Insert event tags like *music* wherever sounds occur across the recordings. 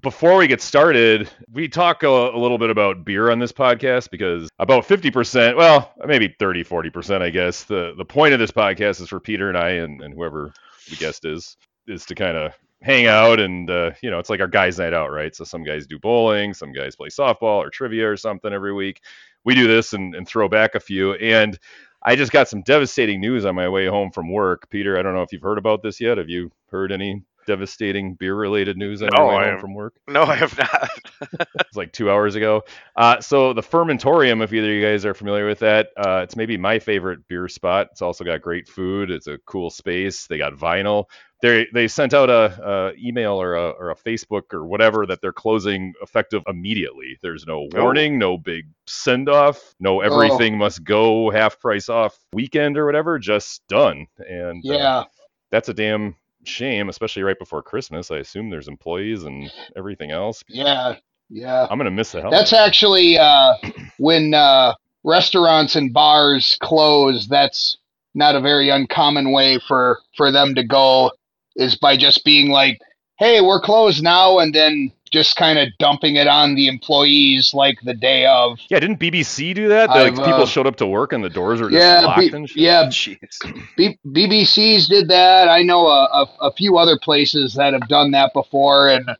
before we get started, we talk a, a, little bit about beer on this podcast because about 50%, well, maybe 30, 40%, I guess. The the point of this podcast is for Peter and I and, and whoever the guest is, is to kind of hang out and uh, you know it's like our guys night out right? So some guys do bowling some guys play softball or trivia or something every week. We do this and, and throw back a few. And i just got some devastating news on my way home from work. Peter i don't know if you've heard about this yet. Have you heard any devastating beer related news on no, your way home from work? No, I have not. *laughs* it's like two hours ago. Uh, so the Fermentorium, if either of you guys are familiar with that, uh, it's maybe my favorite beer spot. It's also got great food. It's a cool space. They got vinyl. They they sent out a, a email or a, or a Facebook or whatever that they're closing effective immediately. There's no oh. warning, oh. no big send off, no everything oh. must go half price off weekend or whatever. Just done. And uh, yeah. Uh, that's a damn shame, especially right before Christmas. I assume there's employees and everything else. Yeah, yeah. I'm gonna miss the hell. That's actually uh, when uh, restaurants and bars close. That's not a very uncommon way for for them to go. Is by just being like, "Hey, we're closed now," and then just kind of dumping it on the employees like the day of. Yeah, didn't BBC do that? Like, people uh, showed up to work and the doors were just yeah, locked B- and shit. Yeah, *laughs* B- BBC's did that. I know a, a, a, few other places that have done that before, and uh,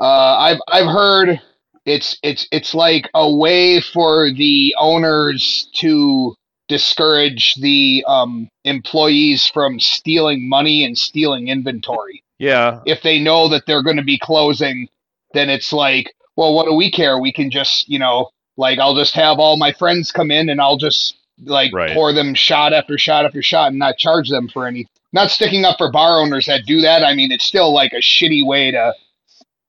I've I've heard it's it's it's like a way for the owners to discourage the um, employees from stealing money and stealing inventory. Yeah. If they know that they're going to be closing then it's like, well, what do we care? We can just, you know, like I'll just have all my friends come in and I'll just like right. pour them shot after shot after shot and not charge them for any. Not sticking up for bar owners that do that. I mean, it's still like a shitty way to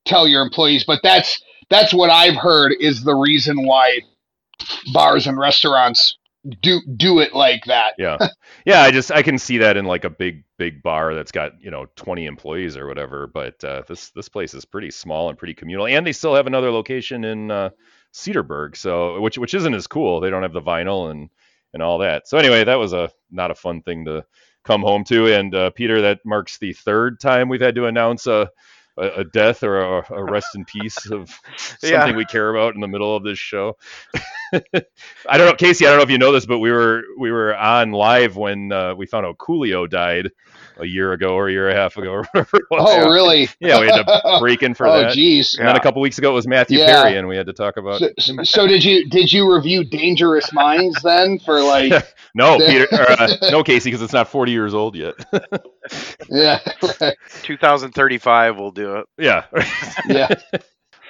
tell your employees, but that's that's what I've heard is the reason why bars and restaurants do do it like that. yeah. Yeah, I just I can see that in like a big big bar that's got, you know, 20 employees or whatever, but uh, this this place is pretty small and pretty communal and they still have another location in uh, Cedarburg, so which which isn't as cool. They don't have the vinyl and and all that. So anyway, that was a not a fun thing to come home to and uh, Peter that marks the third time we've had to announce a a, a death or a, a, rest in peace of *laughs* something yeah. we care about in the middle of this show. *laughs* I don't know, Casey. I don't know if you know this, but we were we were on live when uh, we found out Coolio died a year ago or a year and a half ago. Or *laughs* whatever. Oh, really? Yeah, we had to break in for oh, that. Oh, geez. And yeah. then a couple weeks ago it was Matthew yeah. Perry, and we had to talk about. So, *laughs* so, did you did you review Dangerous Minds then for like? *laughs* no, Peter. Or, uh, no, Casey, because it's not forty years old yet. yeah. 2035 will do it. Yeah. yeah.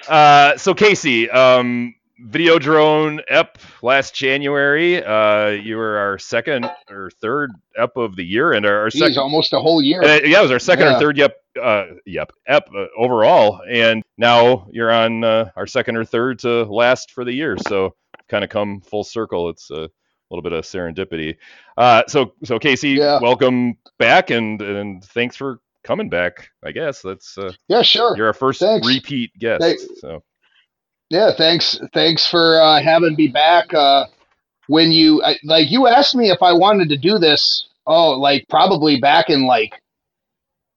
Uh, so Casey, um, Videodrome EP last January. Uh, you were our second or third EP of the year, and our, our second almost a whole year. Uh, yeah, it was our second yeah. or third yep, uh, yep, EP uh, overall, and now you're on uh, our second or third to last for the year. So kind of come full circle. It's a little bit of serendipity. Uh, so so Casey, yeah. welcome back, and and thanks for coming back. I guess that's uh, yeah, sure. You're our first thanks. repeat guest. Thanks. So yeah, thanks. Thanks for uh, having me back. Uh, when you like, you asked me if I wanted to do this. Oh, like probably back in like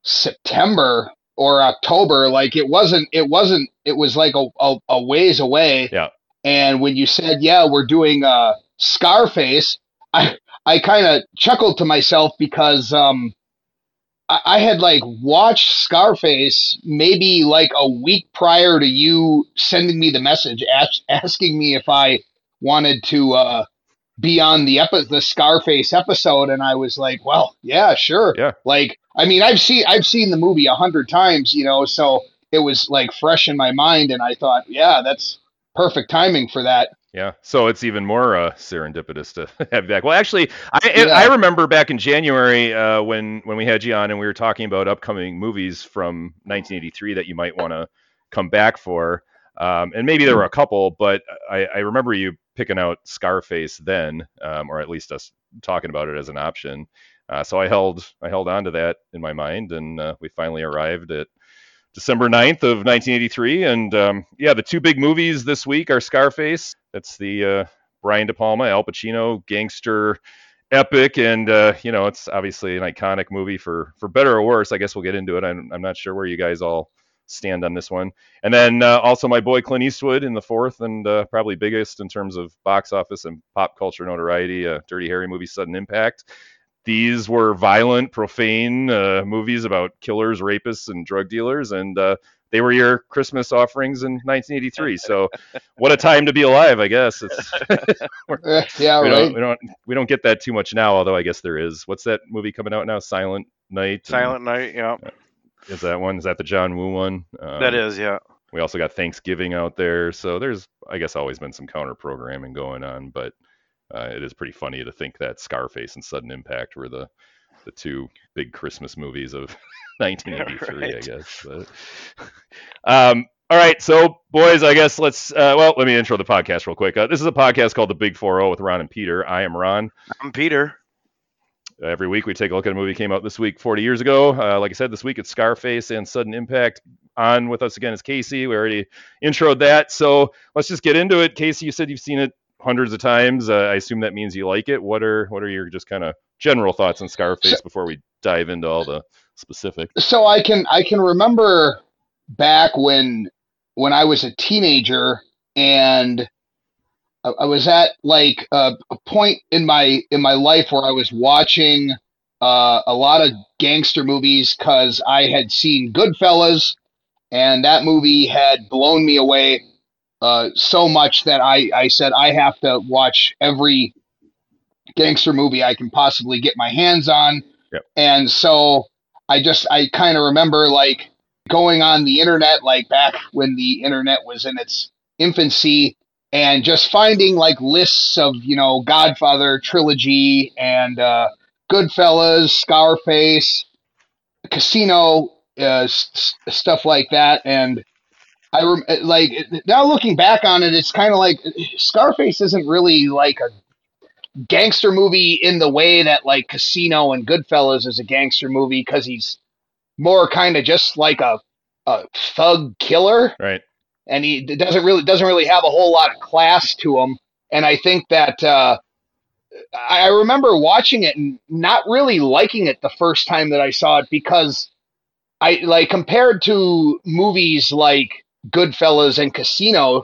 September or October. Like it wasn't. It wasn't. It was like a a, a ways away. Yeah. And when you said, "Yeah, we're doing uh, Scarface," I I kind of chuckled to myself because um, I had like watched Scarface maybe like a week prior to you sending me the message ask, *laughs* asking me if I wanted to uh, be on the epi- the Scarface episode, and I was like, well, yeah, sure. Yeah. Like, I mean, I've seen I've seen the movie a hundred times, you know, so it was like fresh in my mind, and I thought, yeah, that's perfect timing for that. Yeah, so it's even more uh, serendipitous to *laughs* have you back. Well, actually, I yeah. I remember back in January uh, when when we had you on and we were talking about upcoming movies from 1983 that you might want to come back for, um, and maybe there were a couple, but I, I remember you picking out Scarface then, um, or at least us talking about it as an option. Uh, so I held I held on to that in my mind, and uh, we finally arrived at December 9th of 1983. And um, yeah, the two big movies this week are Scarface. That's the uh, Brian De Palma, Al Pacino gangster epic, and uh, you know it's obviously an iconic movie for for better or worse. I guess we'll get into it. I'm, I'm not sure where you guys all stand on this one. And then uh, also my boy Clint Eastwood in the fourth and uh, probably biggest in terms of box office and pop culture notoriety, uh, Dirty Harry movie Sudden Impact. These were violent, profane uh, movies about killers, rapists, and drug dealers, and uh, they were your Christmas offerings in 1983. *laughs* So, what a time to be alive, I guess. *laughs* yeah, we right. Don't, we don't we don't get that too much now, although I guess there is. What's that movie coming out now? Silent Night. Silent Night. Yeah. Is that one? Is that the John Woo one? Um, that is, yeah. We also got Thanksgiving out there, so there's I guess always been some counter programming going on, but uh, it is pretty funny to think that Scarface and Sudden Impact were the the two big Christmas movies of *laughs* *laughs* 1983, right. I guess. But, *laughs* um, all right, so boys, I guess let's. Uh, well, let me intro the podcast real quick. Uh, this is a podcast called The Big Four Zero with Ron and Peter. I am Ron. I'm Peter. Every week we take a look at a movie came out this week 40 years ago. Uh, like I said, this week it's Scarface and Sudden Impact. On with us again is Casey. We already introed that, so let's just get into it. Casey, you said you've seen it hundreds of times. Uh, I assume that means you like it. What are what are your just kind of general thoughts on Scarface so, before we dive into all the specifics? So I can I can remember back when when I was a teenager and I was at like a, a point in my in my life where I was watching uh, a lot of gangster movies because I had seen Goodfellas, and that movie had blown me away uh, so much that I I said I have to watch every gangster movie I can possibly get my hands on. Yep. And so I just I kind of remember like going on the internet like back when the internet was in its infancy and just finding like lists of, you know, Godfather trilogy and uh Goodfellas, Scarface, Casino, uh, st- stuff like that and I rem- like now looking back on it, it's kind of like Scarface isn't really like a gangster movie in the way that like Casino and Goodfellas is a gangster movie because he's more kind of just like a, a thug killer, right? And he doesn't really doesn't really have a whole lot of class to him. And I think that uh, I remember watching it and not really liking it the first time that I saw it because I like compared to movies like Goodfellas and Casino,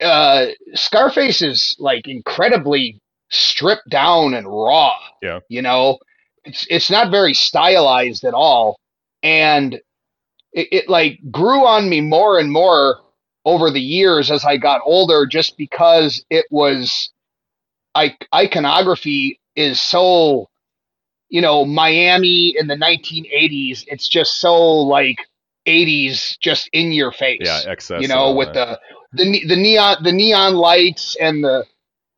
uh, Scarface is like incredibly stripped down and raw. Yeah. You know, it's it's not very stylized at all, and it, it like grew on me more and more over the years as I got older, just because it was, I iconography is so, you know, Miami in the 1980s. It's just so like 80s, just in your face. Yeah, excess. You know, with the the the neon the neon lights and the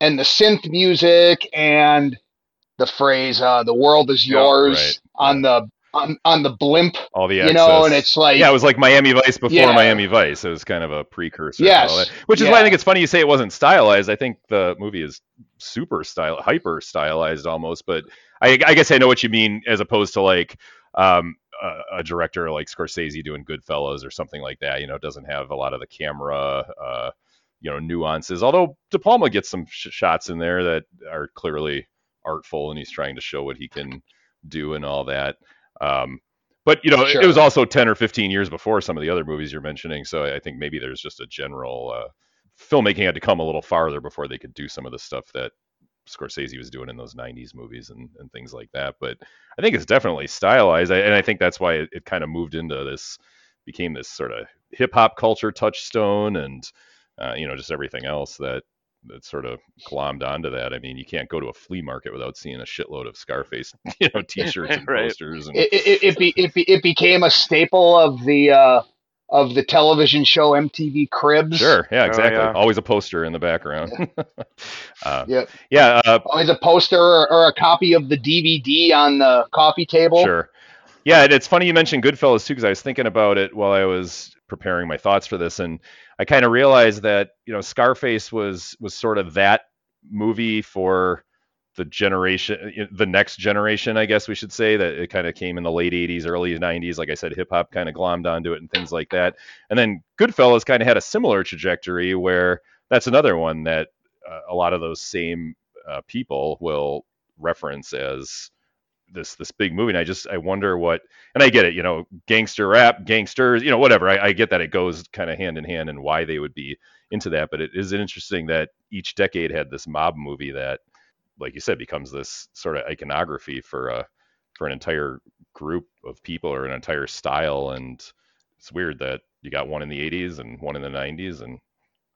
and the synth music and the phrase uh, "the world is yours" right. on the on, on the blimp. All the you know, and it's like yeah, it was like Miami Vice before yeah. Miami Vice. It was kind of a precursor. Yes, which is yeah. why I think it's funny you say it wasn't stylized. I think the movie is super style, hyper stylized almost. But I, I guess I know what you mean as opposed to like um, a, a, director like Scorsese doing Goodfellas or something like that. You know, doesn't have a lot of the camera. Uh, you know nuances. Although De Palma gets some sh- shots in there that are clearly artful, and he's trying to show what he can do and all that. Um, but you know, sure. it, it, was also 10 or 15 years before some of the other movies you're mentioning, so I think maybe there's just a general uh, filmmaking had to come a little farther before they could do some of the stuff that Scorsese was doing in those 90s movies and, and things like that. But I think it's definitely stylized, I, and I think that's why it, it kind of moved into this, became this sort of hip hop culture touchstone and uh, you know, just everything else that that sort of glommed onto that. I mean, you can't go to a flea market without seeing a shitload of Scarface, *laughs* you know, *laughs* T-shirts and right. posters. And... It it, it, be, it, be, it became a staple of the uh, of the television show MTV Cribs. Sure, yeah, exactly. Oh, yeah. Always a poster in the background. *laughs* uh, yep. Yeah. Uh, Always a poster or, or, a copy of the DVD on the coffee table. Sure. Yeah, and it's funny you mentioned Goodfellas too, because I was thinking about it while I was preparing my thoughts for this, and I kind of realized that you know Scarface was was sort of that movie for the generation, the next generation, I guess we should say that it kind of came in the late 80s, early 90s. Like I said, hip hop kind of glommed onto it and things like that. And then Goodfellas kind of had a similar trajectory where that's another one that uh, a lot of those same uh, people will reference as this this big movie. And I just I wonder what, and I get it, you know, gangster rap, gangsters, you know, whatever. I, I get that it goes kind of hand in hand and why they would be into that. But it is interesting that each decade had this mob movie that, like you said, becomes this sort of iconography for a for an entire group of people or an entire style. And it's weird that you got one in the 80s and one in the 90s and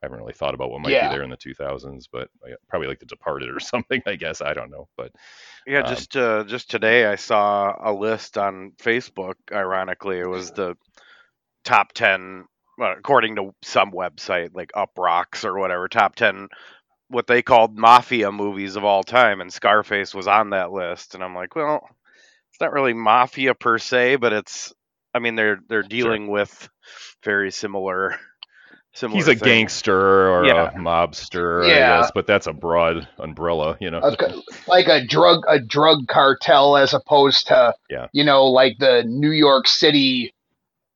I haven't really thought about what might yeah. be there in the 2000s, but probably like The Departed or *laughs* something. I guess I don't know, but yeah, um, just uh, just today I saw a list on Facebook. Ironically, it was the top 10, well, according to some website like Uproxx or whatever, top 10 what they called mafia movies of all time, and Scarface was on that list. And I'm like, well, it's not really mafia per se, but it's. I mean, they're they're dealing sure. with very similar Similar he's a thing. gangster or yeah. a mobster, yeah. I guess, but that's a broad umbrella, you know. like a drug a drug cartel as opposed to yeah. you know, like the New York City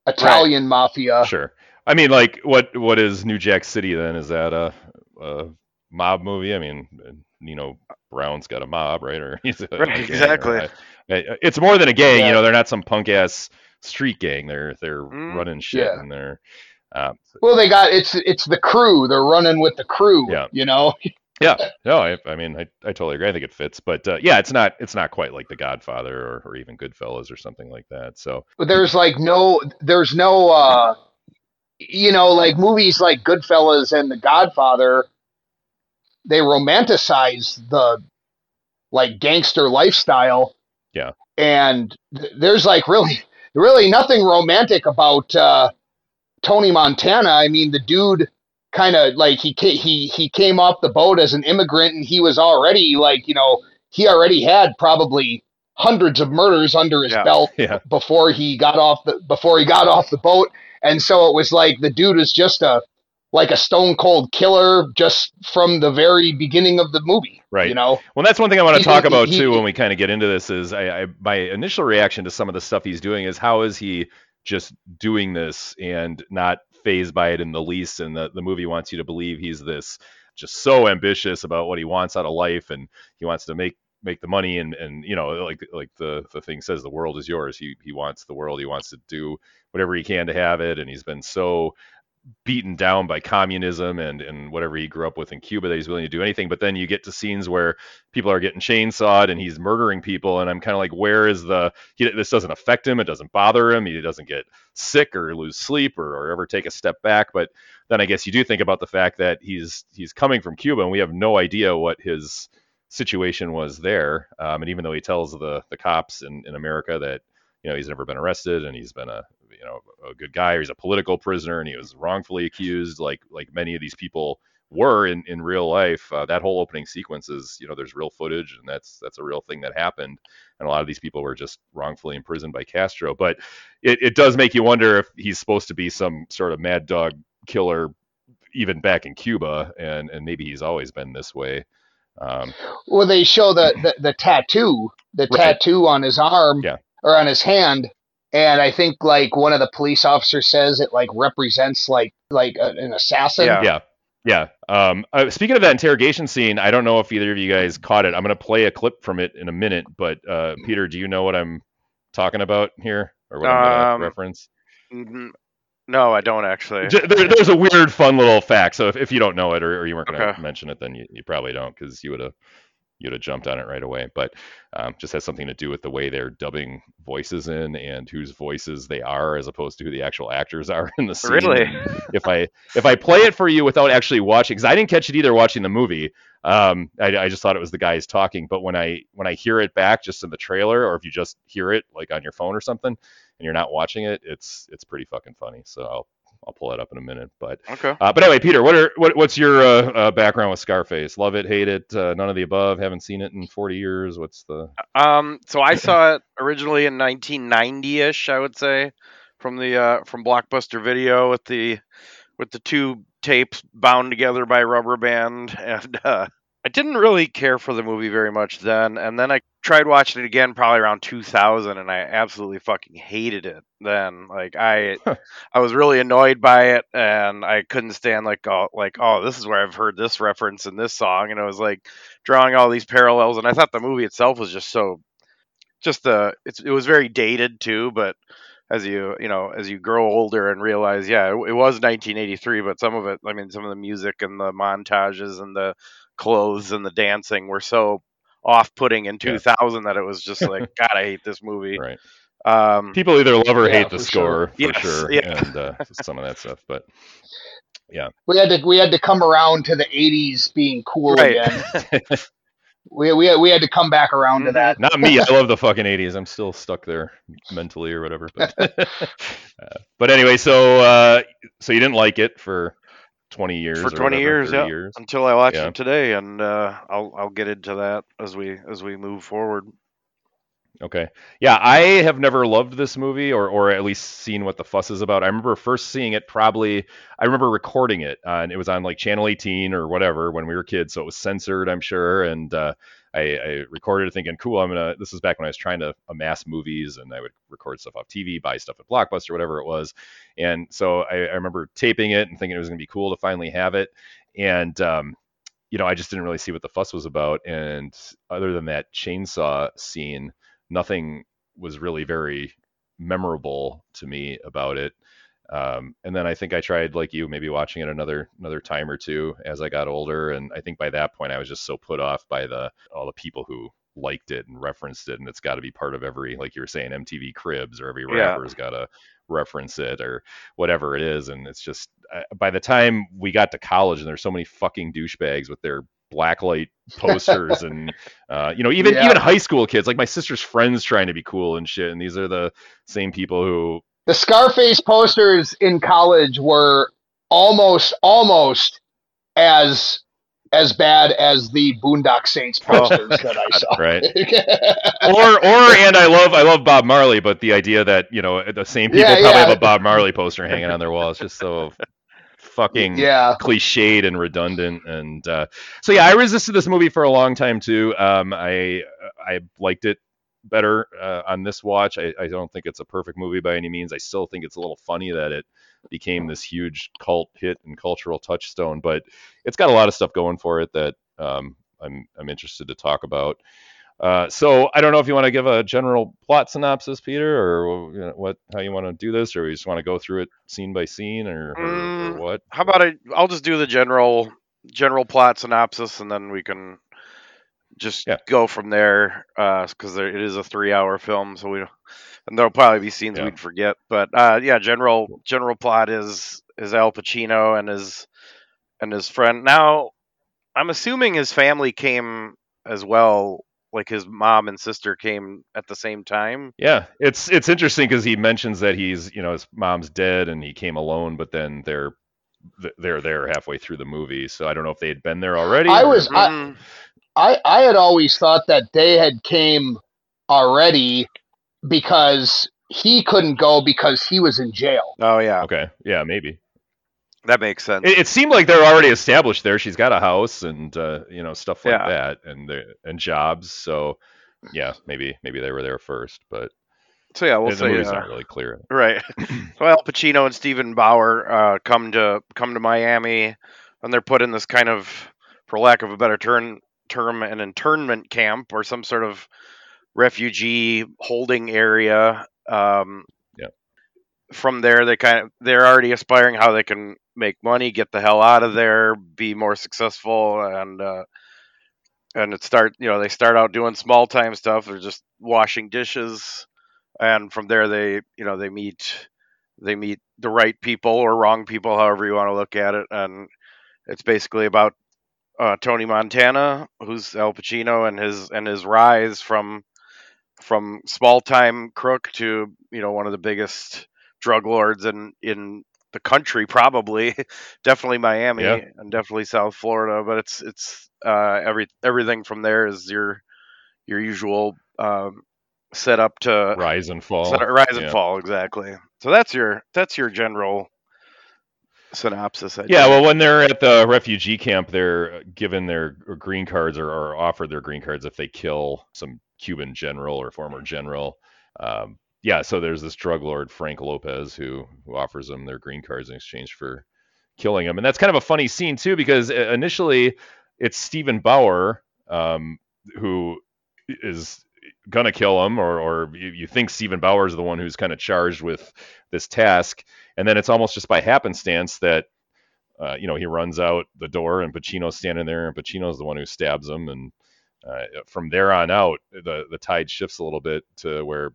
Italian right. mafia. Sure. I mean, like what what is New Jack City then? Is that a, a mob movie? I mean, you know, Brown's got a mob, right? Or *laughs* he's a, right, exactly. it's more than a gang. Yeah. You know, they're not some punk ass street gang. They're they're mm, running shit and they're um, well, they got it's it's the crew. They're running with the crew. Yeah. You know. *laughs* yeah. No, I, I mean, I, I totally agree. I think it fits, but uh, yeah, it's not it's not quite like The Godfather or, or even Goodfellas or something like that. So. But there's like no there's no uh, you know like movies like Goodfellas and The Godfather. They romanticize the like gangster lifestyle. Yeah. And th- there's like really really nothing romantic about. Uh, Tony Montana, I mean, the dude kind of like he he he came off the boat as an immigrant, and he was already like you know he already had probably hundreds of murders under his yeah, belt *laughs* yeah. before he got off the before he got off the boat, and so it was like the dude is just a like a stone cold killer just from the very beginning of the movie. Right. You know. Well, that's one thing I want to talk about he, too when we kind of get into this. Is I, I my initial reaction to some of the stuff he's doing is how is he just doing this and not fazed by it in the least. And the, the movie wants you to believe he's this just so ambitious about what he wants out of life and he wants to make make the money and and you know like like the the thing says the world is yours he he wants the world he wants to do whatever he can to have it and he's been so beaten down by communism and and whatever he grew up with in Cuba that he's willing to do anything. But then you get to scenes where people are getting chainsawed and he's murdering people, and I'm kind of like, where is the? He, this doesn't affect him. It doesn't bother him. He doesn't get sick or lose sleep or, or ever take a step back. But then I guess you do think about the fact that he's he's coming from Cuba, and we have no idea what his situation was there. Um, and even though he tells the the cops in in America that you know he's never been arrested and he's been a you know a good guy or he's a political prisoner and he was wrongfully accused like like many of these people were in in real life. Uh, that whole opening sequence is you know there's real footage and that's that's a real thing that happened. And a lot of these people were just wrongfully imprisoned by Castro. But it, it does make you wonder if he's supposed to be some sort of mad dog killer even back in Cuba and and maybe he's always been this way. Um, well they show the the, the tattoo the right. tattoo on his arm yeah. or on his hand and I think like one of the police officers says it like represents like like a, an assassin. Yeah. Yeah. Yeah. Um, uh, speaking of that interrogation scene, I don't know if either of you guys caught it. I'm going to play a clip from it in a minute, but uh, Peter, do you know what I'm talking about here or what I'm um, reference? No, I don't actually. There, there's a weird, fun little fact. So if, if you don't know it or, or you weren't going to okay. mention it, then you, you probably don't because you would have you'd have jumped on it right away. But um, just has something to do with the way they're dubbing voices in and whose voices they are, as opposed to who the actual actors *laughs* are in the scene. Really? if I if I play it for you without actually watching, because I didn't catch it either watching the movie. Um, I, I just thought it was the guys talking. But when I when I hear it back just in the trailer, or if you just hear it like on your phone or something, and you're not watching it, it's it's pretty fucking funny. So I'll I'll pull that up in a minute. But okay. Uh, but anyway, Peter, what are what, what's your uh, uh, background with Scarface? Love it, hate it, uh, none of the above. Haven't seen it in 40 years. What's the? Um, so I saw it originally in 1990ish, I would say, from the uh, from Blockbuster Video with the with the two tapes bound together by rubber band, *laughs* and uh, I didn't really care for the movie very much then, and then I tried watching it again probably around 2000, and I absolutely fucking hated it. Then, like I, I was really annoyed by it, and I couldn't stand like oh, like oh, this is where I've heard this reference in this song, and I was like drawing all these parallels, and I thought the movie itself was just so just the it's it was very dated too, but as you you know as you grow older and realize yeah it, it, was 1983 but some of it i mean some of the music and the montages and the clothes and the dancing were so off-putting in 2000 yeah. that it was just like *laughs* god i hate this movie right um, people either love or yeah, hate the score for yes, sure yeah. and uh, some of that stuff but yeah we had to we had to come around to the 80s being cool right. again *laughs* we, we, we had to come back around to mm-hmm. that. Not me. I *laughs* love the fucking 80s. I'm still stuck there mentally or whatever. But, uh, but anyway, so uh, so you didn't like it for 20 years for 20 whatever, years, yeah. Years. Until I watched yeah. it today, and uh, I'll I'll get into that as we as we move forward. Okay. Yeah, I have never loved this movie or or at least seen what the fuss is about. I remember first seeing it probably I remember recording it uh, and it was on like channel 18 or whatever when we were kids, so it was censored, I'm sure, and uh, I, I, recorded it thinking, cool, I'm gonna. This is back when I was trying to amass movies, and I would record stuff off TV, buy stuff at Blockbuster, whatever it was. And so I, I remember taping it and thinking it was gonna be cool to finally have it. And um, you know, I just didn't really see what the fuss was about. And other than that chainsaw scene, nothing was really very memorable to me about it. Um, and then I think I tried, like you, maybe watching it another another time or two as I got older. And I think by that point, I was just so put off by the all the people who liked it and referenced it, and it's got to be part of every, like you were saying, MTV Cribs or every rapper's yeah. got to reference it or whatever it is. And it's just uh, by the time we got to college, and there's so many fucking douchebags with their blacklight posters *laughs* and uh, you know even yeah. even high school kids like my sister's friends trying to be cool and shit and these are the same people who the Scarface posters in college were almost almost as as bad as the Boondock Saints oh, posters oh, that I saw. Right. *laughs* or or and I love I love Bob Marley, but the idea that you know the same people yeah, probably yeah. have a Bob Marley poster hanging on their wall is just so fucking yeah. cliched and redundant. And uh, so yeah, I resisted this movie for a long time too. Um, I I liked it better uh, on this watch. I, I, don't think it's a perfect movie by any means. I still think it's a little funny that it became this huge cult hit and cultural touchstone, but it's got a lot of stuff going for it that um, I'm I'm interested to talk about. Uh, so I don't know if you want to give a general plot synopsis, Peter, or you know, what how you want to do this, or we just want to go through it scene by scene, or, or, mm, or what? How about I? I'll just do the general general plot synopsis, and then we can just yeah. go from there because uh, it is a three-hour film, so we and there'll probably be scenes yeah. we'd forget. But uh, yeah, general general plot is is Al Pacino and his and his friend. Now, I'm assuming his family came as well. Like his mom and sister came at the same time. Yeah, it's it's interesting because he mentions that he's you know his mom's dead and he came alone, but then they're they're there halfway through the movie. So I don't know if they had been there already. I was I, mm. I I had always thought that they had came already because he couldn't go because he was in jail. Oh yeah. Okay. Yeah, maybe. That makes sense. It, it seemed like they're already established there. She's got a house and uh, you know stuff like yeah. that, and and jobs. So yeah, maybe maybe they were there first, but so yeah, we'll the say movie's uh, not really clear. Right. *laughs* so Al Pacino and Steven Bauer uh, come to come to Miami, and they're put in this kind of, for lack of a better term, term an internment camp or some sort of refugee holding area. Um, yeah. From there, they kind of they're already aspiring how they can make money, get the hell out of there, be more successful, and uh, and it start you know they start out doing small time stuff. They're just washing dishes, and from there they you know they meet they meet the right people or wrong people, however you want to look at it, and it's basically about uh, Tony Montana, who's Al Pacino, and his and his rise from from small time crook to you know one of the biggest drug lords in in the country, probably *laughs* definitely Miami yeah. and definitely South Florida. But it's it's uh, every everything from there is your your usual um, setup to rise and fall, rise yeah. and fall exactly. So that's your that's your general synopsis. I yeah, well, when they're at the refugee camp, they're given their green cards or, or, offered their green cards if they kill some Cuban general or former general. Um, yeah, so there's this drug lord Frank Lopez who who offers them their green cards in exchange for killing them, and that's kind of a funny scene too because initially it's Steven Bauer um, who is gonna kill him, or or you, you think Steven Bauer is the one who's kind of charged with this task, and then it's almost just by happenstance that. Uh, you know, he runs out the door and Pacino's standing there, and Pacino's the one who stabs him. And uh, from there on out, the the tide shifts a little bit to where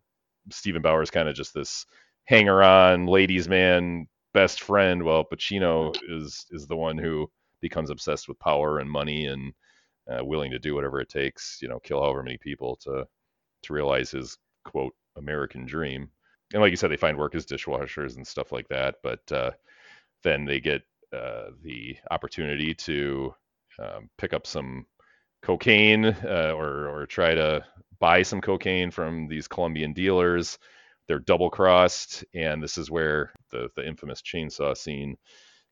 Steven Bauer is kind of just this hanger on, ladies' man, best friend. Well, Pacino is is the one who becomes obsessed with power and money and uh, willing to do whatever it takes, you know, kill however many people to to realize his quote American dream. And like you said, they find work as dishwashers and stuff like that. But uh, then they get uh, the opportunity to um, pick up some cocaine uh, or or try to buy some cocaine from these Colombian dealers. They're double crossed, and this is where the the infamous chainsaw scene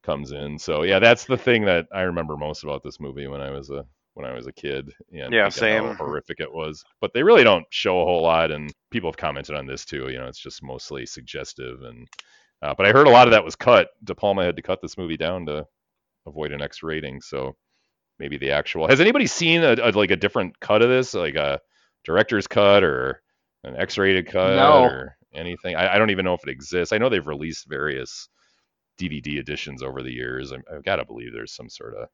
comes in. So yeah, that's the thing that I remember most about this movie when I was a when I was a kid. And yeah, same. How *laughs* horrific it was, but they really don't show a whole lot, and people have commented on this too. You know, it's just mostly suggestive, and uh, but I heard a lot of that was cut. De Palma had to cut this movie down to avoid an X rating, so maybe the actual. Has anybody seen a, a, like a different cut of this, like a director's cut or an X-rated cut no. or anything? I, I, don't even know if it exists. I know they've released various DVD editions over the years. I, I've got to believe there's some sort of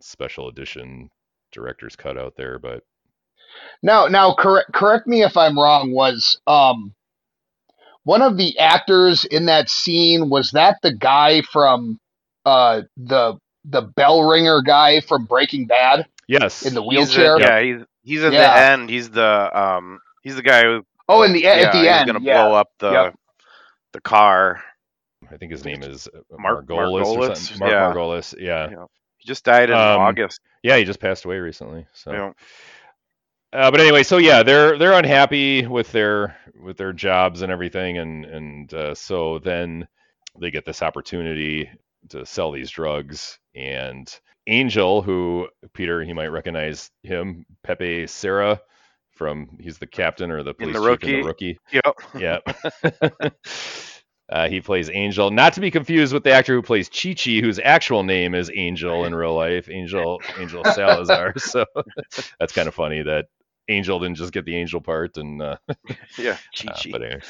special edition director's cut out there, but now now correct correct me if I'm wrong. Was um one of the actors in that scene was that the guy from uh the the bell ringer guy from Breaking Bad? Yes. In the wheelchair. He's a, yeah, he's he's at yeah. the end. He's the um he's the guy who Oh, in the yeah, at the he's end, gonna yeah. blow up the Yep. the car. I think his name is uh, Mark- Margolis. Margolis? something. Mark Yeah. Margolis. Yeah. Just died in Um, August. Yeah, he just passed away recently. So. Yeah. Uh, but anyway, so yeah, they're they're unhappy with their with their jobs and everything, and and uh, so then they get this opportunity to sell these drugs, and Angel, who Peter he might recognize him, Pepe Serna from he's the captain or the police the chief in the Rookie. rookie. Yep. Yeah. *laughs* *laughs* uh, he plays Angel, not to be confused with the actor who plays Chi Chi, whose actual name is Angel in real life, Angel Angel *laughs* Salazar. *laughs* so that's kind of funny that Angel didn't just get the Angel part, and uh, *laughs* Yeah. Chi uh, Chi. anyway.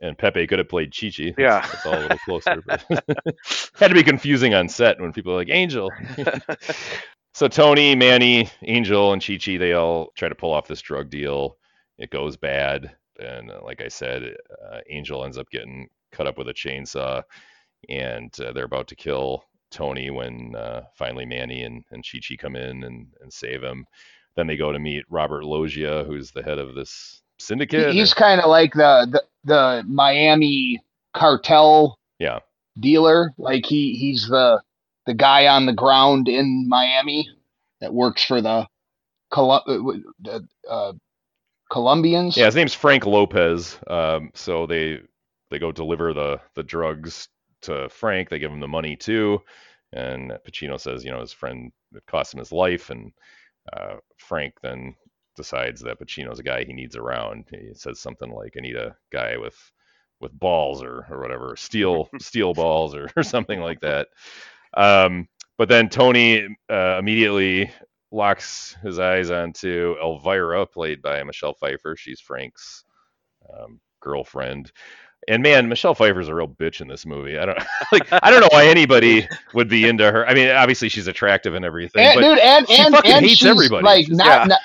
And Pepe could have played Chi Chi. Yeah. It's all a little closer. But had to be confusing on set when people are like, Angel. so Tony, Manny, Angel, and Chi Chi, they all try to pull off this drug deal. It goes bad. And uh, like I said, uh, Angel ends up getting cut up with a chainsaw. And uh, they're about to kill Tony when uh, finally Manny and, and Chi Chi come in and, and save him. Then they go to meet Robert Loggia, who's the head of this syndicate. He's kind of like the, the the Miami cartel yeah. dealer. Like he he's the the guy on the ground in Miami that works for the uh, the, uh, Colombians. Yeah, his name's Frank Lopez. Um, so they they go deliver the the drugs to Frank. They give him the money too, and Pacino says, you know, his friend it cost him his life, and uh, Frank then decides that Pacino's a guy he needs around. He says something like, "I need a guy with with balls or or whatever, steel *laughs* steel balls or, or something like that." Um, but then Tony uh, immediately locks his eyes onto Elvira, played by Michelle Pfeiffer. She's Frank's um, girlfriend. And man, Michelle Pfeiffer's a real bitch in this movie. I don't *laughs* like. I don't know why anybody would be into her. I mean, obviously she's attractive and everything, and, but dude, and she and, fucking and hates she's everybody. like She's- not, yeah. not-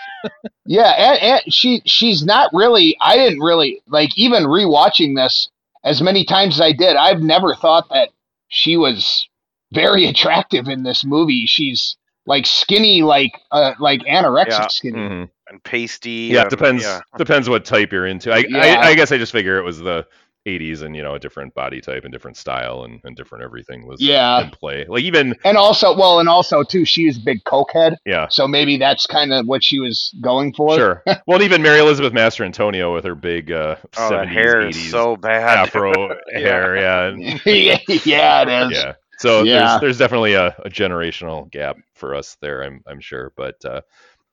yeah, and, and she she's not really. I didn't really like even rewatching this as many times as I did. I've never thought that she was very *laughs* attractive in this movie. She's like skinny, like uh, like anorexic Yeah. skinny. Mhm. And pasty. yeah, it depends Yeah. depends what type you're into. I, Yeah. I I guess I just figure it was the 80s and you know a different body type and different style and, and different everything was Yeah. in play. Like even And also, well, and also too, she was a big cokehead, yeah, so maybe that's kind of what she was going for. sure. *laughs* well, even Mary Elizabeth Mastrantonio with her big uh, Oh, 70s the hair 80s is so bad. afro Yeah. *laughs* hair. Yeah, *laughs* yeah, yeah, it is. yeah. So Yeah. there's there's definitely a, a generational gap for us there. I'm I'm sure, but uh,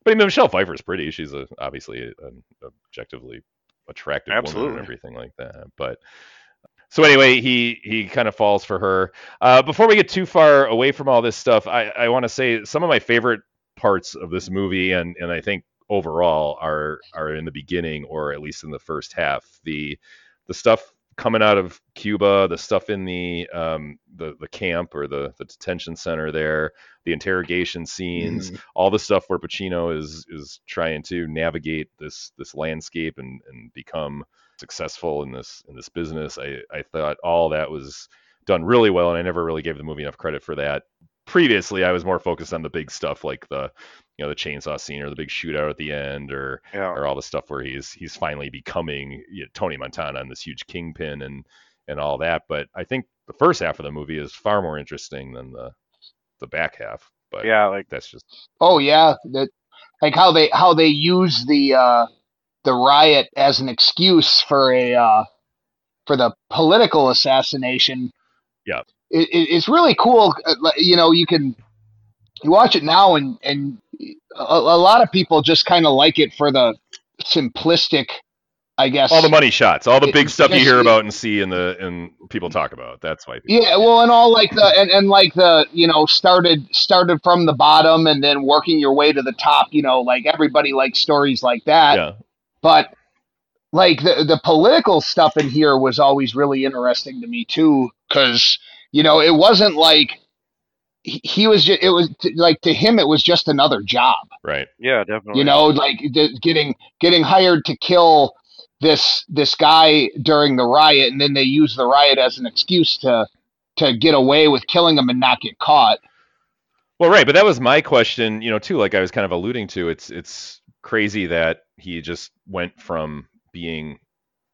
but I mean, Michelle Pfeiffer's pretty. She's a, obviously an objectively attractive woman and everything like that. But so anyway, he he kind of falls for her. Uh, before we get too far away from all this stuff, I I want to say some of my favorite parts of this movie, and and I think overall are are in the beginning or at least in the first half. The the stuff coming out of Cuba, the stuff in the um, the the camp or the the detention center there, the interrogation scenes, mm-hmm. all the stuff where Pacino is is trying to navigate this this landscape and and become successful in this in this business. I I thought all that was done really well, and I never really gave the movie enough credit for that. Previously, I was more focused on the big stuff like the you know the chainsaw scene or the big shootout at the end or yeah. or all the stuff where he's he's finally becoming you know, Tony Montana and this huge kingpin and and all that. But I think the first half of the movie is far more interesting than the the back half. But yeah, like that's just oh yeah, that like how they how they use the uh the riot as an excuse for a uh for the political assassination. Yeah, it, it, it's really cool. Uh, you know, you can you watch it now and and a, a lot of people just kind of like it for the simplistic I guess all the money shots, all the big stuff you hear about and see and the and people talk about. That's why. Yeah, well, and all like the and, and like the you know started started from the bottom and then working your way to the top. You know, like everybody likes stories like that. Yeah. But like the the political stuff in here was always really interesting to me too, because you know it wasn't like he, was just, it was like to him it was just another job. Right. Yeah definitely. You know like getting getting hired to kill this this guy during the riot and then they use the riot as an excuse to to get away with killing him and not get caught. Well right but that was my question you know too like i was kind of alluding to it's it's crazy that he just went from being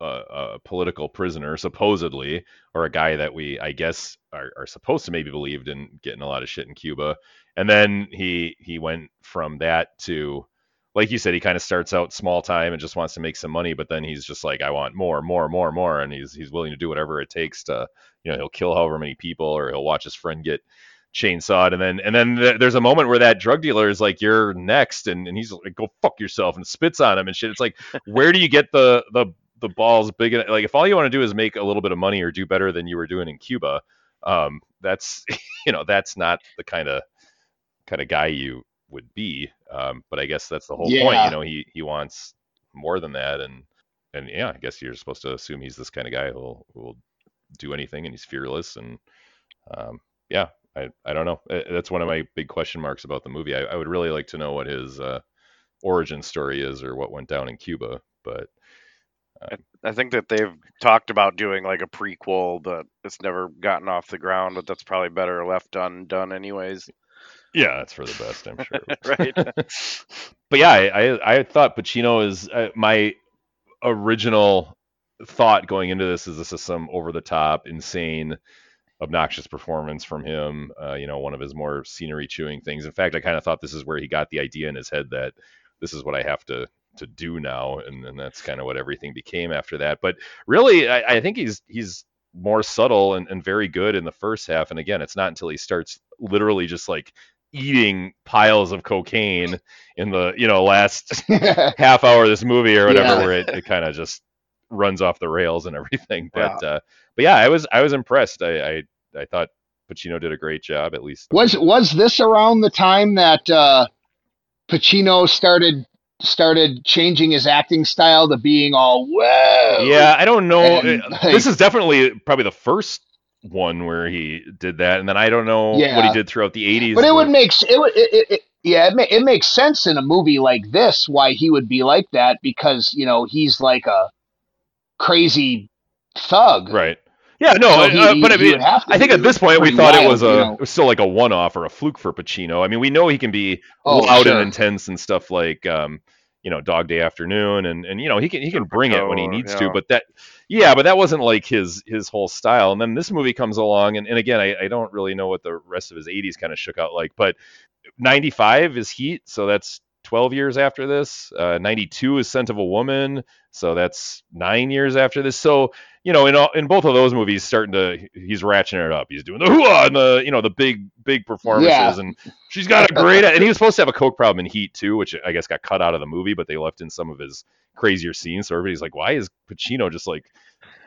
a, political prisoner, supposedly, or a guy that we, I guess, are, are, supposed to maybe believed in getting a lot of shit in Cuba. And then he he went from that to, like you said, he kind of starts out small time and just wants to make some money, but then he's just like, I want more, more, more, more, and he's he's willing to do whatever it takes to, you know, he'll kill however many people, or he'll watch his friend get chainsawed and then and then th- there's a moment where that drug dealer is like you're next and, and he's like go fuck yourself and spits on him and shit it's like where do you get the the the balls big enough. Like if all you want to do is make a little bit of money or do better than you were doing in Cuba, um, that's *laughs* you know that's not the kind of kind of guy you would be. Um, but I guess that's the whole yeah. point. You know, he he wants more than that, and and yeah, I guess you're supposed to assume he's this kind of guy who will, do anything and he's fearless and um, yeah, I I don't know. That's one of my big question marks about the movie. I, I would really like to know what his uh, origin story is or what went down in Cuba, but I think that they've talked about doing like a prequel, but it's never gotten off the ground. But that's probably better left undone, anyways. Yeah, that's for the best, I'm sure. *laughs* right. *laughs* but yeah, I, I, I thought Pacino is uh, my original thought going into this is this is some over the top, insane, obnoxious performance from him. Uh, you know, one of his more scenery chewing things. In fact, I kind of thought this is where he got the idea in his head that this is what I have to to do now, and, and that's kind of what everything became after that. But really, I, I think he's he's more subtle and, and very good in the first half. And again, it's not until he starts literally just like eating piles of cocaine in the you know last *laughs* half hour of this movie or whatever, yeah. where it, it kind of just runs off the rails and everything. But yeah. Uh, but yeah, I was I was impressed. I, I I thought Pacino did a great job at least. Was was this around the time that uh, Pacino started started changing his acting style to being all whoa. Yeah, I don't know. And, like, this is definitely probably the first one where he did that, and then I don't know yeah. what he did throughout the '80s. But it would make it would it, it, yeah it, ma- it makes sense in a movie like this why he would be like that because you know he's like a crazy thug, right? Yeah, no, so he, uh, but I mean, I think at this point we thought wild, it was a you know? it was still like a one off or a fluke for Pacino. I mean, we know he can be oh, loud sure. and intense and stuff like um, you know, Dog Day Afternoon, and and you know he can he can bring it when he needs yeah. to. But that, yeah, but that wasn't like his his whole style. And then this movie comes along, and, and again, I, I don't really know what the rest of his '80s kind of shook out like, but '95 is Heat, so that's 12 years after this. Uh, 92 is Scent of a Woman, so that's nine years after this. So you know, in all, in both of those movies, starting to he's ratcheting it up. He's doing the hooah and the you know the big big performances, yeah. and she's got a great. and he was supposed to have a coke problem in Heat too, which I guess got cut out of the movie, but they left in some of his crazier scenes. So everybody's like, why is Pacino just like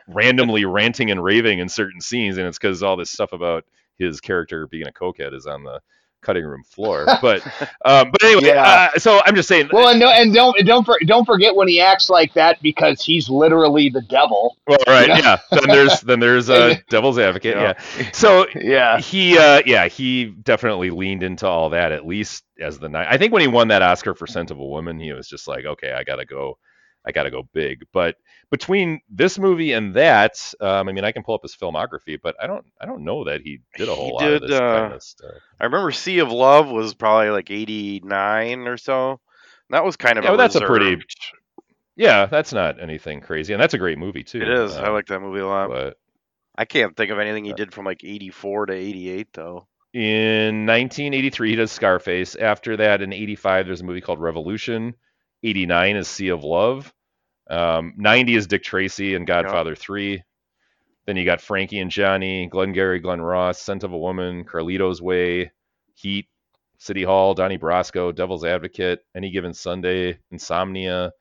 randomly *laughs* ranting and raving in certain scenes? And it's because all this stuff about his character being a cokehead is on the cutting room floor. *laughs* But um, but anyway, yeah. uh, so I'm just saying. Well, and, no, and don't don't for, don't forget when he acts like that because he's literally the devil. Well, right, you know? yeah. Then there's then there's a *laughs* devil's advocate. Yeah. yeah. So yeah, he uh, yeah he definitely leaned into all that at least as the night. I think when he won that Oscar for Scent of a Woman, he was just like, okay, I gotta go. I got to go big. But between this movie and that, um, I mean, I can pull up his filmography, but I don't, I don't know that he did a whole he lot did, of this uh, kind of stuff. I remember Sea of Love was probably like '89 or so. That was kind of yeah, a that's a pretty. Yeah, that's not anything crazy, and that's a great movie too. It is. Um, I like that movie a lot. But I can't think of anything he did from like '84 to '88 though. In 1983, he does Scarface. After that, in '85, there's a movie called Revolution. 89 is Sea of Love. Um, 90 is Dick Tracy and Godfather 3. Then you got Frankie and Johnny, Glengarry, Glen Ross, Scent of a Woman, Carlito's Way, Heat, City Hall, Donnie Brasco, Devil's Advocate, Any Given Sunday, Insomnia.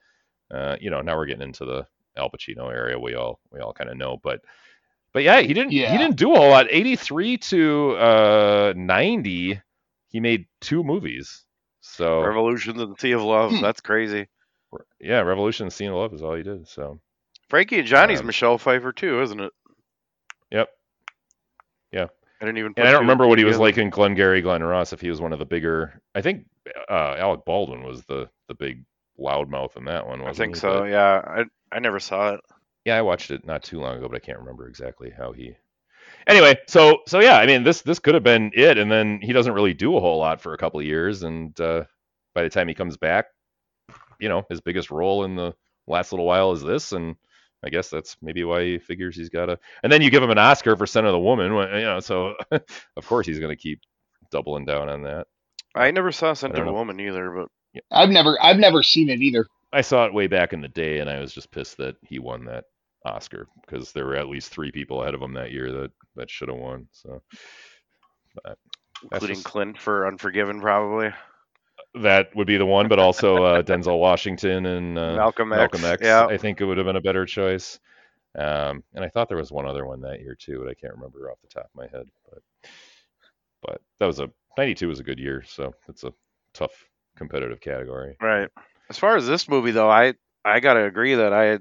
Uh, you know, now we're getting into the Al Pacino area. We all we all kind of know, but but yeah, he didn't yeah. he didn't do a whole lot. 83 to uh, 90, he made two movies. So Revolution and the Sea of Love. Hmm. That's crazy. Yeah, Revolution and Sea of Love is all he did. So Frankie and Johnny's um, Michelle Pfeiffer too, isn't it? Yep. Yeah. I didn't even. And I don't remember what he was like in Glengarry Glen Ross. If he was one of the bigger, I think uh, Alec Baldwin was the the big loudmouth in that one. I think he? so. But, yeah, I I never saw it. Yeah, I watched it not too long ago, but I can't remember exactly how he anyway, so so yeah, I mean this this could have been it, and then he doesn't really do a whole lot for a couple of years, and uh, by the time he comes back, you know, his biggest role in the last little while is this, and I guess that's maybe why he figures he's got to. And then you give him an Oscar for Scent of the Woman, you know, so *laughs* of course he's going to keep doubling down on that. I never saw Scent of the Woman either, but I've never I've never seen it either. I saw it way back in the day, and I was just pissed that he won that Oscar because there were at least three people ahead of him that year that that should have won. So, including just, Clint for Unforgiven, probably. That would be the one, but also uh, *laughs* Denzel Washington and uh, Malcolm X. Malcolm X. Yeah. I think it would have been a better choice. Um, and I thought there was one other one that year too, but I can't remember off the top of my head. But but that was a 92 was a good year, so it's a tough competitive category. Right. As far as this movie though, I I gotta agree that I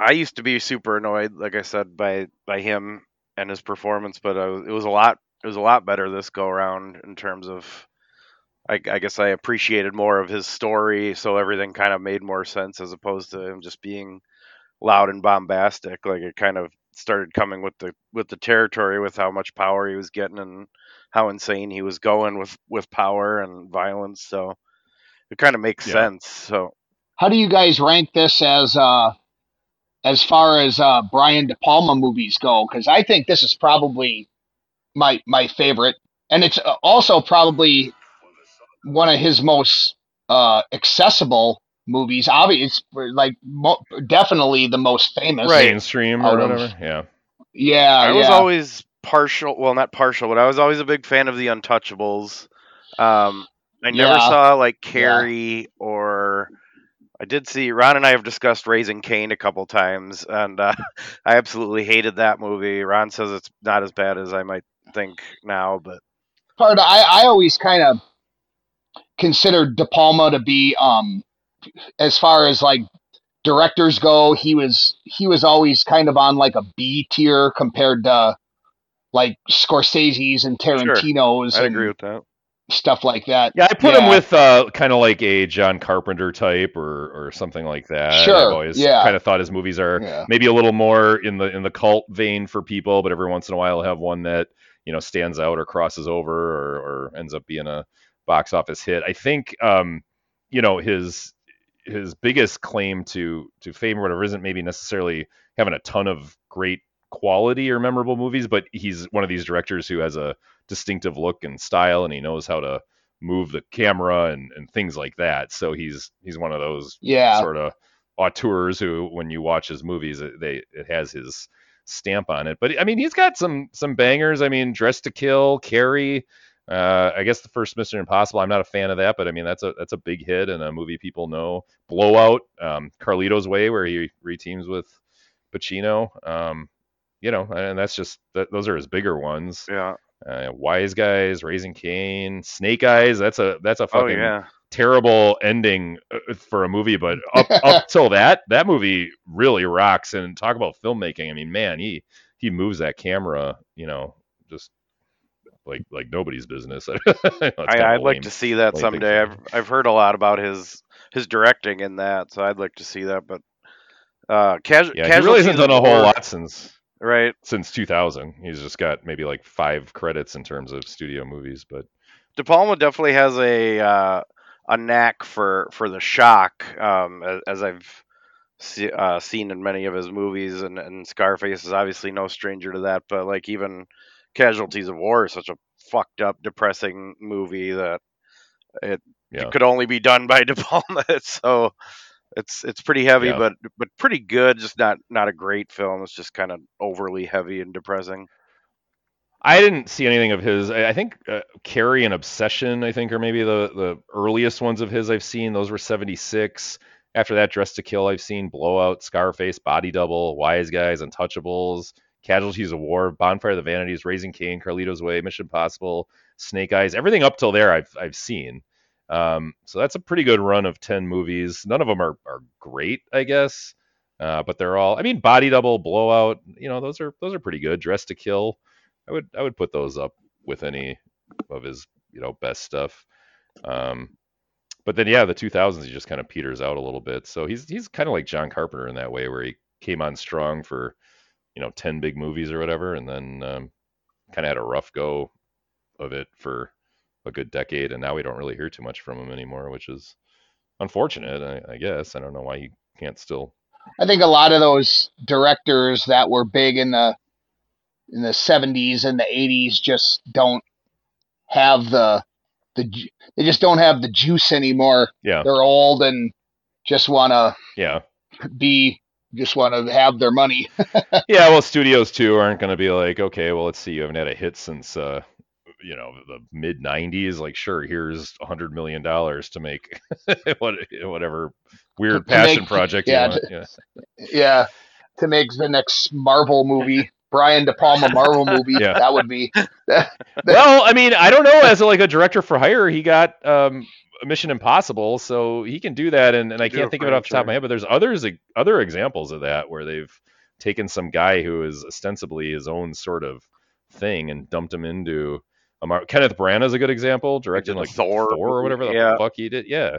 I used to be super annoyed, like I said, by by him and his performance, but was, it was a lot it was a lot better this go around in terms of. I, I guess I appreciated more of his story, so everything kind of made more sense as opposed to him just being loud and bombastic. Like it kind of started coming with the with the territory, with how much power he was getting and how insane he was going with with power and violence. So it kind of makes yeah. sense. So how do you guys rank this as uh as far as uh, Brian De Palma movies go, because I think this is probably my my favorite, and it's uh, also probably one of his most uh, accessible movies. Obviously, like mo- definitely the most famous, right. mainstream or whatever. Of, yeah, yeah. I yeah. was always partial. Well, not partial, but I was always a big fan of the Untouchables. Um, I never yeah. saw like Carrie yeah. or I did see Ron and I have discussed Raising Cain a couple times, and uh, *laughs* I absolutely hated that movie. Ron says it's not as bad as I might think now, but I I always kind of considered De Palma to be um as far as like directors go, he was he was always kind of on like a B tier compared to like Scorsese's and Tarantino's. Sure. I agree with that stuff like that. Yeah, I put yeah. him with uh, kind of like a John Carpenter type or or something like that. Sure. I've always yeah. kind of thought his movies are yeah. maybe a little more in the in the cult vein for people, but every once in a while have one that you know stands out or crosses over or, or ends up being a box office hit. I think um, you know his his biggest claim to to fame or whatever isn't maybe necessarily having a ton of great quality or memorable movies, but he's one of these directors who has a distinctive look and style, and he knows how to move the camera and, and things like that. So he's he's one of those yeah. sort of auteurs who, when you watch his movies, it, they it has his stamp on it. But I mean, he's got some some bangers. I mean, Dress to Kill, Carrie. Uh, I guess the first Mission Impossible. I'm not a fan of that, but I mean that's a that's a big hit and a movie people know. Blowout, um, Carlito's Way, where he reteams with Pacino. Um, you know, and that's just that, those are his bigger ones. Yeah. uh, Wise Guys, Raising Cain, Snake Eyes. That's a that's a oh, fucking oh, yeah. terrible ending uh, for a movie, but *laughs* up up till that that movie really rocks. And talk about filmmaking. I mean, man, he he moves that camera, you know, just like like nobody's business. *laughs* I, I'd like to see that someday. I've I've heard a lot about his his directing in that, so I'd like to see that. But uh, casual, yeah, he really hasn't done a whole lot since right since 2000. He's just got maybe like five credits in terms of studio movies, but De Palma definitely has a uh, a knack for for the shock, um, as, as, I've see, uh, seen in many of his movies, and, and Scarface is obviously no stranger to that. But like even Casualties of War is such a fucked up, depressing movie that it, yeah. it could only be done by *laughs* De Palma. so it's it's pretty heavy, yeah. but but pretty good. Just not not a great film. It's just kind of overly heavy and depressing. I didn't see anything of his. I think uh, Carrie and Obsession, I think, are maybe the the earliest ones of his I've seen. Those were '76. After that, Dressed to Kill, I've seen Blowout, Scarface, Body Double, Wise Guys, Untouchables, Casualties of War, Bonfire of the Vanities, Raising Cain, Carlito's Way, Mission Possible, Snake Eyes. Everything up till there, I've I've seen. Um, so that's a pretty good run of 10 movies. None of them are, are great, I guess. Uh, but they're all, I mean, Body Double, Blowout, you know, those are, those are pretty good. Dress to Kill. I would, I would put those up with any of his, you know, best stuff. Um, but then, yeah, the 2000s, he just kind of peters out a little bit. So he's, he's kind of like John Carpenter in that way, where he came on strong for, you know, 10 big movies or whatever. And then, um, kind of had a rough go of it for a good decade, and now we don't really hear too much from him anymore, which is unfortunate. I, I guess I don't know why he can't still. I think a lot of those directors that were big in the in the 70s and the 80s just don't have the the they just don't have the juice anymore. Yeah, they're old and just want to yeah be just want to have their money. *laughs* yeah, well, studios too aren't going to be like, okay, well, let's see, you haven't had a hit since uh, you know the mid 90s like sure here's a hundred million dollars to make *laughs* whatever weird passion make, project yeah, to, yeah, yeah to make the next marvel movie brian de palma marvel movie *laughs* yeah. that would be *laughs* well i mean i don't know as a, like a director for hire he got um mission impossible so he can do that and, and i can't think of it off the top of my head but there's others other examples of that where they've taken some guy who is ostensibly his own sort of thing and dumped him into Amar- Kenneth Branagh is a good example, directing like Thor, Thor or whatever the yeah. fuck he did. Yeah.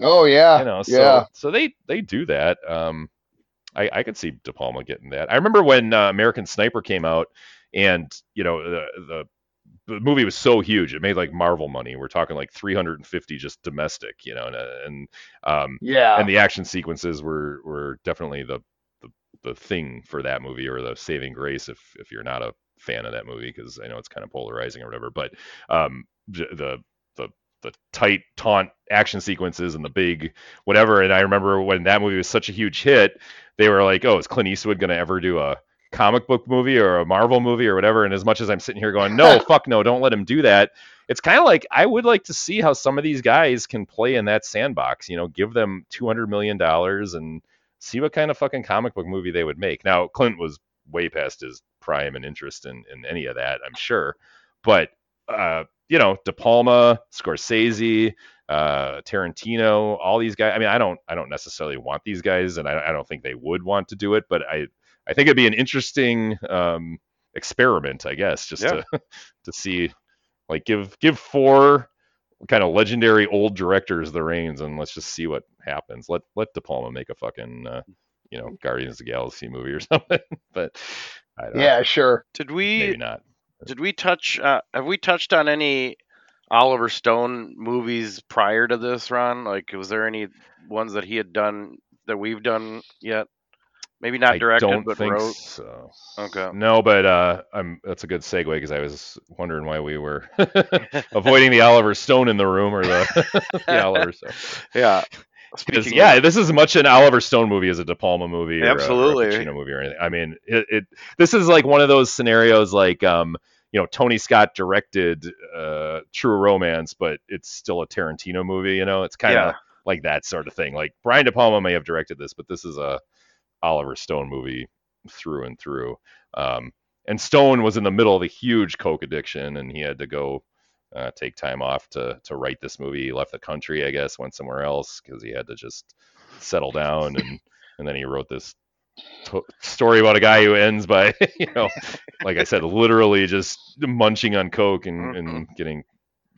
Oh yeah. You know, so, yeah. So they they do that. Um, I I could see De Palma getting that. I remember when uh, American Sniper came out, and you know the the the movie was so huge it made like marvel money we're talking like 350 just domestic you know and, and um yeah and the action sequences were were definitely the, the the thing for that movie or the saving grace if if you're not a fan of that movie because I know it's kind of polarizing or whatever. But um, the the the tight taunt action sequences and the big whatever. And I remember when that movie was such a huge hit, they were like, "Oh, is Clint Eastwood going to ever do a comic book movie or a Marvel movie or whatever?" And as much as I'm sitting here going, "No, *laughs* fuck no, don't let him do that," it's kind of like I would like to see how some of these guys can play in that sandbox. You know, give them 200 million dollars and see what kind of fucking comic book movie they would make. Now, Clint was way past his prime and interest in, in any of that, I'm sure. But uh, you know, De Palma, Scorsese, uh, Tarantino, all these guys. I mean, I don't, I don't necessarily want these guys, and I, I don't think they would want to do it. But I, I think it'd be an interesting um, experiment, I guess, just yeah. to *laughs* to see, like, give give four kind of legendary old directors the reins, and let's just see what happens. Let let De Palma make a fucking uh, you know Guardians of the Galaxy movie or *laughs* something. but yeah, sure. Did we? Maybe not. Did we touch? Uh, have we touched on any Oliver Stone movies prior to this, Ron? Like, was there any ones that he had done that we've done yet? Maybe not directed, I don't but think wrote. So. Okay. No, but uh, I'm. That's a good segue because I was wondering why we were *laughs* *laughs* avoiding the Oliver Stone in the room or the, *laughs* the Oliver Stone. Yeah. Because yeah, this is much an Oliver Stone movie as a De Palma movie, absolutely, or a, or a Pacino movie or anything. I mean, it, it, This is like one of those scenarios, like um, you know, Tony Scott directed uh, True Romance, but it's still a Tarantino movie. You know, it's kind of yeah. like that sort of thing. Like Brian De Palma may have directed this, but this is a Oliver Stone movie through and through. Um, and Stone was in the middle of a huge coke addiction, and he had to go uh, take time off to to write this movie. He left the country, I guess, went somewhere else because he had to just settle down, and *laughs* and then he wrote this story about a guy who ends by *laughs* you know, like I said, literally just munching on coke and, and getting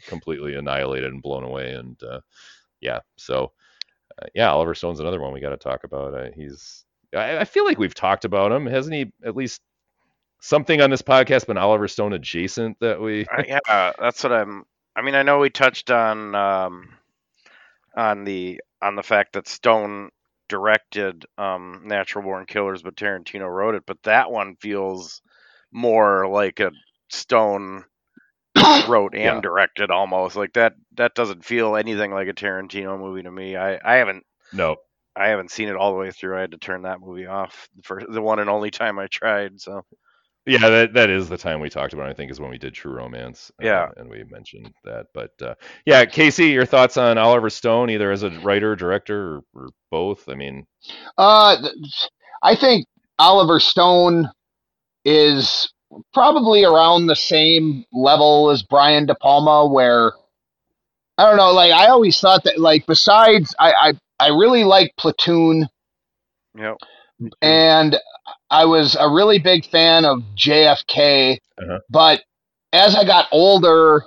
completely annihilated and blown away, and uh, yeah, so. Uh, yeah, Oliver Stone's another one we got to talk about. Uh, he's I, I, feel like we've talked about him. Hasn't he at least something on this podcast been Oliver Stone adjacent that we? uh, yeah, that's what I'm. I mean, I know we touched on um, on the on the fact that Stone directed um, Natural Born Killers, but Tarantino wrote it. But that one feels more like a Stone *coughs* wrote and yeah. directed almost. Like that. That doesn't feel anything like a Tarantino movie to me. I I haven't. No. I haven't seen it all the way through. I had to turn that movie off for the one and only time I tried. So yeah, that that is the time we talked about. It, I think is when we did True Romance. Uh, yeah, and we mentioned that. But uh, yeah, Casey, your thoughts on Oliver Stone, either as a writer, director, or, or both? I mean, uh, I think Oliver Stone is probably around the same level as Brian De Palma, where I don't know. Like I always thought that, like besides, I I, I really like Platoon. Yep. And I was a really big fan of JFK, uh-huh. but as I got older,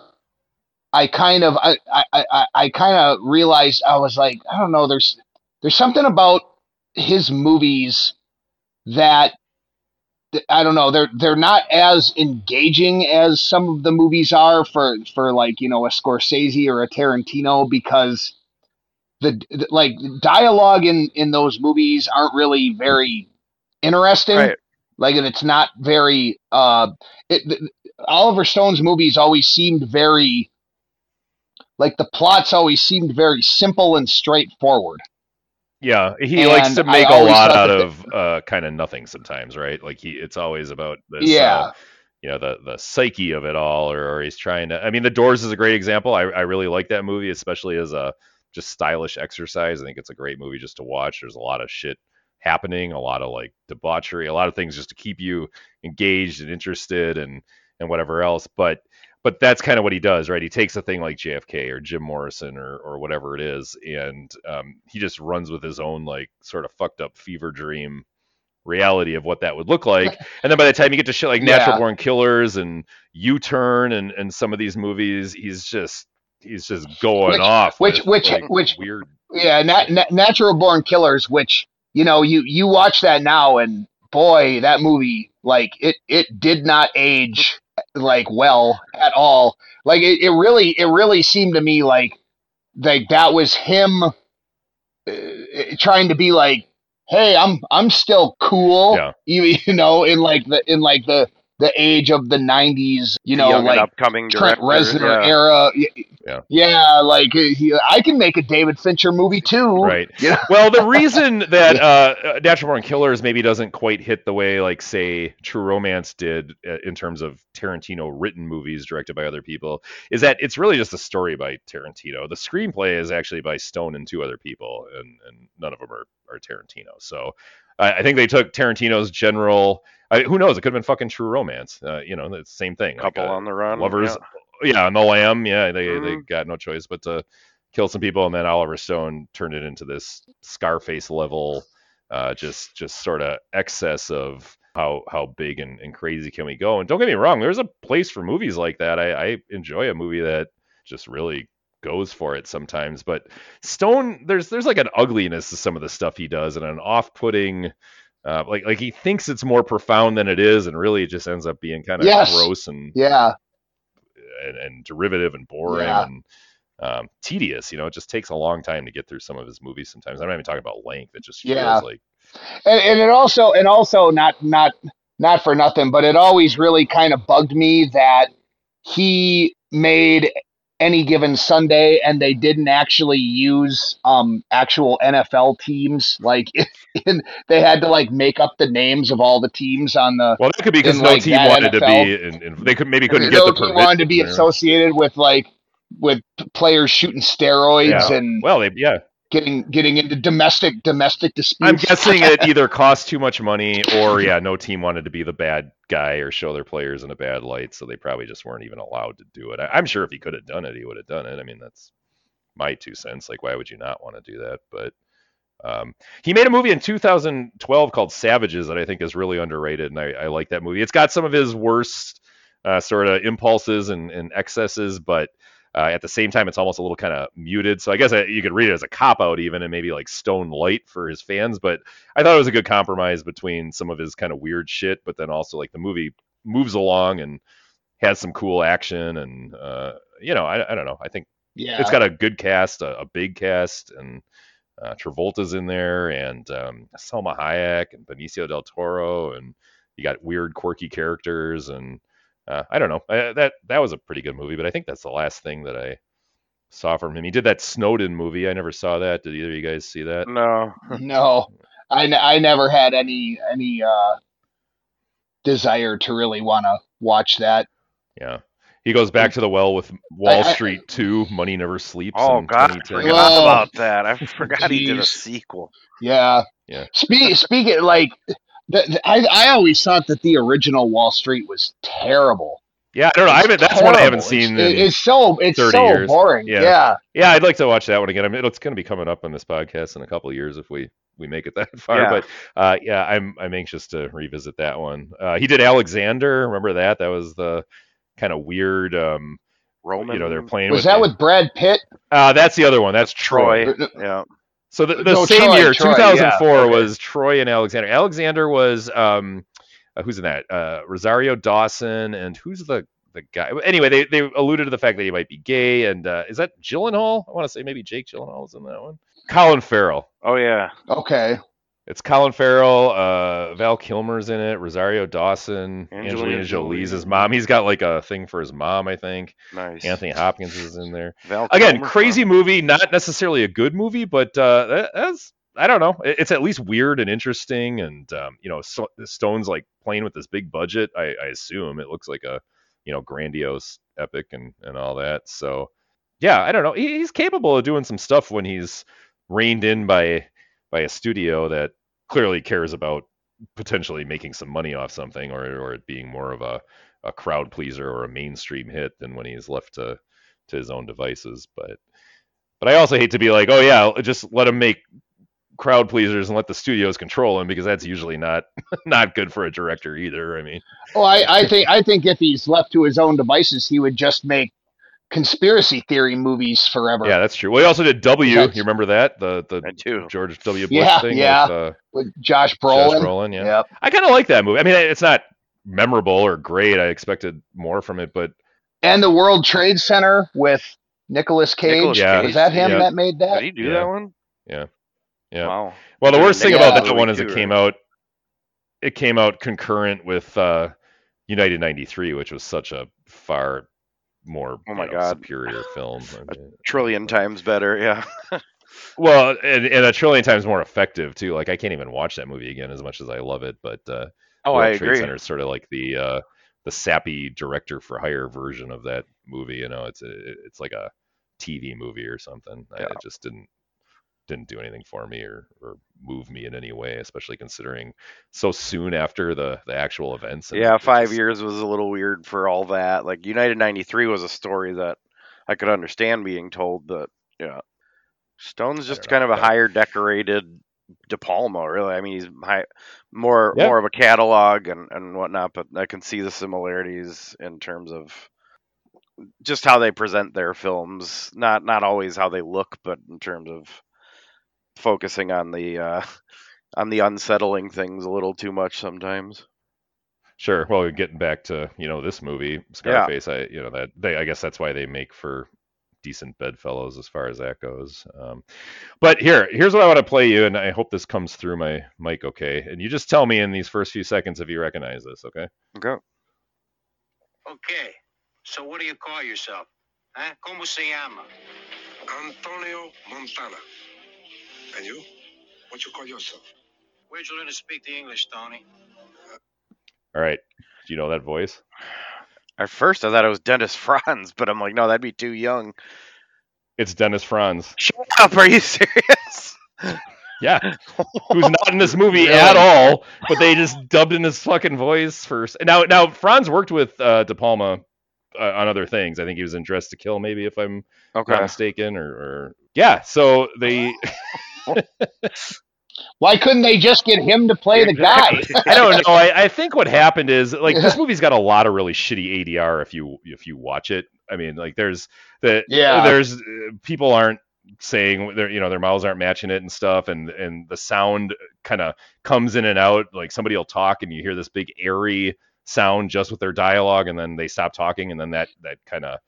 I kind of I I, I, I kind of realized I was like I don't know there's there's something about his movies that I don't know they're they're not as engaging as some of the movies are for for like you know a Scorsese or a Tarantino because the, the like dialogue in in those movies aren't really very interesting. Right. Like it's not very. Uh, it, Oliver Stone's movies always seemed very. Like the plots always seemed very simple and straightforward. Yeah, he and likes to make a lot out of uh, kind of nothing sometimes, right? Like he, it's always about this. Yeah. Uh, you know the the psyche of it all, or, or, he's trying to. I mean, The Doors is a great example. I, I really like that movie, especially as a just stylish exercise. I think it's a great movie just to watch. There's a lot of shit happening, a lot of like debauchery, a lot of things just to keep you engaged and interested and and whatever else. But but that's kind of what he does, right? He takes a thing like JFK or Jim Morrison or or whatever it is, and um, he just runs with his own like sort of fucked up fever dream reality of what that would look like. *laughs* And then by the time you get to shit like Natural yeah. Born Killers and U Turn and and some of these movies, he's just he's just going which, off. Which which like which weird. Yeah, nat- nat- Natural Born Killers, which you know, you you watch that now, and boy, that movie like it it did not age like well at all. Like it, it really it really seemed to me like like that was him uh, trying to be like, hey, I'm I'm still cool, yeah. you, *laughs* you know, in like the in like the the age of the '90s, you know, like upcoming Trent Reznor yeah. era. Yeah, yeah, like he, I can make a David Fincher movie too. Right. Yeah. Well, the reason *laughs* that uh, Natural Born Killers maybe doesn't quite hit the way like say True Romance did uh, in terms of Tarantino written movies directed by other people is that it's really just a story by Tarantino. The screenplay is actually by Stone and two other people, and and none of them are are Tarantino. So I, I think they took Tarantino's general I, who knows? It could have been fucking True Romance. Uh, you know, the same thing. Couple like, uh, on the run. Lovers. Yeah, yeah on the lam. Yeah, they mm-hmm. they got no choice but to kill some people, and then Oliver Stone turned it into this Scarface level, uh, just just sort of excess of how how big and, and crazy can we go. And don't get me wrong, there's a place for movies like that. I, I enjoy a movie that just really goes for it sometimes. But Stone, there's there's like an ugliness to some of the stuff he does, and an off-putting uh, like like he thinks it's more profound than it is, and really it just ends up being kind of yes. gross and yeah, and, and derivative and boring yeah. and um, tedious. You know, it just takes a long time to get through some of his movies. Sometimes I'm not even talking about length; it just yeah. feels like. And, and it also and also not not not for nothing, but it always really kind of bugged me that he made any given Sunday, and they didn't actually use um, actual NFL teams. Like, *laughs* in, they had to like make up the names of all the teams on the. Well, that could be because no like, team wanted NFL. to be, and, and they could maybe couldn't no get the. No team wanted to be associated with like with players shooting steroids yeah. and well, they, yeah, getting getting into domestic domestic disputes. I'm guessing it *laughs* either cost too much money or yeah, no team wanted to be the bad guy or show their players in a bad light, so they probably just weren't even allowed to do it. I, am sure if he could have done it, he would have done it. I mean, that's my two cents. Like, why would you not want to do that? But um, he made a movie in 2012 called Savages that I think is really underrated, and I, I like that movie. It's got some of his worst uh, sort of impulses and, and excesses, but uh, at the same time, it's almost a little kind of muted. So I guess you could read it as a cop out even, and maybe like stone light for his fans. But I thought it was a good compromise between some of his kind of weird shit, but then also like the movie moves along and has some cool action, and uh, you know, I, I don't know. I think yeah. it's got a good cast, a, a big cast, and uh, Travolta's in there, and um, Salma Hayek and Benicio del Toro, and you got weird, quirky characters, and uh, I don't know. I, that that was a pretty good movie, but I think that's the last thing that I saw from him. He did that Snowden movie. I never saw that. Did either of you guys see that? No, *laughs* no. I, I never had any any uh, desire to really want to watch that. Yeah. He goes back to the well with Wall I, Street 2, Money Never Sleeps. Oh, God, I forgot about that. I forgot he did a sequel. Yeah. Yeah. Speak, speaking, like, the, I, I always thought that the original Wall Street was terrible. Yeah, I don't know. I haven't, that's one I haven't seen. It's, it's so it's so years. boring. Yeah. yeah, yeah. I'd like to watch that one again. I mean, it's going to be coming up on this podcast in a couple years if we we make it *laughs* that far. Yeah. But uh, yeah, I'm I'm anxious to revisit that one. Uh, he did Alexander. Remember that? That was the kind of weird. Um, Roman. You know, they're playing. Was with that with Brad Pitt? Uh, that's the other one. That's Troy. Troy. Yeah. So the, the no, same Troy, year, Troy, 2004, yeah. was Troy and Alexander. Alexander was um, uh, who's in that? Uh, Rosario Dawson and who's the the guy? Anyway, they they alluded to the fact that he might be gay, and uh, is that Gyllenhaal? I want to say maybe Jake Gyllenhaal is in that one. Colin Farrell. Oh yeah. Okay. It's Colin Farrell, uh, Val Kilmer's in it, Rosario Dawson, Angelina, Angelina Jolie's his mom. He's got like a thing for his mom, I think. Nice. Anthony Hopkins is in there. Val Again, Kilmer, crazy movie, not necessarily a good movie, but uh, that's I don't know. It's at least weird and interesting, and um, you know, so, Stone's like playing with this big budget. I, I assume it looks like a you know grandiose epic and and all that. So yeah, I don't know. He, he's capable of doing some stuff when he's reined in by by a studio that clearly cares about potentially making some money off something or or it being more of a, a crowd pleaser or a mainstream hit than when he's left to to his own devices. But but I also hate to be like, oh yeah, just let him make crowd pleasers and let the studios control him because that's usually not *laughs* not good for a director either. I mean, well, I, I think I think if he's left to his own devices, he would just make conspiracy theory movies forever. Yeah, that's true. Well, he also did W. That's, you remember that the the George W. Bush yeah, thing yeah. with, uh, with Josh Brolin. Josh Brolin, yeah. Yep. I kind of like that movie. I mean, it's not memorable or great. I expected more from it, but and the World Trade Center with Nicolas Cage. Nicolas yeah. Was that him that made that? Did he do yeah. that one? Yeah. Yeah. Wow. Well, the worst thing about that one is it came out. It came out concurrent with uh, United '93, which was such a far more oh my know, god. superior film a trillion times better yeah. *laughs* Well and, and, a trillion times more effective too. Like i can't even watch that movie again as much as i love it but uh oh World i Trade agree. Center is sort of like the uh the sappy director for hire version of that movie you know? It's a, it's like a tv movie or something. Yeah. I, it just didn't didn't do anything for me or, or move me in any way, especially considering so soon after the the actual events. Yeah, five just... years was a little weird for all that. Like United '93 was a story that I could understand being told, but yeah, Stone's just kind know, of a higher decorated De Palma, really. I mean, he's high, more yeah. more of a catalog and and whatnot, but I can see the similarities in terms of just how they present their films not not always how they look but in terms of focusing on the uh, *laughs* on the unsettling things a little too much sometimes. Sure. Well, getting back to you know this movie, Scarface. Yeah. I you know that they I guess that's why they make for decent bedfellows as far as that goes. Um, but here, here's what I want to play you, and I hope this comes through my mic okay. And you just tell me in these first few seconds if you recognize this, okay? Okay. Okay. So what do you call yourself? Huh? ¿Cómo se llama? Antonio Montana. And you? What you call yourself? Where'd you learn to speak the English, Tony? All right. Do you know that voice? At first, I thought it was Dennis Franz, but I'm like, no, that'd be too young. It's Dennis Franz. Shut up! Are you serious? *laughs* Yeah, who's not in this movie really? at all, but they just dubbed in his fucking voice first. Now, now Franz worked with uh, De Palma uh, on other things. I think he was in Dressed to Kill, maybe if I'm okay. not mistaken, or, or yeah. So they. *laughs* Why couldn't they just get him to play the guy? I don't know. I, I, think what happened is like this *laughs* movie's got a lot of really shitty ADR if you if you watch it. I mean, like there's the yeah there's uh, people aren't saying their you know their mouths aren't matching it and stuff and and the sound kind of comes in and out like somebody will talk and you hear this big airy sound just with their dialogue and then they stop talking and then that that kind of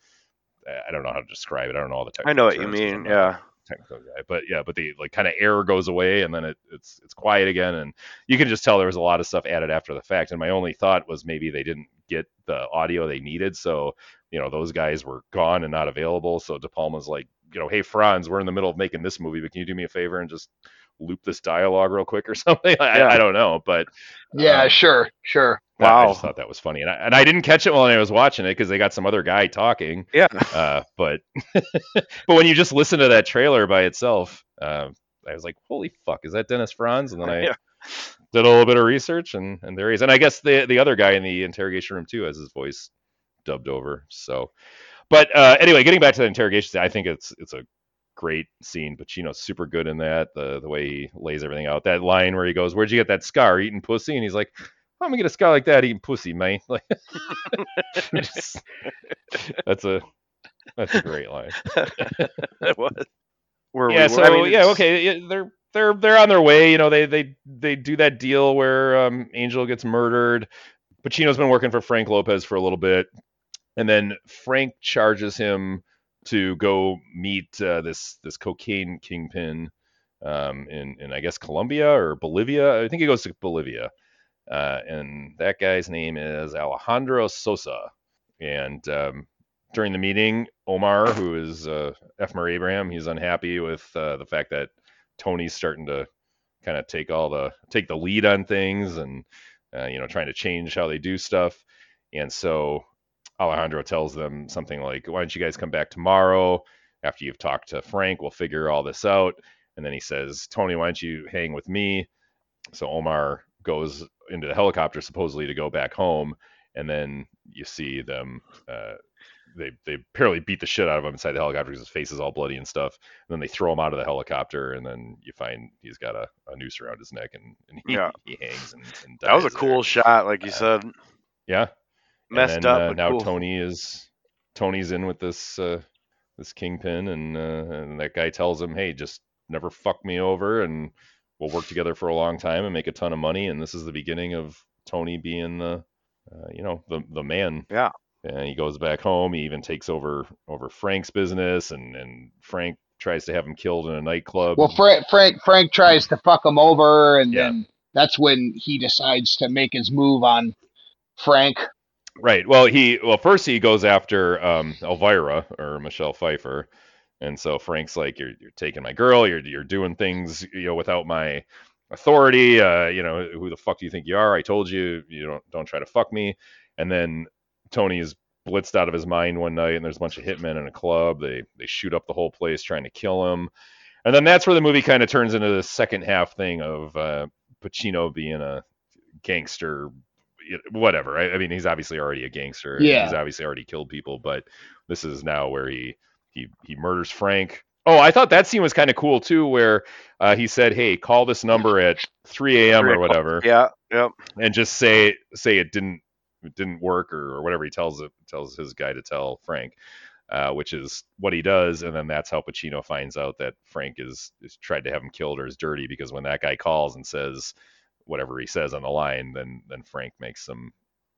I don't know how to describe it. I don't know all the technical I know what you mean. Yeah. Technical guy, but yeah, but the like kind of air goes away and then it, it's it's quiet again, and you can just tell there was a lot of stuff added after the fact. And my only thought was maybe they didn't get the audio they needed, so you know those guys were gone and not available. So De Palma's like, you know, hey Franz, we're in the middle of making this movie, but can you do me a favor and just loop this dialogue real quick or *laughs* something? I, yeah. I, don't know, but yeah, um, sure, sure. Wow, I just thought that was funny, and I, and I didn't catch it while I was watching it because they got some other guy talking. Yeah. Uh, but *laughs* but when you just listen to that trailer by itself, uh, I was like, holy fuck, is that Dennis Franz? And then I. *laughs* Yeah. Did a little bit of research and, and there he is. And I guess the the other guy in the interrogation room too has his voice dubbed over. So but uh, anyway, getting back to the interrogation, I think it's it's a great scene. Pacino's super good in that. The the way he lays everything out. That line where he goes, "Where'd you get that scar? Eating pussy?" And he's like, "I'm gonna get a scar like that eating pussy, man." *laughs* Like, *laughs* just, that's a that's a great line. *laughs* it was. Were yeah. We, so I mean, yeah, okay. Yeah, they're they're they're on their way. You know, they they they do that deal where um, Angel gets murdered. Pacino's been working for Frank Lopez for a little bit and then Frank charges him to go meet uh, this this cocaine kingpin um, in in I guess Colombia or Bolivia. I think he goes to Bolivia, uh, and that guy's name is Alejandro Sosa. And um, during the meeting, Omar, who is uh, F. Murray Abraham, he's unhappy with uh, the fact that Tony's starting to kind of take all the take the lead on things and uh, you know trying to change how they do stuff. And so Alejandro tells them something like, "Why don't you guys come back tomorrow after you've talked to Frank? We'll figure all this out." And then he says, "Tony, why don't you hang with me?" So Omar goes into the helicopter supposedly to go back home, and then you see them. Uh, they they apparently beat the shit out of him inside the helicopter because his face is all bloody and stuff. And then they throw him out of the helicopter, and then you find he's got a, a noose around his neck, and, and he, yeah. he hangs and, and That was a cool there. shot, like you uh, said. Yeah, messed then, up. Uh, now cool. Tony is Tony's in with this uh, this kingpin, and uh, and that guy tells him, "Hey, just never fuck me over, and we'll work together for a long time and make a ton of money." And this is the beginning of Tony being the uh, you know the the man. Yeah. And he goes back home. He even takes over over Frank's business, and and Frank tries to have him killed in a nightclub. Well, Frank Frank Frank tries to fuck him over, and yeah. then that's when he decides to make his move on Frank. Right. Well, he well first he goes after um, Elvira or Michelle Pfeiffer, and so Frank's like, "You're you're taking my girl. You're you're doing things you know without my authority. Uh, you know who the fuck do you think you are? I told you you don't don't try to fuck me." And then Tony is blitzed out of his mind one night, and there's a bunch of hitmen in a club. They they shoot up the whole place trying to kill him, and then that's where the movie kind of turns into the second half thing of uh, Pacino being a gangster whatever. I, I, mean, he's obviously already a gangster. Yeah. He's obviously already killed people, but this is now where he he he murders Frank. Oh, I thought that scene was kind of cool too, where uh, he said, "Hey, call this number at 3 a.m. or whatever." Yeah, yep. And just say say it didn't it didn't work or, or whatever he tells it tells his guy to tell Frank. Uh, which is what he does, and then that's how Pacino finds out that Frank is, is tried to have him killed or is dirty because when that guy calls and says, whatever he says on the line, then then Frank makes some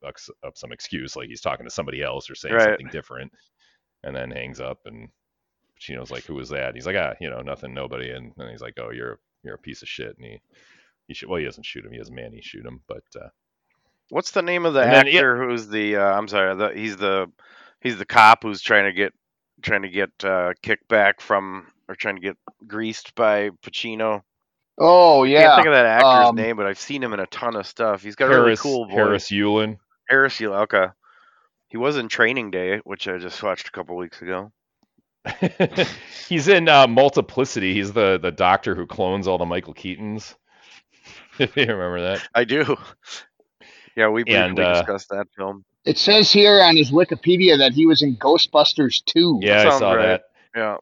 up some excuse like he's talking to somebody else or saying right. something different, and then hangs up. And Pacino's like, "Who was that?" he's like, "Ah, you know, nothing, nobody." And then he's like, "Oh, you're you're a piece of shit." And he he should well, he doesn't shoot him. He has Manny shoot him, but. uh What's the name of the actor then, yeah. who's the? Uh, I'm sorry, the, he's the he's the cop who's trying to get trying to get uh, kickback from or trying to get greased by Pacino. Oh yeah. I can't think of that actor's um, name, but I've seen him in a ton of stuff. He's got Harris, a really cool voice. Harris Yulin. Harris Yulin. Okay. He was in Training Day, which I just watched a couple weeks ago. *laughs* he's in uh, Multiplicity. He's the the doctor who clones all the Michael Keatons. *laughs* If you remember that. I do. Yeah, we briefly And, uh, discussed that film. It says here on his Wikipedia that he was in Ghostbusters 2. Yeah, I saw right. that. Yeah.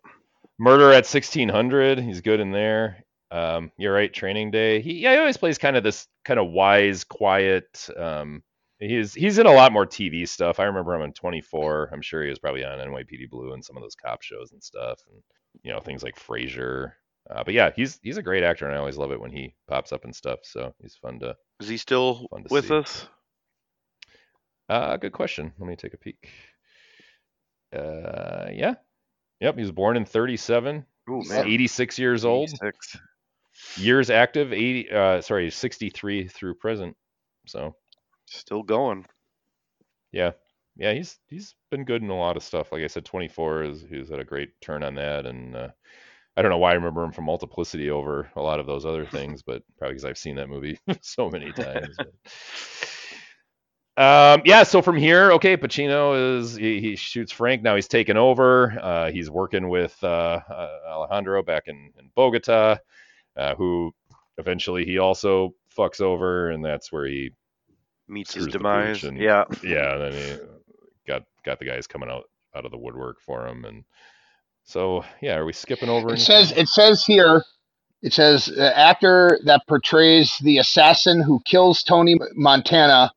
Murder at 1600. He's good in there. Um, you're right. Training Day. He yeah, he always plays kind of this kind of wise, quiet. Um, he's he's in a lot more TV stuff. I remember him on 24. I'm sure he was probably on NYPD Blue and some of those cop shows and stuff, and you know things like Frasier. Uh, but yeah, he's he's a great actor, and I always love it when he pops up and stuff. So he's fun to. Is he still with see. us? Uh, good question. Let me take a peek. Uh, yeah, yep. He was born in 37. Ooh, He's man. 86 years old. 86. Years active 80 uh sorry 63 through present so. Still going. yeah. Yeah he's he's been good in a lot of stuff. Like i said 24 is he's had a great turn on that and uh i don't know why i remember him from multiplicity over a lot of those other *laughs* things but probably because i've seen that movie *laughs* so many times um yeah so from here okay pacino is he, he shoots frank now he's taken over. Uh he's working with uh, uh alejandro back in, in bogota uh who eventually he also fucks over and that's where he Meets his demise. and- Yeah. *laughs* yeah, then he got got the guys coming out out of the woodwork for him, and so yeah, are we skipping over? It anything? says it says here it says uh, actor that portrays the assassin who kills Tony Montana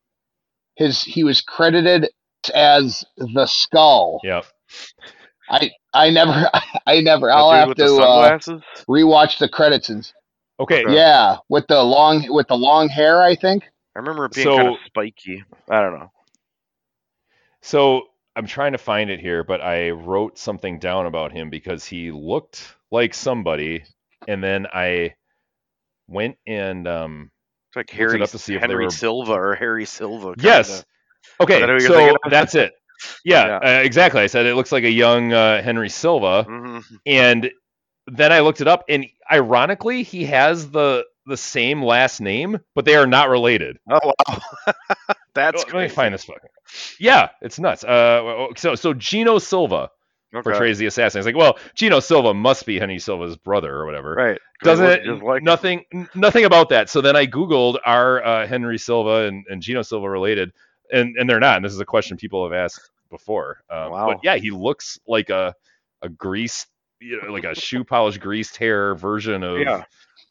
his he was credited as the skull. yeah, I I never *laughs* I never That I'll have to the uh, rewatch the credits and okay, Okay. yeah, with the long with the long hair I think. I remember it being So- kind of spiky. I don't know. So I'm trying to find it here, but I wrote something down about him because he looked like somebody, and then I went and um It's like Looked it Harry up to see if Henry were- Silva or Harry Silva. yes, kinda. okay, that who you're so that's it. Yeah, Yeah. Uh, exactly. I said it looks like a young uh, Henry Silva. Mhm. and then I looked it up, and ironically, he has the the same last name, but they are not related. Oh wow, *laughs* that's let me find this fucking. Yeah, it's nuts. Uh, so so Geno Silva Okay. portrays the assassin. It's like, well, Geno Silva must be Henry Silva's brother or whatever. Right. Doesn't it? like nothing, nothing about that. So then I googled are uh, Henry Silva and, and Geno Silva related, and and they're not. And this is a question people have asked before. Um, Wow. But yeah, he looks like a a greased, you know, like a shoe polish greased hair version of Yeah.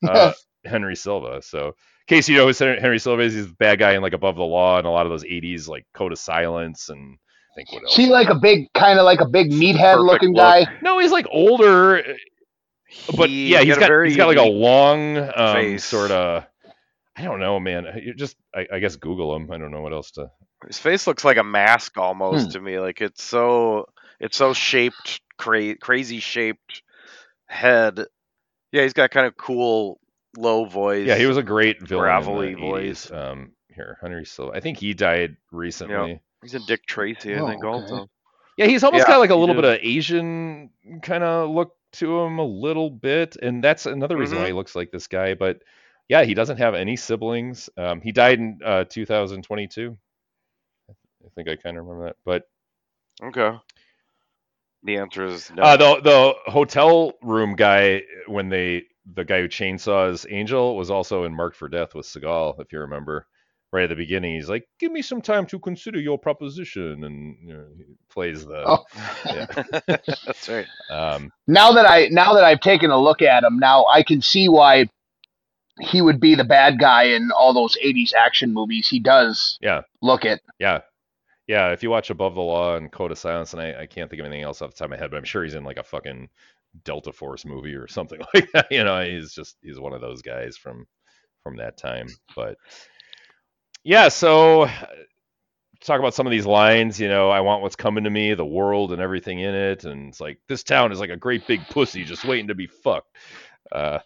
uh, *laughs* Henry Silva. So in case you know who Henry Silva is, he's the bad guy in like Above the Law and a lot of those '80s like Code of Silence and I think what else. See like a big kind of like a big meathead Perfect looking look. guy. no, he's like older, but He yeah, he's a got very he's got like a long um, face. sort of. I don't know, man. You just I, I guess Google him. I don't know what else to. His face looks like a mask almost Hmm. to me. Like it's so it's so shaped, cra- crazy shaped head. Yeah, he's got kind of cool low voice. Yeah, he was a great villain. gravelly in the voice. 80s. Um, here, Henry Silva. I think he died recently. He's in Dick Tracy, I Oh, think, okay. also. Yeah, he's almost Yeah, got like a little did. bit of Asian kind of look to him, a little bit, and that's another reason why Mhm. he looks like this guy. But yeah, he doesn't have any siblings. Um, he died in uh, 2022. I think I kind of remember that. But Okay. The answer is no. uh, the the hotel room guy when they the guy who chainsaws Angel was also in Marked for Death with Seagal, if you remember. Right at the beginning, he's like, "Give me some time to consider your proposition," and you know, he plays the. Oh. Yeah. *laughs* That's right. Um, Now that I now that I've taken a look at him, now I can see why he would be the bad guy in all those 80s action movies. He does yeah, look it. Yeah. Yeah, if you watch Above the Law and Code of Silence, and I, I can't think of anything else off the top of my head, but I'm sure he's in like a fucking Delta Force movie or something *laughs* like that. You know, he's just he's one of those guys from from that time. But yeah, so talk about some of these lines. You know, I want what's coming to me, the world and everything in it, and it's like this town is like a great big pussy just waiting to be fucked. Uh,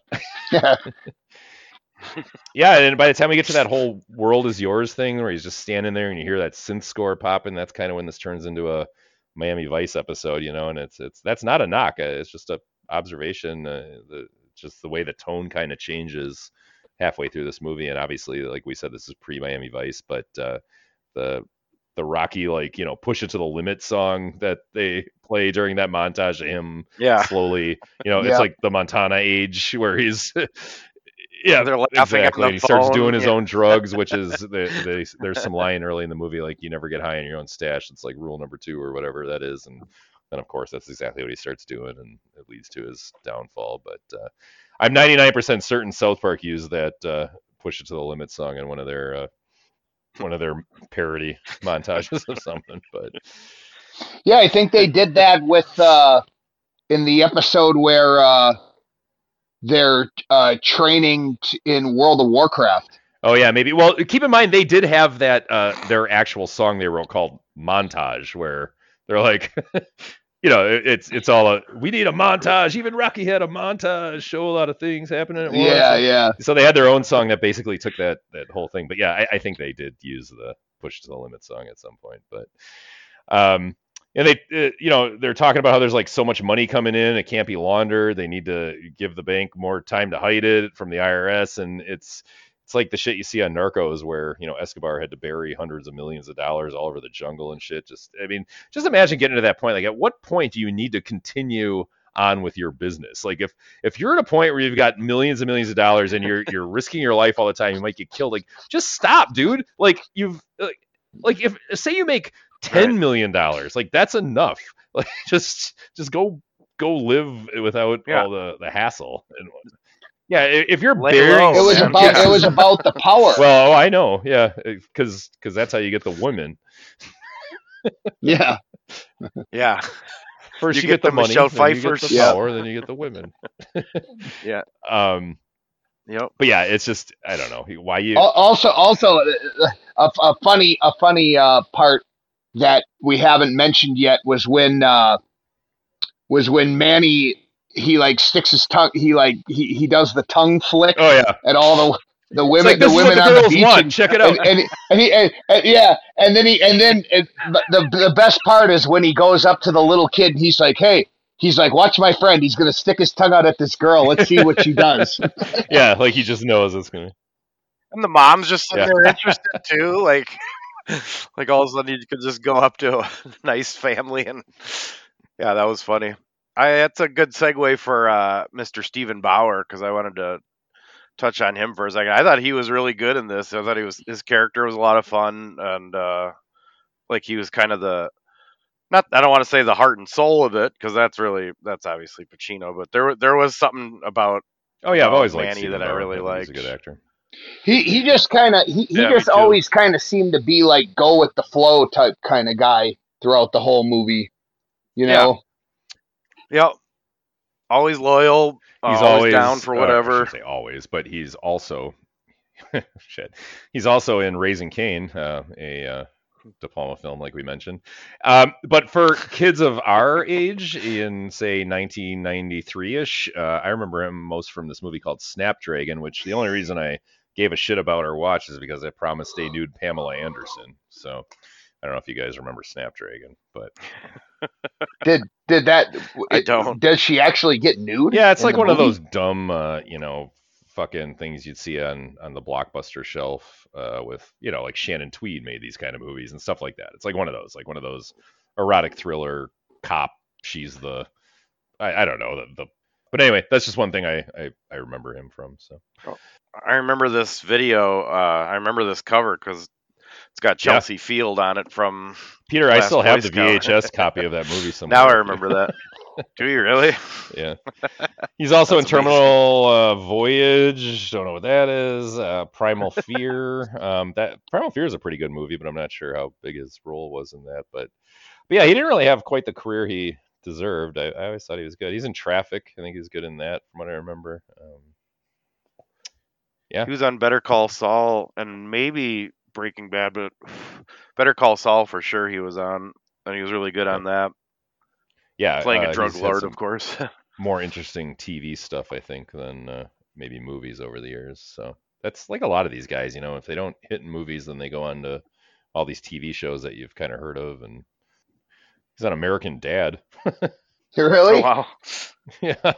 *laughs* *laughs* yeah, and by the time we get to that whole "world is yours" thing, where he's just standing there and you hear that synth score popping, that's kind of when this turns into a Miami Vice episode, you know. And it's it's that's not a knock; uh, it's just a observation. Uh, the just the way the tone kind of changes halfway through this movie, and obviously, like we said, this is pre Miami Vice, but uh, the the Rocky like you know push it to the limit song that they play during that montage of him Yeah. slowly. You know, Yeah. it's like the Montana age where he's *laughs* yeah, They're laughing at exactly. the And he starts doing his yeah. own drugs, which is *laughs* they, they, there's some line early in the movie like you never get high on your own stash. It's like rule number two or whatever that is, and then of course that's exactly what he starts doing, and it leads to his downfall. But uh, I'm 99% certain South Park used that uh, "Push It to the Limit" song in one of their uh, one of their parody *laughs* montages of something. But Yeah, I think they did that with uh, in the episode where they're uh, training t- in World of Warcraft. oh yeah, maybe. Well, keep in mind they did have that uh, their actual song they wrote called "Montage," where they're like. *laughs* You know, it- it's it's all a we need a montage. Even Rocky had a montage, show a lot of things happening at once. Yeah, yeah. so they had their own song that basically took that that whole thing. But yeah, I, I think they did use the push to the limit song at some point. But um, and they uh, you know they're talking about how there's like so much money coming in, it can't be laundered. They need to give the bank more time to hide it from the IRS, and it's it's like the shit you see on Narcos, where you know Escobar had to bury hundreds of millions of dollars all over the jungle and shit. Just I mean, just imagine getting to that point. Like, at what point do you need to continue? on with your business like if if you're at a point where you've got millions and millions of dollars and you're you're risking your life all the time you might get killed like just stop dude like you've like, like if say you make ten million dollars like that's enough *laughs* like just just go go live without Yeah. all the the hassle and yeah if you're Lay burying low, It was about Yeah. it was about the power. *laughs* well oh, i know yeah because because that's how you get the women *laughs* yeah, Yeah. first You you, get get, the, the money Michelle then you get the Yeah. power then you get the women Yeah. um Yep. but yeah it's just i don't know why you also also uh, a, a funny a funny uh, part that we haven't mentioned yet was when uh, was when Manny he like sticks his tongue he like he, he does the tongue flick oh yeah at all the the women like, the this is what women the on the beach want. and, Check it out. and, and, and he and, and- yeah and then he and then it, the the best part is when he goes up to the little kid and he's like hey he's like watch my friend he's gonna stick his tongue out at this girl let's see what she does *laughs* yeah, like he just knows it's gonna. And the mom's just sitting Yeah. there interested too. Like, *laughs* like all of a sudden you could just go up to a *laughs* nice family and *laughs* yeah, that was funny. I that's a good segue for uh, Mr. Steven Bauer because I wanted to touch on him for a second. I thought he was really good in this. I thought he was his character was a lot of fun and uh, like he was kind of the not I don't want to say the heart and soul of it because that's really that's obviously Pacino, but there there was something about Oh yeah, I've always liked Manny Steven that I really think He's a good actor. He he just kind of he, he Yeah, just always kind of seemed to be like go with the flow type kind of guy throughout the whole movie. You Yeah. know, Yep. Always loyal. uh, He's always, always down for uh, I whatever. shouldn't say always, but he's also *laughs* shit. He's also in Raising Cain, uh, a uh, De Palma film, like we mentioned. Um, but for kids of our age, in say 1993ish, uh, I remember him most from this movie called Snapdragon, which the only reason I gave a shit about or watched is because I promised stay *gasps* nude Pamela Anderson. So I don't know if you guys remember Snapdragon, but *laughs* did did that? I don't. Does she actually get nude? Yeah, it's like the one of those dumb, uh, you know, fucking things you'd see on on the blockbuster shelf uh, with, you know, like Shannon Tweed made these kind of movies and stuff like that. It's like one of those, like one of those erotic thriller cop. She's the, I, I don't know the, the, but anyway, that's just one thing I I, I remember him from. So I remember this video. Uh, I remember this cover because it's got Yeah. Chelsea Field on it from. Peter, I still have Boy the VHS *laughs* copy of that movie somewhere. Now I remember that. *laughs* Do you really? Yeah. *laughs* He's also in Terminal uh, Voyage. Don't know what that is. Uh, Primal Fear. Um, that Primal Fear is a pretty good movie, but I'm not sure how big his role was in that. But, but yeah, he didn't really have quite the career he deserved. I, I always thought he was good. He's in Traffic. I think he's good in that, from what I remember. Um, yeah, He was on Better Call Saul and maybe Breaking Bad, but Better Call Saul for sure he was on, and he was really good on that. yeah, Playing uh, a drug lord, of course. *laughs* more interesting TV stuff, I think, than uh, maybe movies over the years. So that's like a lot of these guys, you know, if they don't hit in movies, then they go on to all these TV shows that you've kind of heard of. And he's on American Dad. *laughs* You really? oh, wow. *laughs* yeah.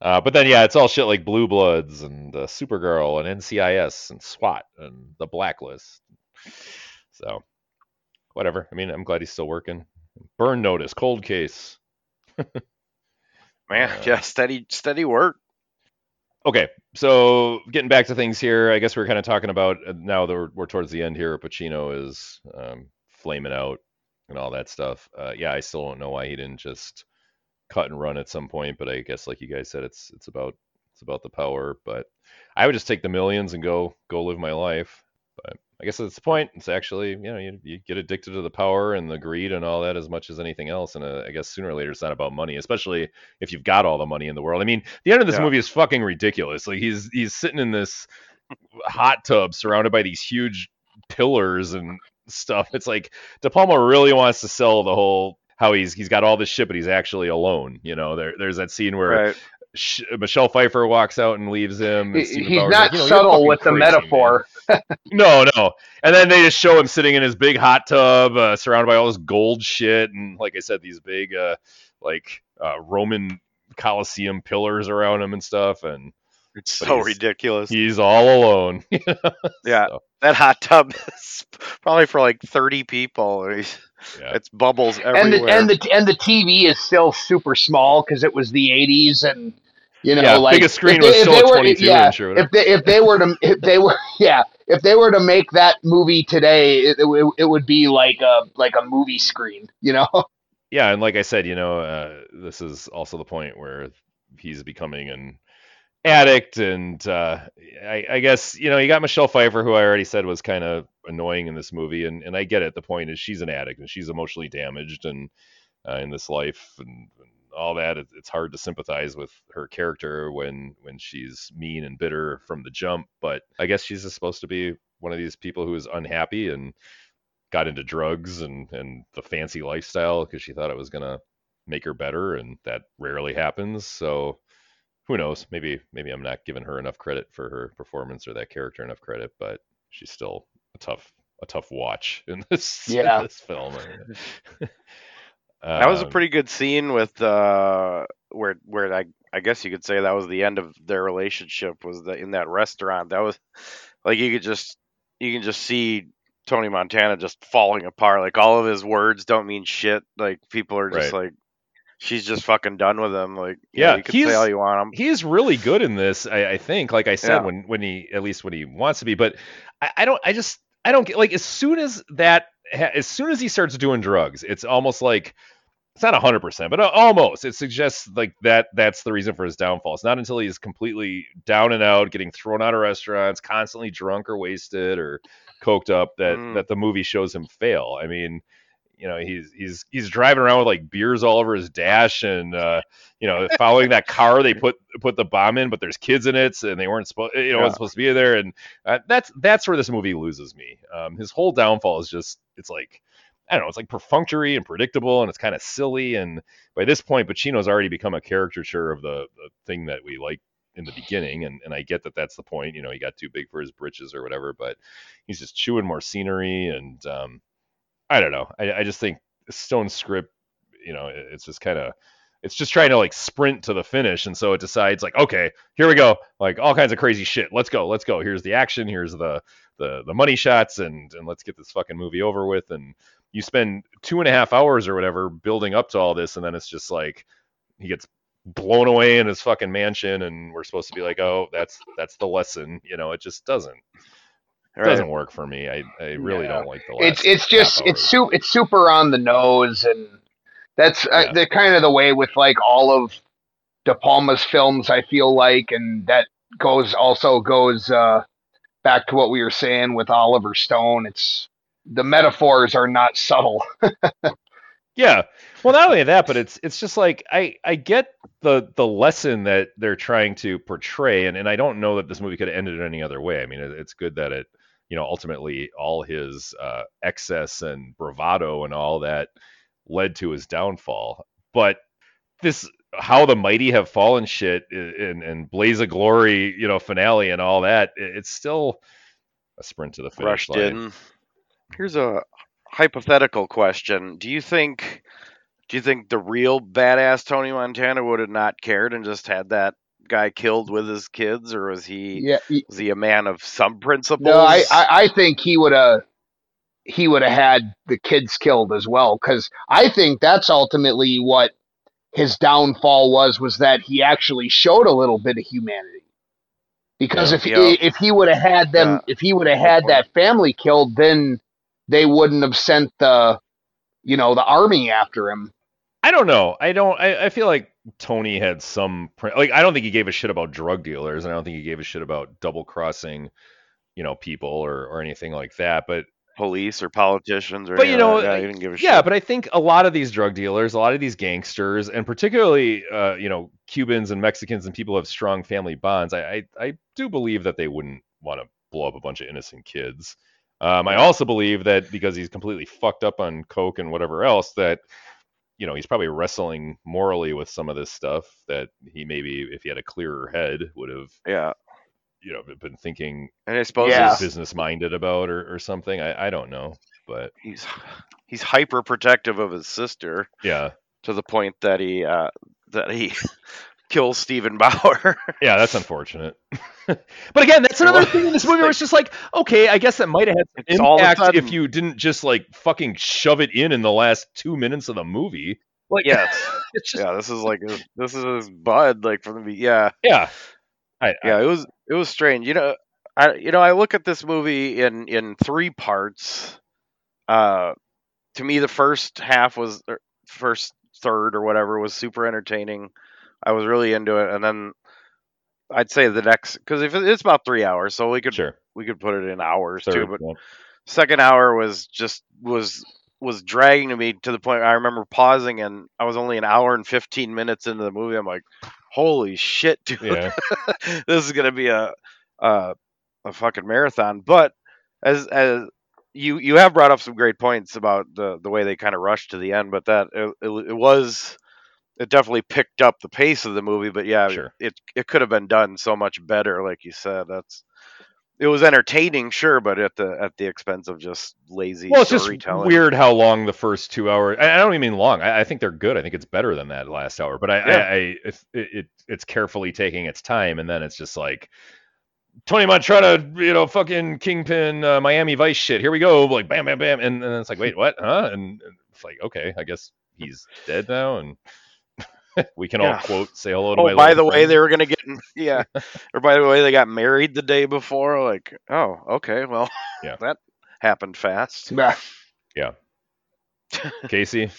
Uh, but then, yeah, it's all shit like Blue Bloods and uh, Supergirl and NCIS and SWAT and The Blacklist. So, whatever. I mean, I'm glad he's still working. Burn notice, cold case. *laughs* Man, uh, yeah, steady, steady work. Okay, so getting back to things here, I guess we are kind of talking about uh, now that we're, we're, towards the end here. Pacino is um, flaming out and all that stuff. Uh, yeah, I still don't know why he didn't just cut and run at some point, but I guess like you guys said, it's it's about it's about the power. But I would just take the millions and go go live my life. But I guess that's the point. It's actually you know you, you get addicted to the power and the greed and all that as much as anything else. And uh, I guess sooner or later it's not about money, especially if you've got all the money in the world. I mean, the end of this yeah. movie is fucking ridiculous. Like he's he's sitting in this hot tub surrounded by these huge pillars and stuff. It's like De Palma really wants to sell the whole how he's he's got all this shit, but he's actually alone. You know, there there's that scene where right. Sh- Michelle Pfeiffer walks out and leaves him. And he's Bauer's not like, you know, subtle with crazy, the metaphor. *laughs* no, no. And then they just show him sitting in his big hot tub, uh, surrounded by all this gold shit, and like I said, these big uh, like uh, Roman Colosseum pillars around him and stuff, and it's so he's, ridiculous. He's all alone. *laughs* yeah, so. that hot tub is probably for like thirty people. Yeah. It's bubbles everywhere. And the, and the and the TV is still super small because it was the '80s, and you know, yeah, like biggest screen was still 22 yeah, inch. If they if they were to if they were *laughs* yeah if they were to make that movie today, it, it, it would be like a like a movie screen, you know. *laughs* Yeah, and like I said, you know, uh, this is also the point where he's becoming an addict, and uh, I, I, guess you know you got Michelle Pfeiffer, who I already said was kind of annoying in this movie, and, and I get it. The point is she's an addict and she's emotionally damaged, and uh, in this life and, and all that, it, it's hard to sympathize with her character when when she's mean and bitter from the jump. But I guess she's supposed to be one of these people who is unhappy and got into drugs and and the fancy lifestyle because she thought it was gonna make her better, and that rarely happens. So who knows? Maybe maybe I'm not giving her enough credit for her performance or that character enough credit, but she's still a tough a tough watch *laughs* in this yeah. in this film. *laughs* that was a um, pretty good scene with uh where where I I guess you could say that was the end of their relationship was the, in that restaurant. That was like you could just you can just see Tony Montana just falling apart. Like all of his words don't mean shit. Like people are just right. like she's just fucking done with him. Like, yeah, know, you can say all you want him. He's really good in this. I, I think, like I said, yeah. when when he at least when he wants to be. But I, I, don't. I just I don't get like as soon as that as soon as he starts doing drugs, it's almost like it's not 100% but almost it suggests like that that's the reason for his downfall it's not until he's completely down and out getting thrown out of restaurants constantly drunk or wasted or coked up that mm. that the movie shows him fail i mean you know he's he's he's driving around with like beers all over his dash and uh, you know following that car they put put the bomb in but there's kids in it and they weren't supposed you know yeah. supposed to be there and uh, that's that's where this movie loses me um, his whole downfall is just it's like I don't know, it's like perfunctory and predictable and it's kind of silly. And by this point, Pacino's already become a caricature of the, the thing that we like in the beginning. And, and I get that that's the point. You know, he got too big for his britches or whatever, but he's just chewing more scenery. And um, I don't know. I, I just think Stone script, you know, it's just kind of it's just trying to like sprint to the finish and so it decides like okay here we go. Like all kinds of crazy shit. Let's go let's go. Here's the action here's the the the money shots and and let's get this fucking movie over with. And you spend two and a half hours or whatever building up to all this and then it's just like he gets blown away in his fucking mansion and we're supposed to be like oh that's that's the lesson. You know it just doesn't right. doesn't work for me. I, I really yeah. don't like the It's it's just it's su- it's super on the nose, and that's uh, the kind of the way with like all of De Palma's films. I feel like, and that goes also goes uh, back to what we were saying with Oliver Stone. It's the metaphors are not subtle. *laughs* yeah. Well, not only that, but it's it's just like I I get the the lesson that they're trying to portray, and and I don't know that this movie could have ended any other way. I mean, it, it's good that it you know, ultimately all his uh, excess and bravado and all that led to his downfall. But this how the mighty have fallen shit and, and blaze of glory, you know, finale and all that, it's still a sprint to the finish Rushed line. In. Here's a hypothetical question: Do you think, do you think the real badass Tony Montana would have not cared and just had that guy killed with his kids, or was he? Yeah, he, was he a man of some principles? No, I, I, I think he would have. he would have had the kids killed as well. Because I think that's ultimately what his downfall was was that he actually showed a little bit of humanity. Because Yeah. if Yeah. He, if he would have had them, Yeah. if he would have had that family killed, then they wouldn't have sent the, you know, the army after him. I don't know. I don't. I, I feel like Tony had some like. I don't think he gave a shit about drug dealers, and I don't think he gave a shit about double crossing, you know, people or or anything like that. But Police or politicians or But, you know, yeah, he didn't give a shit. yeah, but I think a lot of these drug dealers, a lot of these gangsters, and particularly, uh, you know, Cubans and Mexicans and people who have strong family bonds, I, I, I do believe that they wouldn't want to blow up a bunch of innocent kids. Um, I also believe that because he's completely fucked up on coke and whatever else, that you know he's probably wrestling morally with some of this stuff that he maybe, if he had a clearer head, would have yeah, you know been thinking and I suppose Yeah. business minded about or, or something. I, I don't know, but he's he's hyper protective of his sister yeah, to the point that he uh, that he *laughs* kills Steven Bauer. *laughs* Yeah, that's unfortunate. *laughs* but again, that's another thing in this movie where it's just like, okay, I guess that might have had some It's all of a impact if you didn't just like fucking shove it in in the last two minutes of the movie. Like, yes, *laughs* just, yeah, this is like his, this is his bud like from the yeah yeah, I, I- yeah it was it was strange. You know, I you know I look at this movie in in three parts. Uh, to me, the first half was er, first third or whatever was super entertaining. I was really into it, and then I'd say the next because if it's about three hours, so we could sure. we could put it in hours too. But yeah. second hour was just was was dragging to me to the point I remember pausing and I was only an hour and 15 minutes into the movie. I'm like, holy shit, dude. yeah, *laughs* this is going to be a, a a fucking marathon. But as as you you have brought up some great points about the the way they kind of rushed to the end, but that it, it, it was it definitely picked up the pace of the movie, but yeah, Sure. it it could have been done so much better like you said. That's it was entertaining, sure, but at the at the expense of just lazy well, it's just storytelling. weird how long the first two hours. I, I don't even mean long. I, I think they're good. I think it's better than that last hour. But I, Yeah. I, it, it it's carefully taking its time, and then it's just like. Tony Montana, you know, fucking kingpin, uh, Miami Vice shit. Here we go, like bam, bam, bam, and, and then it's like, wait, *laughs* what? Huh? And, and it's like, okay, I guess he's dead now, and *laughs* we can Yeah. all quote, say hello to Oh, my. by little the way, they were gonna get *laughs* yeah, or by the way, they got married the day before. Like, oh, okay, well, Yeah. *laughs* that happened fast. Yeah. Casey,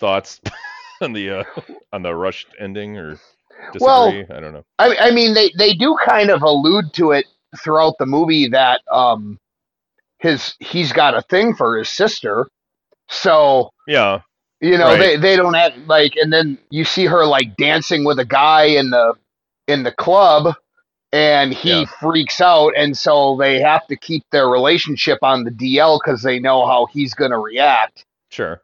thoughts on the uh, on the rushed ending or disagree? Well, I don't know. I, I mean, they, they do kind of allude to it throughout the movie that um, his he's got a thing for his sister. So Yeah, you know Right. they, they don't have like, and then you see her like dancing with a guy in the in the club, and he Yeah. freaks out, and so they have to keep their relationship on the DL because they know how he's going to react. sure.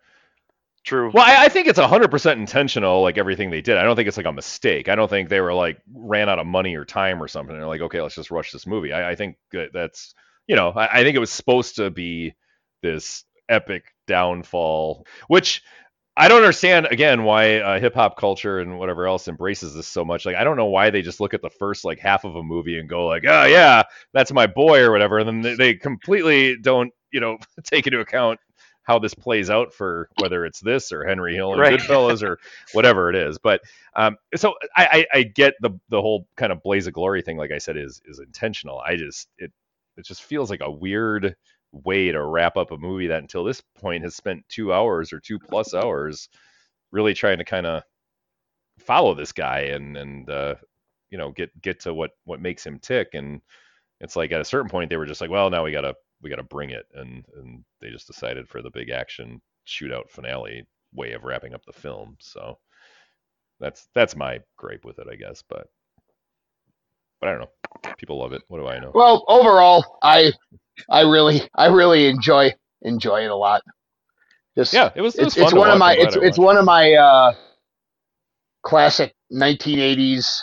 True. Well, I, I think it's hundred percent intentional, like everything they did. I don't think it's like a mistake. I don't think they were like ran out of money or time or something. They're like, okay, let's just rush this movie. I, I think that that's you know, I, I think it was supposed to be this epic downfall, which I don't understand again why uh, hip hop culture and whatever else embraces this so much. Like, I don't know why they just look at the first like half of a movie and go like, oh yeah, that's my boy or whatever, and then they, they completely don't you know *laughs* take into account how this plays out for whether it's this or Henry Hill and Right. Goodfellas or *laughs* whatever it is. But um, so I, I, I get the the whole kind of blaze of glory thing. Like I said, is is intentional. I just it it just feels like a weird way to wrap up a movie that until this point has spent two hours or two plus hours really trying to kind of follow this guy and and uh, you know get get to what what makes him tick. And it's like at a certain point they were just like well now we gotta we gotta bring it. And and they just decided for the big action shootout finale way of wrapping up the film. So that's that's my gripe with it i guess but but i don't know people love it what do i know Well, overall, I I really I really enjoy enjoy it a lot. Just yeah it was it was it's, fun it's to one of my it's it's one of my uh classic 1980s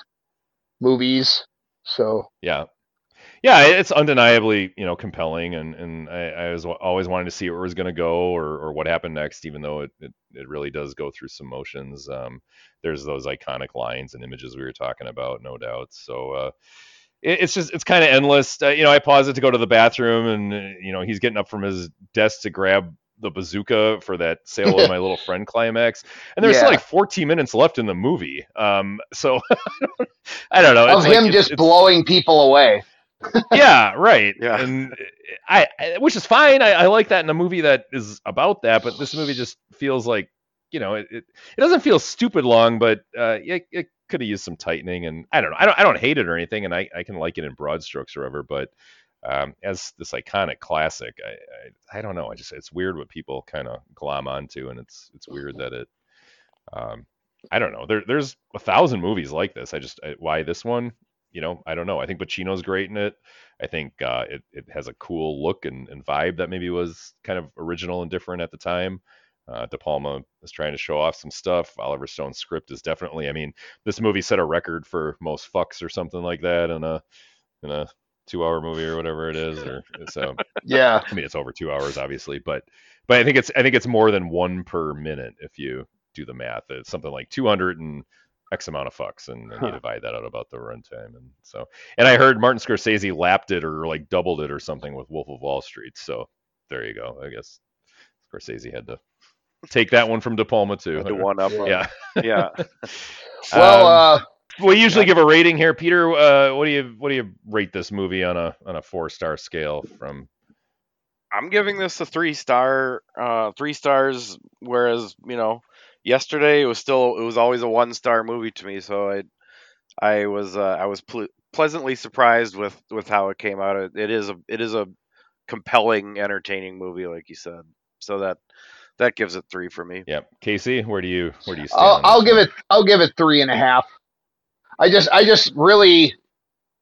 movies. So Yeah. Yeah, it's undeniably, you know, compelling and, and I, I was always wanted to see where it was going to go or, or what happened next, even though it, it, it really does go through some motions. Um, there's those iconic lines and images we were talking about, no doubt. So, uh, it's just it's kind of endless. Uh, you know, I pause it to go to the bathroom, and uh, you know he's getting up from his desk to grab the bazooka for that sail of *laughs* my little friend climax, and there's yeah. still like 14 minutes left in the movie. Um, so *laughs* I don't know. Of him like, just it's, blowing people away. Yeah, right. *laughs* Yeah, and I, I which is fine. I, I, like that in a movie that is about that, but this movie just feels like you know it. It, it doesn't feel stupid long, but uh, it, it could have used some tightening. And I don't know. I don't I don't hate it or anything, and I I can like it in broad strokes or whatever, but um, as this iconic classic, I, I, I don't know. I just it's weird what people kind of glom onto, and it's it's weird that it. Um, I don't know. There there's a thousand movies like this. I just I, why this one? You know, I don't know. I think Pacino's great in it. I think uh, it it has a cool look and, and vibe that maybe was kind of original and different at the time. Uh, De Palma is trying to show off some stuff. Oliver Stone's script is definitely. I mean, this movie set a record for most fucks or something like that in a in a two hour movie or whatever it is or so *laughs* yeah i mean it's over two hours obviously but but i think it's i think it's more than one per minute if you do the math it's something like 200 and x amount of fucks and, and huh. you divide that out about the runtime and so and i heard martin scorsese lapped it or like doubled it or something with wolf of wall street so there you go i guess scorsese had to take that one from de palma too the *laughs* one up yeah yeah *laughs* well um, uh we usually give a rating here, Peter. Uh, what do you what do you rate this movie on a on a four star scale from? I'm giving this a three star, uh, three stars. Whereas you know, yesterday it was still it was always a one star movie to me. So I I was uh, I was ple- pleasantly surprised with with how it came out. It, it is a it is a compelling, entertaining movie, like you said. So that that gives it three for me. Yep. Casey, where do you where do you stand? I'll, I'll give it I'll give it three and a half. I just I just really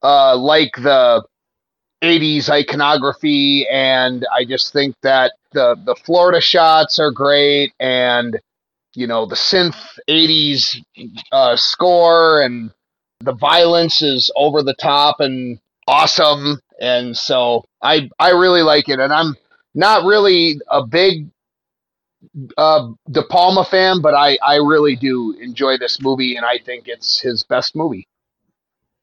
uh, like the 80s iconography and I just think that the the Florida shots are great and you know the synth 80s uh, score and the violence is over the top and awesome and so I I really like it and I'm not really a big uh, De Palma fan, but I, I really do enjoy this movie, and I think it's his best movie.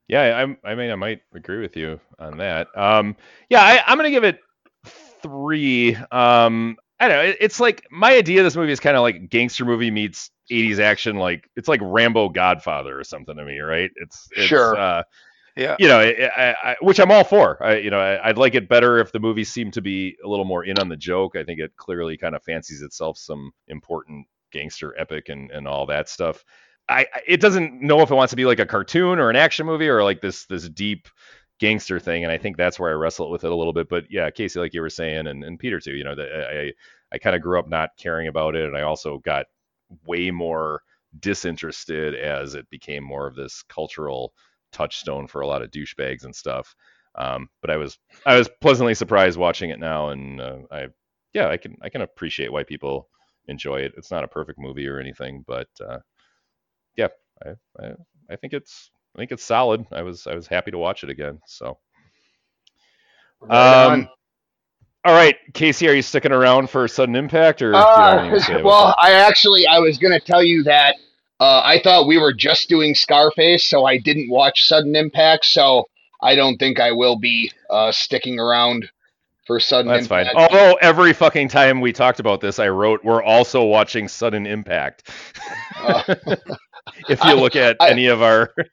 Yeah, I, I mean, I might agree with you on that. Um, yeah, I, am gonna give it three. Um, I don't know. It's like my idea of this movie is kind of like gangster movie meets 80s action. Like it's like Rambo Godfather or something to me, right? It's, it's sure. Uh, yeah. You know, I, I, which I'm all for. I, you know, I, would like it better if the movie seemed to be a little more in on the joke. I think it clearly kind of fancies itself some important gangster epic and, and all that stuff. I, it doesn't know if it wants to be like a cartoon or an action movie or like this this deep gangster thing, and I think that's where I wrestle with it a little bit. But yeah, Casey, like you were saying, and, and Peter too, you know, that I I kind of grew up not caring about it, and I also got way more disinterested as it became more of this cultural touchstone for a lot of douchebags and stuff. Um, but I was I was pleasantly surprised watching it now, and uh, I yeah I can I can appreciate why people enjoy it. It's not a perfect movie or anything, but uh, yeah, I, I I think it's I think it's solid. I was I was happy to watch it again. So. Right um, all right, Casey, are you sticking around for sudden impact or? Uh, well, I actually I was going to tell you that uh, I thought we were just doing Scarface, so I didn't watch Sudden Impact, so I don't think I will be uh, sticking around for Sudden That's Impact. fine. Although every fucking time we talked about this, I wrote, we're also watching Sudden Impact. Uh, *laughs* if you look at I, any of our. *laughs*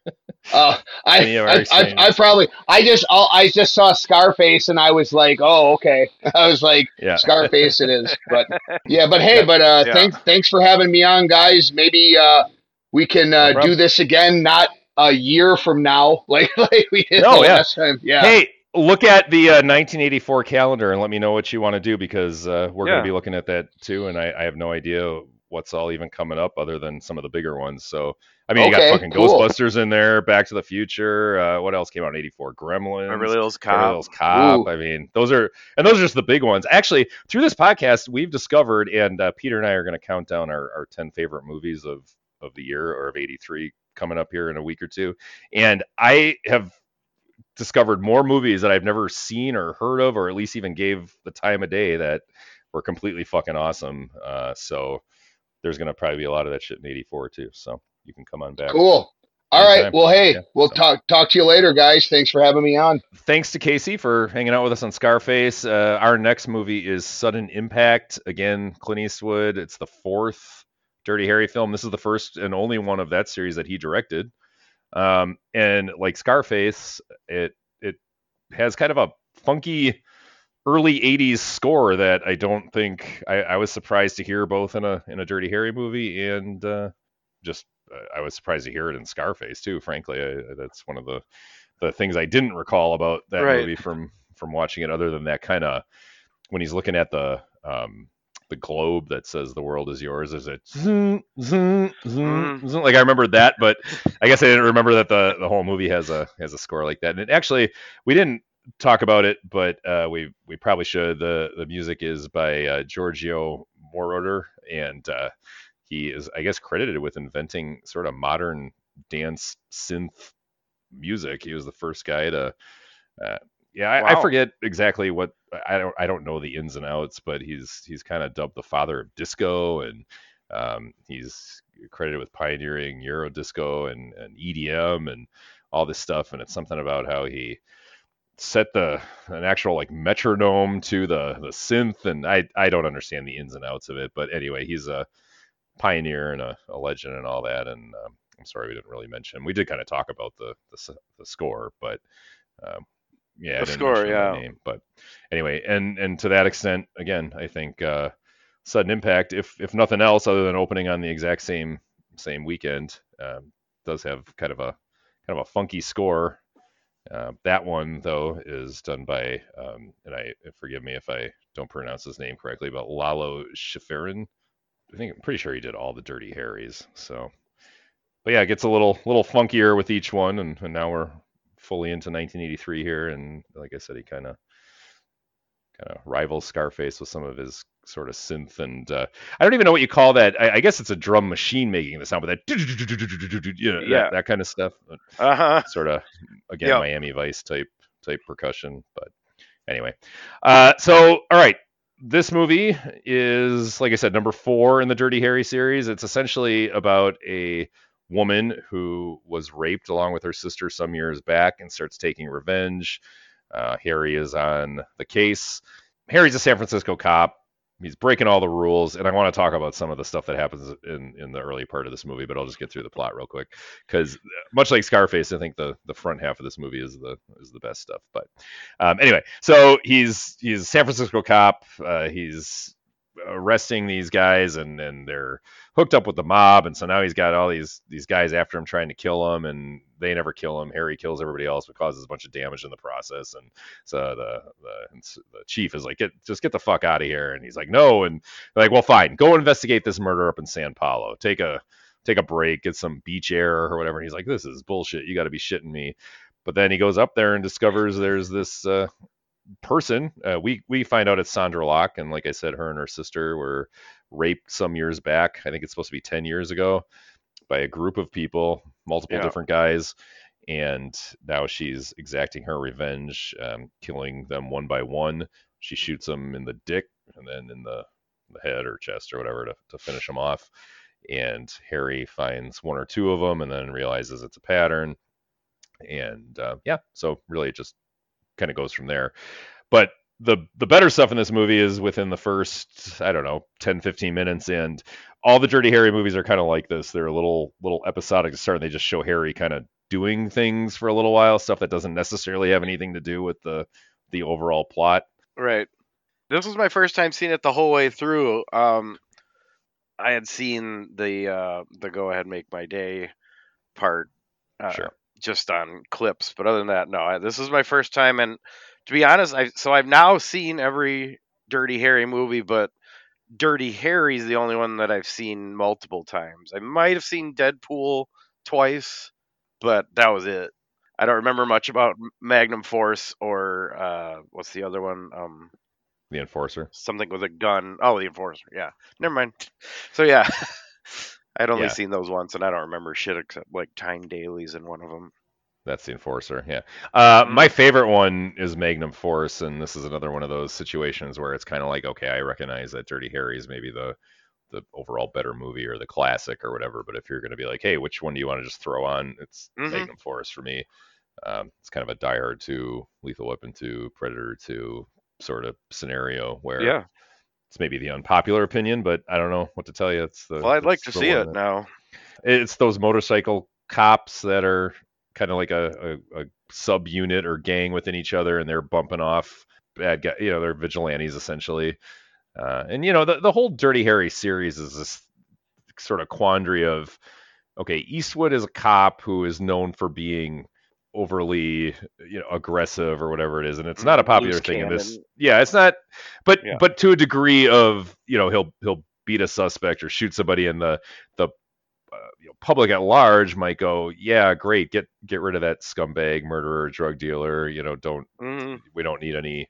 Uh, I, I, I, I, probably I just I just saw Scarface and I was like oh okay *laughs* I was like yeah. Scarface it is but *laughs* yeah but hey but uh yeah. thanks thanks for having me on guys maybe uh we can uh, no do this again, not a year from now, like like we did oh, yeah. last time. Yeah. Hey, look at the uh, 1984 calendar and let me know what you want to do because uh, we're yeah. going to be looking at that too, and I, I, have no idea what's all even coming up other than some of the bigger ones. So I mean, okay, you got fucking cool. Ghostbusters in there, Back to the Future. Uh, what else came out in '84? Gremlins. Beverly Hills Cop. Beverly Hills Cop. Ooh. I mean, those are and those are just the big ones. Actually, through this podcast, we've discovered, and uh, Peter and I are going to count down our, our 10 favorite movies of of the year or of 83 coming up here in a week or two. And I have discovered more movies that I've never seen or heard of, or at least even gave the time of day that were completely fucking awesome. Uh, so there's going to probably be a lot of that shit in 84 too. So you can come on back. Cool. All right. Well, hey, yeah, we'll so. talk talk to you later, guys. Thanks for having me on. Thanks to Casey for hanging out with us on Scarface. Uh, our next movie is Sudden Impact. Again, Clint Eastwood. It's the fourth Dirty Harry film. This is the first and only one of that series that he directed. Um, and like Scarface, it it has kind of a funky early 80s score that I don't think I, I was surprised to hear both in a in a Dirty Harry movie and uh, just uh, I was surprised to hear it in Scarface too. Frankly, I, that's one of the the things I didn't recall about that right. movie from from watching it. Other than that, kind of when he's looking at the um, the globe that says the world is yours is it zoom, zoom, zoom, zoom. like i remember that but i guess i didn't remember that the the whole movie has a has a score like that and it actually we didn't talk about it but uh, we we probably should the the music is by uh, giorgio moroder and uh, he is i guess credited with inventing sort of modern dance synth music he was the first guy to uh, yeah, I, wow. I, forget exactly what I don't I don't know the ins and outs, but he's he's kind of dubbed the father of disco, and um, he's credited with pioneering Euro disco and, and EDM and all this stuff. And it's something about how he set the an actual like metronome to the the synth, and I I don't understand the ins and outs of it, but anyway, he's a pioneer and a, a legend and all that. And um, I'm sorry we didn't really mention. We did kind of talk about the the, the score, but um, yeah, the score, yeah. Name, but anyway, and and to that extent, again, I think uh, sudden impact, if if nothing else, other than opening on the exact same same weekend, um, does have kind of a kind of a funky score. Uh, that one though is done by, um, and I forgive me if I don't pronounce his name correctly, but Lalo Schifrin. I think I'm pretty sure he did all the Dirty Harrys. So, but yeah, it gets a little little funkier with each one, and, and now we're fully into 1983 here, and like I said, he kind of kind of rivals Scarface with some of his sort of synth and uh, I don't even know what you call that. I, I, guess it's a drum machine making the sound, but that *laughs* you know yeah. that, that kind of stuff. Uh-huh. Sort of again yep. Miami Vice type type percussion, but anyway. Uh, so all right, this movie is like I said, number four in the Dirty Harry series. It's essentially about a woman who was raped along with her sister some years back and starts taking revenge. Uh, Harry is on the case. Harry's a San Francisco cop. He's breaking all the rules, and I want to talk about some of the stuff that happens in, in the early part of this movie, but I'll just get through the plot real quick because much like Scarface, I think the, the front half of this movie is the is the best stuff. But um, anyway, so he's he's a San Francisco cop. Uh, he's arresting these guys and and they're hooked up with the mob. And so now he's got all these these guys after him trying to kill him and they never kill him. Harry kills everybody else but causes a bunch of damage in the process. And so the the, the chief is like get just get the fuck out of here. And he's like no. And like well fine. Go investigate this murder up in san paulo. Take a take a break get some beach air or whatever. And he's like this is bullshit. You got to be shitting me. But then he goes up there and discovers there's this uh, person. Uh, we we find out it's Sondra Locke, and like I said, her and her sister were raped some years back. I think it's supposed to be ten years ago by a group of people, multiple yeah. different guys, and now she's exacting her revenge, um, killing them one by one. She shoots them in the dick and then in the, the head or chest or whatever to, to finish them off. And Harry finds one or two of them and then realizes it's a pattern. And uh, yeah, so really it just kind of goes from there. But the the better stuff in this movie is within the first I don't know 10 15 minutes and all the Dirty Harry movies are kind of like this. They're a little little episodic to start and they just show Harry kind of doing things for a little while, stuff that doesn't necessarily have anything to do with the the overall plot. Right. This was my first time seeing it the whole way through. Um I had seen the uh the go ahead make my day part uh, sure just on clips. But other than that, no. I, this is my first time, and to be honest, I so I've now seen every Dirty Harry movie, but Dirty Harry's the only one that I've seen multiple times. I might have seen Dead Pool twice, but that was it. I don't remember much about Magnum Force or uh, what's the other one? Um, the Enforcer. Something with a gun. Oh, the Enforcer. Yeah. Never mind. So yeah. *laughs* I'd only yeah. seen those once, and I don't remember shit except like Tyne Daly's in one of them. That's the enforcer. Yeah. Uh, mm-hmm. my favorite one is Magnum Force, and this is another one of those situations where it's kind of like, okay, I recognize that Dirty Harry is maybe the the overall better movie or the classic or whatever. But if you're going to be like, hey, which one do you want to just throw on? It's mm-hmm. Magnum Force for me. Um, it's kind of a Die Hard 2, Lethal Weapon 2, Predator 2 sort of scenario where yeah. It's maybe the unpopular opinion, but I don't know what to tell you. It's the well, I'd like to see it that, now. It's those motorcycle cops that are kind of like a, a, a sub unit or gang within each other, and they're bumping off bad guys. You know, they're vigilantes essentially. Uh, and you know, the the whole Dirty Harry series is this sort of quandary of okay, Eastwood is a cop who is known for being overly you know aggressive or whatever it is and it's not a mm-hmm. popular thing in this yeah it's not but yeah. but to a degree of you know he'll he'll beat a suspect or shoot somebody and the the uh, you know, public at large might go yeah great get get rid of that scumbag murderer drug dealer you know don't mm. we don't need any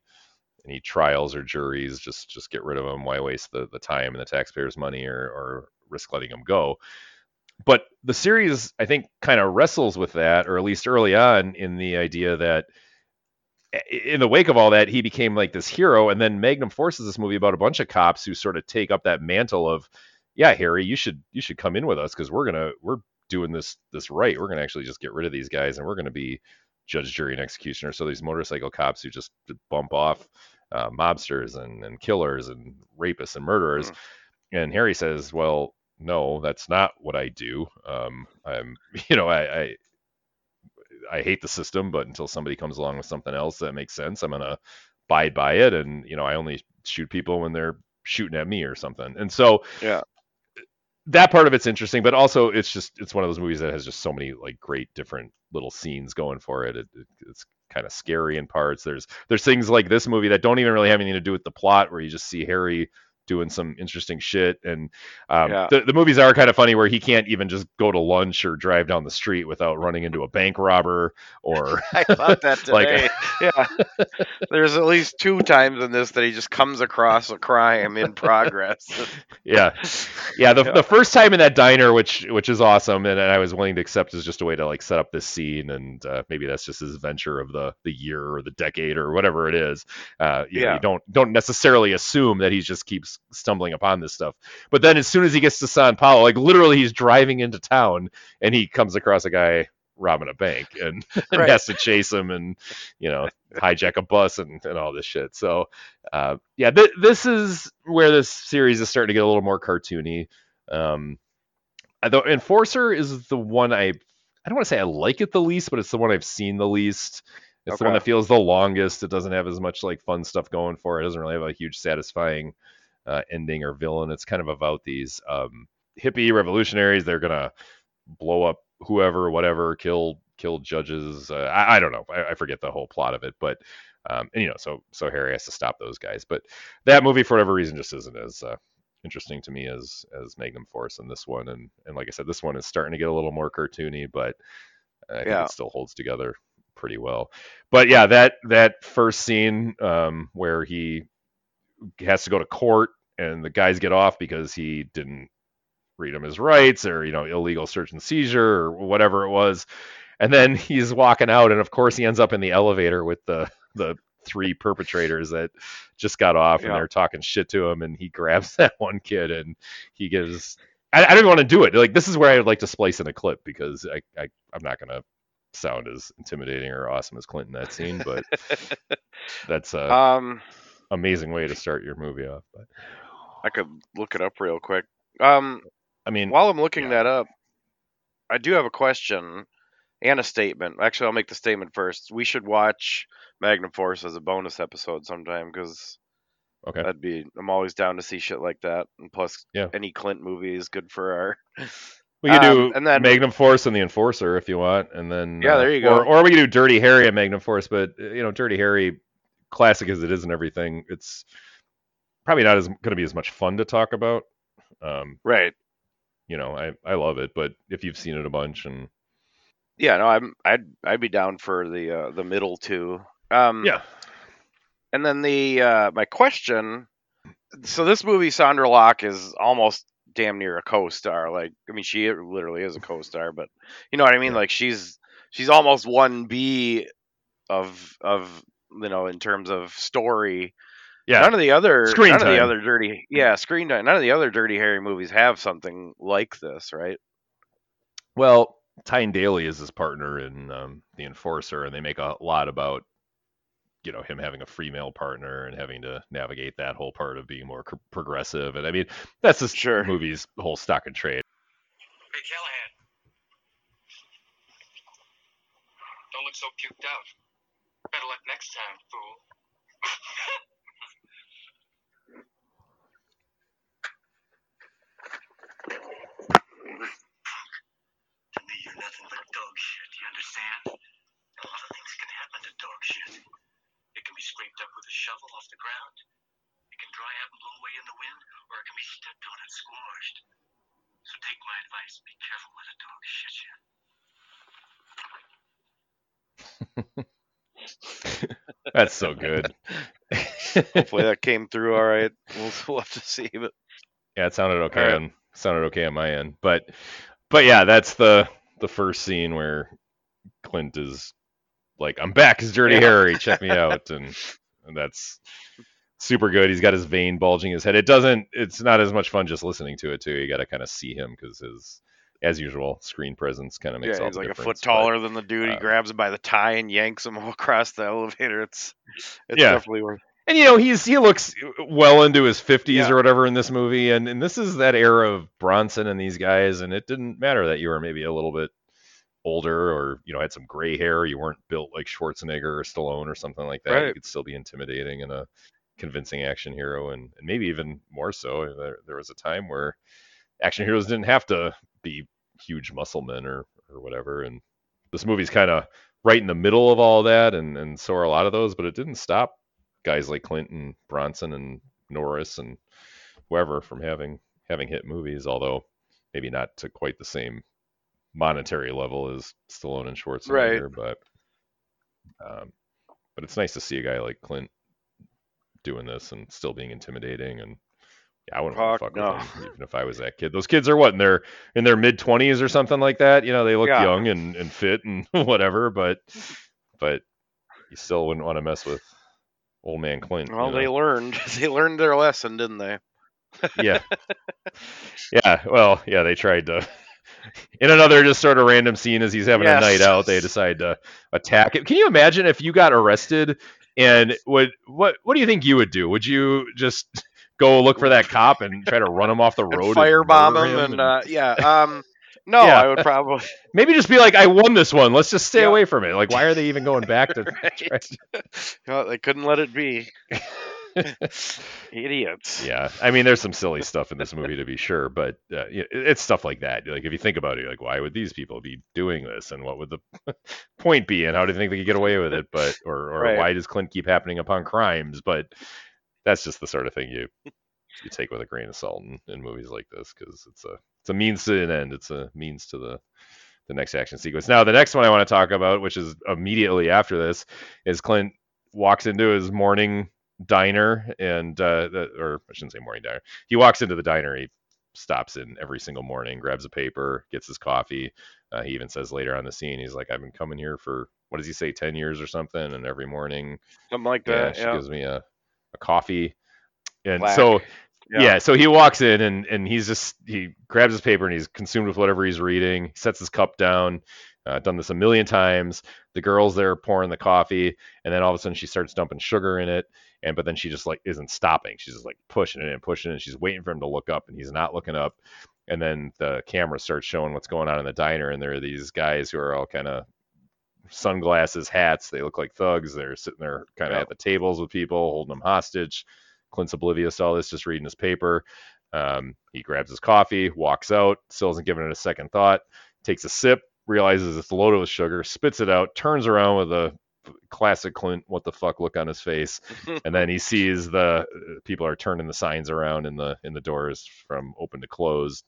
any trials or juries just just get rid of them why waste the the time and the taxpayers money or or risk letting them go but the series i think kind of wrestles with that or at least early on in the idea that in the wake of all that he became like this hero and then magnum forces this movie about a bunch of cops who sort of take up that mantle of yeah harry you should you should come in with us because we're gonna we're doing this this right. We're gonna actually just get rid of these guys and we're gonna be judge jury and executioner. So these motorcycle cops who just bump off uh, mobsters and, and killers and rapists and murderers. Mm. and harry says well no, that's not what I do. Um, I'm, *laughs* you know, I, I, I hate the system, but until somebody comes along with something else that makes sense, I'm gonna abide by it. And you know, I only shoot people when they're shooting at me or something. And so, yeah, that part of it's interesting, but also it's just it's one of those movies that has just so many like great different little scenes going for it. it, it it's kind of scary in parts. There's there's things like this movie that don't even really have anything to do with the plot, where you just see Harry doing some interesting shit. And um, yeah. the, the movies are kind of funny where he can't even just go to lunch or drive down the street without running into a bank robber or. *laughs* I thought that *laughs* today. like, *laughs* yeah. There's at least two times in this that he just comes across a crime in progress. yeah. Yeah. The, yeah. the first time in that diner, which which is awesome, and, and I was willing to accept as just a way to like set up this scene, and uh, maybe that's just his venture of the the year or the decade or whatever it is. Uh, you yeah. Know, you don't don't necessarily assume that he just keeps stumbling upon this stuff. But then as soon as he gets to San Paulo, like literally he's driving into town and he comes across a guy robbing a bank and, *laughs* and right. has to chase him and you know hijack a bus and, and all this shit. So uh, yeah, th- this is where this series is starting to get a little more cartoony. Um, the Enforcer is the one I I don't want to say I like it the least, but it's the one I've seen the least. It's okay. the one that feels the longest. It doesn't have as much like fun stuff going for it. It doesn't really have a huge satisfying uh, ending or villain. It's kind of about these um, hippie revolutionaries. They're gonna blow up whoever, whatever, kill kill judges. Uh, I, I, don't know. I, I, forget the whole plot of it, but um, and you know, so so Harry has to stop those guys. But that movie, for whatever reason, just isn't as uh, interesting to me as as Magnum Force and this one. And and like I said, this one is starting to get a little more cartoony, but I think yeah. it still holds together pretty well. But yeah, that that first scene um, where he has to go to court and the guys get off because he didn't read him his rights or you know illegal search and seizure or whatever it was and then *laughs* he's walking out and of course he ends up in the elevator with the the three perpetrators that just got off yeah. and they're talking shit to him and he grabs *laughs* that one kid and he gives I, I don't want to do it like this is where I would like to splice in a clip because I, I I'm not gonna sound as intimidating or awesome as clinton that scene but *laughs* that's uh um amazing way to start your movie off but I could look it up real quick. Um, I mean, while I'm looking yeah. that up, I do have a question and a statement. Actually, I'll make the statement first. We should watch Magnum Force as a bonus episode sometime because okay, that'd be. I'm always down to see shit like that. And plus, yeah. any Clint movie is good for our. We could *laughs* um, do and then, Magnum Force and the Enforcer if you want, and then yeah, uh, there you go. Or, or we could do Dirty Harry and Magnum Force, but you know, Dirty Harry, classic as it is and everything, it's probably not as going to be as much fun to talk about. Um, right. You know, I I love it, but if you've seen it a bunch and yeah, no, I'm I'd I'd be down for the uh, the middle two. Um, yeah. And then the uh, my question. So this movie, Sondra Locke is almost damn near a co-star. Like, I mean, she literally is a co-star, but you know what I mean. Like, she's she's almost one B of of you know in terms of story yeah. None of the other screen none time. of the other dirty yeah screen time. None of the other Dirty Harry movies have something like this, right? Well, Tyne Daly is his partner in um, The Enforcer, and they make a lot about you know him having a free male partner and having to navigate that whole part of being more progressive. And I mean, that's the sure. movie's whole stock and trade. Hey Callahan, don't look so puked out. Better luck next time, fool. to me, you're nothing but dog shit. You understand? A lot of things can happen to dog shit. It can be scraped up with a shovel off the ground. It can dry out and blow away in the wind, or it can be stepped on and squashed. So take my advice. Be careful where the dog shit you. *laughs* *laughs* That's so good. *laughs* Hopefully that came through all right. We'll, we'll have to see, but yeah, it sounded okay right. on sounded okay on my end. But but yeah, that's the the first scene where Clint is like, "I'm back as Dirty yeah. Harry. Check me *laughs* out," and, and that's super good. He's got his vein bulging his head. It doesn't. It's not as much fun just listening to it too. You got to kind of see him because his as usual, screen presence kind of makes all the difference. yeah, all he's like a foot taller but, than the dude. Uh, he grabs him by the tie and yanks him *laughs* across the elevator. It's it's yeah. definitely worth. And you know he's he looks well into his 50s yeah. or whatever in this movie, and and this is that era of Bronson and these guys, and it didn't matter that you were maybe a little bit older or you know had some gray hair, you weren't built like Schwarzenegger or Stallone or something like that. Right. You could still be intimidating and a convincing action hero, and, and maybe even more so. There, there was a time where action heroes didn't have to be huge muscle men or or whatever. And this movie's kind of right in the middle of all that, and and so are a lot of those. But it didn't stop guys like Clinton, Bronson, and Norris and whoever from having having hit movies. Although maybe not to quite the same monetary level as Stallone and Schwarzenegger, right. but um, but it's nice to see a guy like Clint doing this and still being intimidating and I wouldn't fuck, fuck no. with them even if I was that kid. Those kids are what in their in their mid twenties or something like that. You know, they look yeah. young and, and fit and *laughs* whatever, but but you still wouldn't want to mess with old man Clint. Well, you know? they learned *laughs* they learned their lesson, didn't they? yeah, *laughs* yeah. Well, yeah, they tried to. In another just sort of random scene as he's having yes. a night out, they decide to attack him. Can you imagine if you got arrested and would what what do you think you would do? Would you just go look for that cop and try to run him off the road, and firebomb him, him, and, and... Uh, yeah. Um, *laughs* no, yeah. I would probably *laughs* maybe just be like, I won this one. Let's just stay yeah. away from it. Like, why are they even going back to? *laughs* well, they couldn't let it be. Idiots. Yeah, I mean, there's some silly stuff in this movie to be sure, but uh, it's stuff like that. Like, if you think about it, like, why would these people be doing this, and what would the point be, and how do you think they could get away with it? But or or right. why does Clint keep happening upon crimes? But that's just the sort of thing you you take with a grain of salt in, in movies like this because it's a it's a means to an end. It's a means to the the next action sequence. Now, the next one I want to talk about, which is immediately after this, is Clint walks into his morning diner and uh, the, or I shouldn't say morning diner. He walks into the diner. He stops in every single morning, grabs a paper, gets his coffee. Uh, he even says later on the scene, he's like, "I've been coming here for what does he say, ten years or something?" And every morning, something like that. Yeah, she gives me a a coffee. And Black. so yeah. yeah. so he walks in and and he's just he grabs his paper and he's consumed with whatever he's reading. He sets his cup down. Uh, done this a million times. The girl's there pouring the coffee, and then all of a sudden she starts dumping sugar in it. And but then she just like isn't stopping. She's just like pushing it and pushing it. And she's waiting for him to look up, and he's not looking up. And then the camera starts showing what's going on in the diner, and there are these guys who are all kind of sunglasses, hats. They look like thugs. They're sitting there kind of yeah. at the tables with people, holding them hostage. Clint's oblivious to all this, just reading his paper. Um, he grabs his coffee, walks out, still hasn't given it a second thought, takes a sip, realizes it's loaded with sugar, spits it out, turns around with a classic Clint what the fuck look on his face, *laughs* and then he sees the people are turning the signs around in the in the doors from open to closed,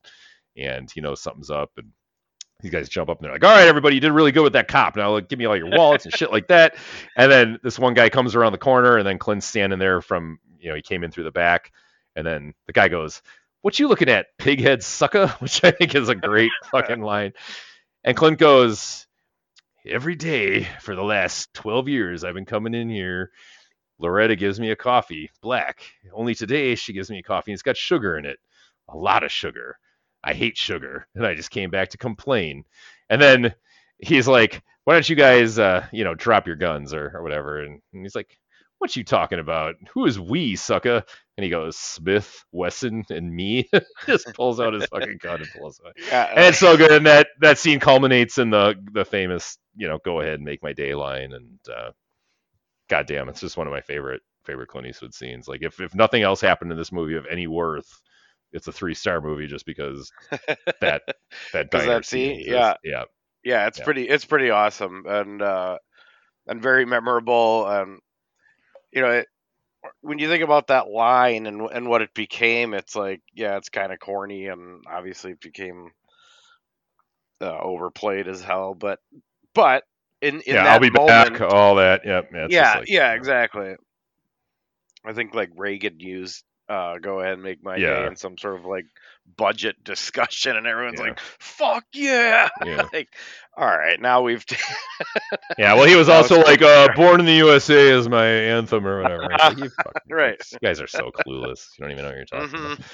and he knows something's up and these guys jump up and they're like, "All right, everybody, you did really good with that cop. Now like, give me all your wallets and shit like that." And then this one guy comes around the corner, and then Clint's standing there from you know he came in through the back, and then the guy goes, "What you looking at, pighead sucker?" *laughs* Which I think is a great *laughs* fucking line. And Clint goes, "Every day for the last twelve years, I've been coming in here." Loretta gives me a coffee, black. Only today she gives me a coffee and it's got sugar in it. A lot of sugar. I hate sugar. *laughs* And I just came back to complain. And then he's like, why don't you guys, uh, you know, drop your guns or, or whatever? And, and he's like, what are you talking about? Who is we, sucker? And he goes, Smith, Wesson, and me. *laughs* just pulls out his fucking gun and pulls away. *laughs* Yeah. And it's so good. And that, that scene culminates in the the famous, you know, go ahead and make my day line. And uh, goddamn, it's just one of my favorite favorite Clint Eastwood scenes. Like if if nothing else happened in this movie of any worth, it's a three star movie just because *laughs* that that diner that scene, yeah, yeah, yeah. It's yeah. pretty it's pretty awesome and uh, and very memorable. And you know, it, when you think about that line and and what it became, it's like yeah, it's kind of corny and obviously it became uh, overplayed as hell. But but in, in yeah, I'll be moment, back. All that, yep, yeah, yeah, like, yeah, exactly. I think like Reagan used uh, go ahead and make my yeah. day in some sort of like budget discussion, and everyone's yeah. like, "Fuck yeah!" *laughs* yeah. like, all right, now we've. *laughs* yeah, well, he was also was like, uh, "Born in the USA" is my anthem or whatever. Like, *laughs* right, you guys are so clueless. You don't even know what you're talking mm-hmm. about.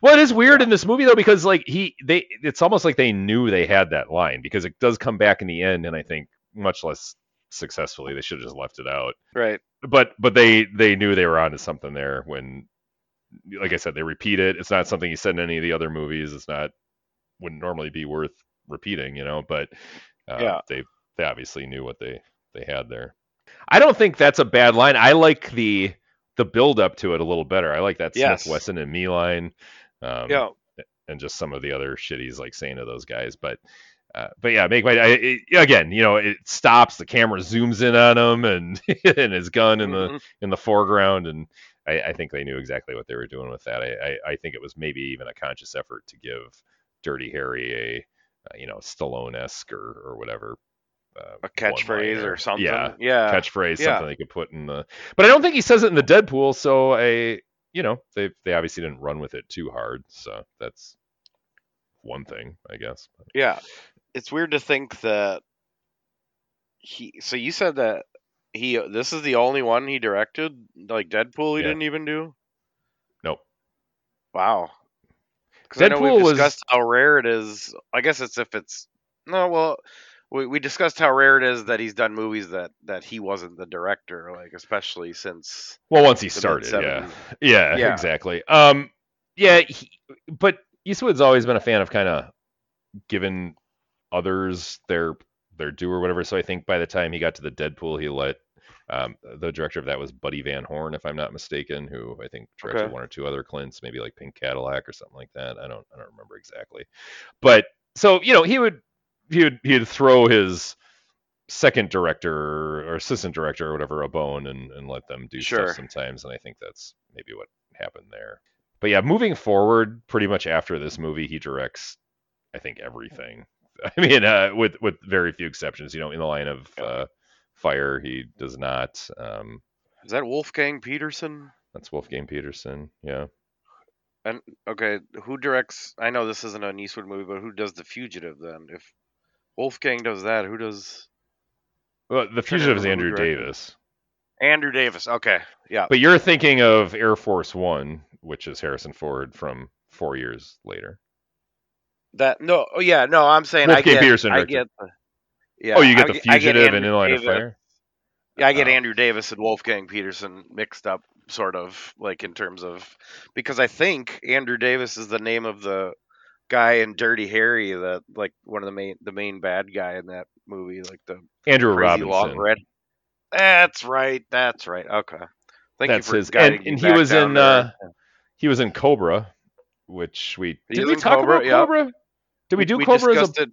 Well, it is weird in this movie though because like he they it's almost like they knew they had that line because it does come back in the end, and I think much less successfully. They should have just left it out. Right. But but they they knew they were onto something there when like I said, they repeat it. It's not something he said in any of the other movies. It's not wouldn't normally be worth repeating, you know. But uh, yeah, they they obviously knew what they they had there. I don't think that's a bad line. I like the the build up to it a little better. I like that yes. Smith Wesson and me line. Um, yeah. And just some of the other shit he's like saying to those guys, but uh, but yeah, make my it, again. You know, it stops. The camera zooms in on him and *laughs* and his gun in the mm-hmm. in the foreground, and I, I, think they knew exactly what they were doing with that. I, I, I think it was maybe even a conscious effort to give Dirty Harry a, uh, you know, Stallone esque or, or whatever. Uh, a catchphrase or something. Yeah, yeah. Catchphrase, yeah. something they could put in the. But I don't think he says it in the Dead Pool, so I, you know, they they obviously didn't run with it too hard, so that's one thing, I guess. Yeah, it's weird to think that he. So you said that he this is the only one he directed? Like Dead Pool he yeah. didn't even do? Nope. Wow. Because i know we've discussed was... how rare it is. I guess it's if it's no well we, we discussed how rare it is that he's done movies that that he wasn't the director like especially since well once he started yeah. yeah. yeah. exactly. Um yeah he, but eastwood's always been a fan of kind of giving others their their due or whatever so i think by the time he got to the Dead Pool he let um, the director of that was Buddy Van Horn, if I'm not mistaken, who I think directed okay. one or two other Clints, maybe like Pink Cadillac or something like that. I don't I don't remember exactly, but so you know he would he would he'd throw his second director or assistant director or whatever a bone and, and let them do sure. stuff sometimes, and I think that's maybe what happened there. But yeah, moving forward, pretty much after this movie, he directs I think everything. *laughs* I mean, uh, with with very few exceptions. You know, in the line of uh, fire. He does not. Um, Is that Wolfgang Petersen? That's Wolfgang Petersen. Yeah. And okay, who directs? I know this isn't an Eastwood movie, but who does The Fugitive then? If Wolfgang does that, who does? Well, The Fugitive is Andrew Davis. Andrew Davis. Okay. Yeah. But you're thinking of Air Force One, which is Harrison Ford from four years later. That no, oh yeah, no, I'm saying Wolfgang I get, Petersen. I get the, yeah. Oh, you get I, the fugitive and in Inline of Fire. Yeah, I get oh. Andrew Davis and Wolfgang Petersen mixed up, sort of like in terms of because I think Andrew Davis is the name of the guy in Dirty Harry, that like one of the main the main bad guy in that movie, like the Andrew Robinson. Red. That's right. That's right. Okay. Thank that's his. And, and he was in uh, he was in Cobra, which we did we talk Cobra? about Cobra? Did we do we Cobra as a, it.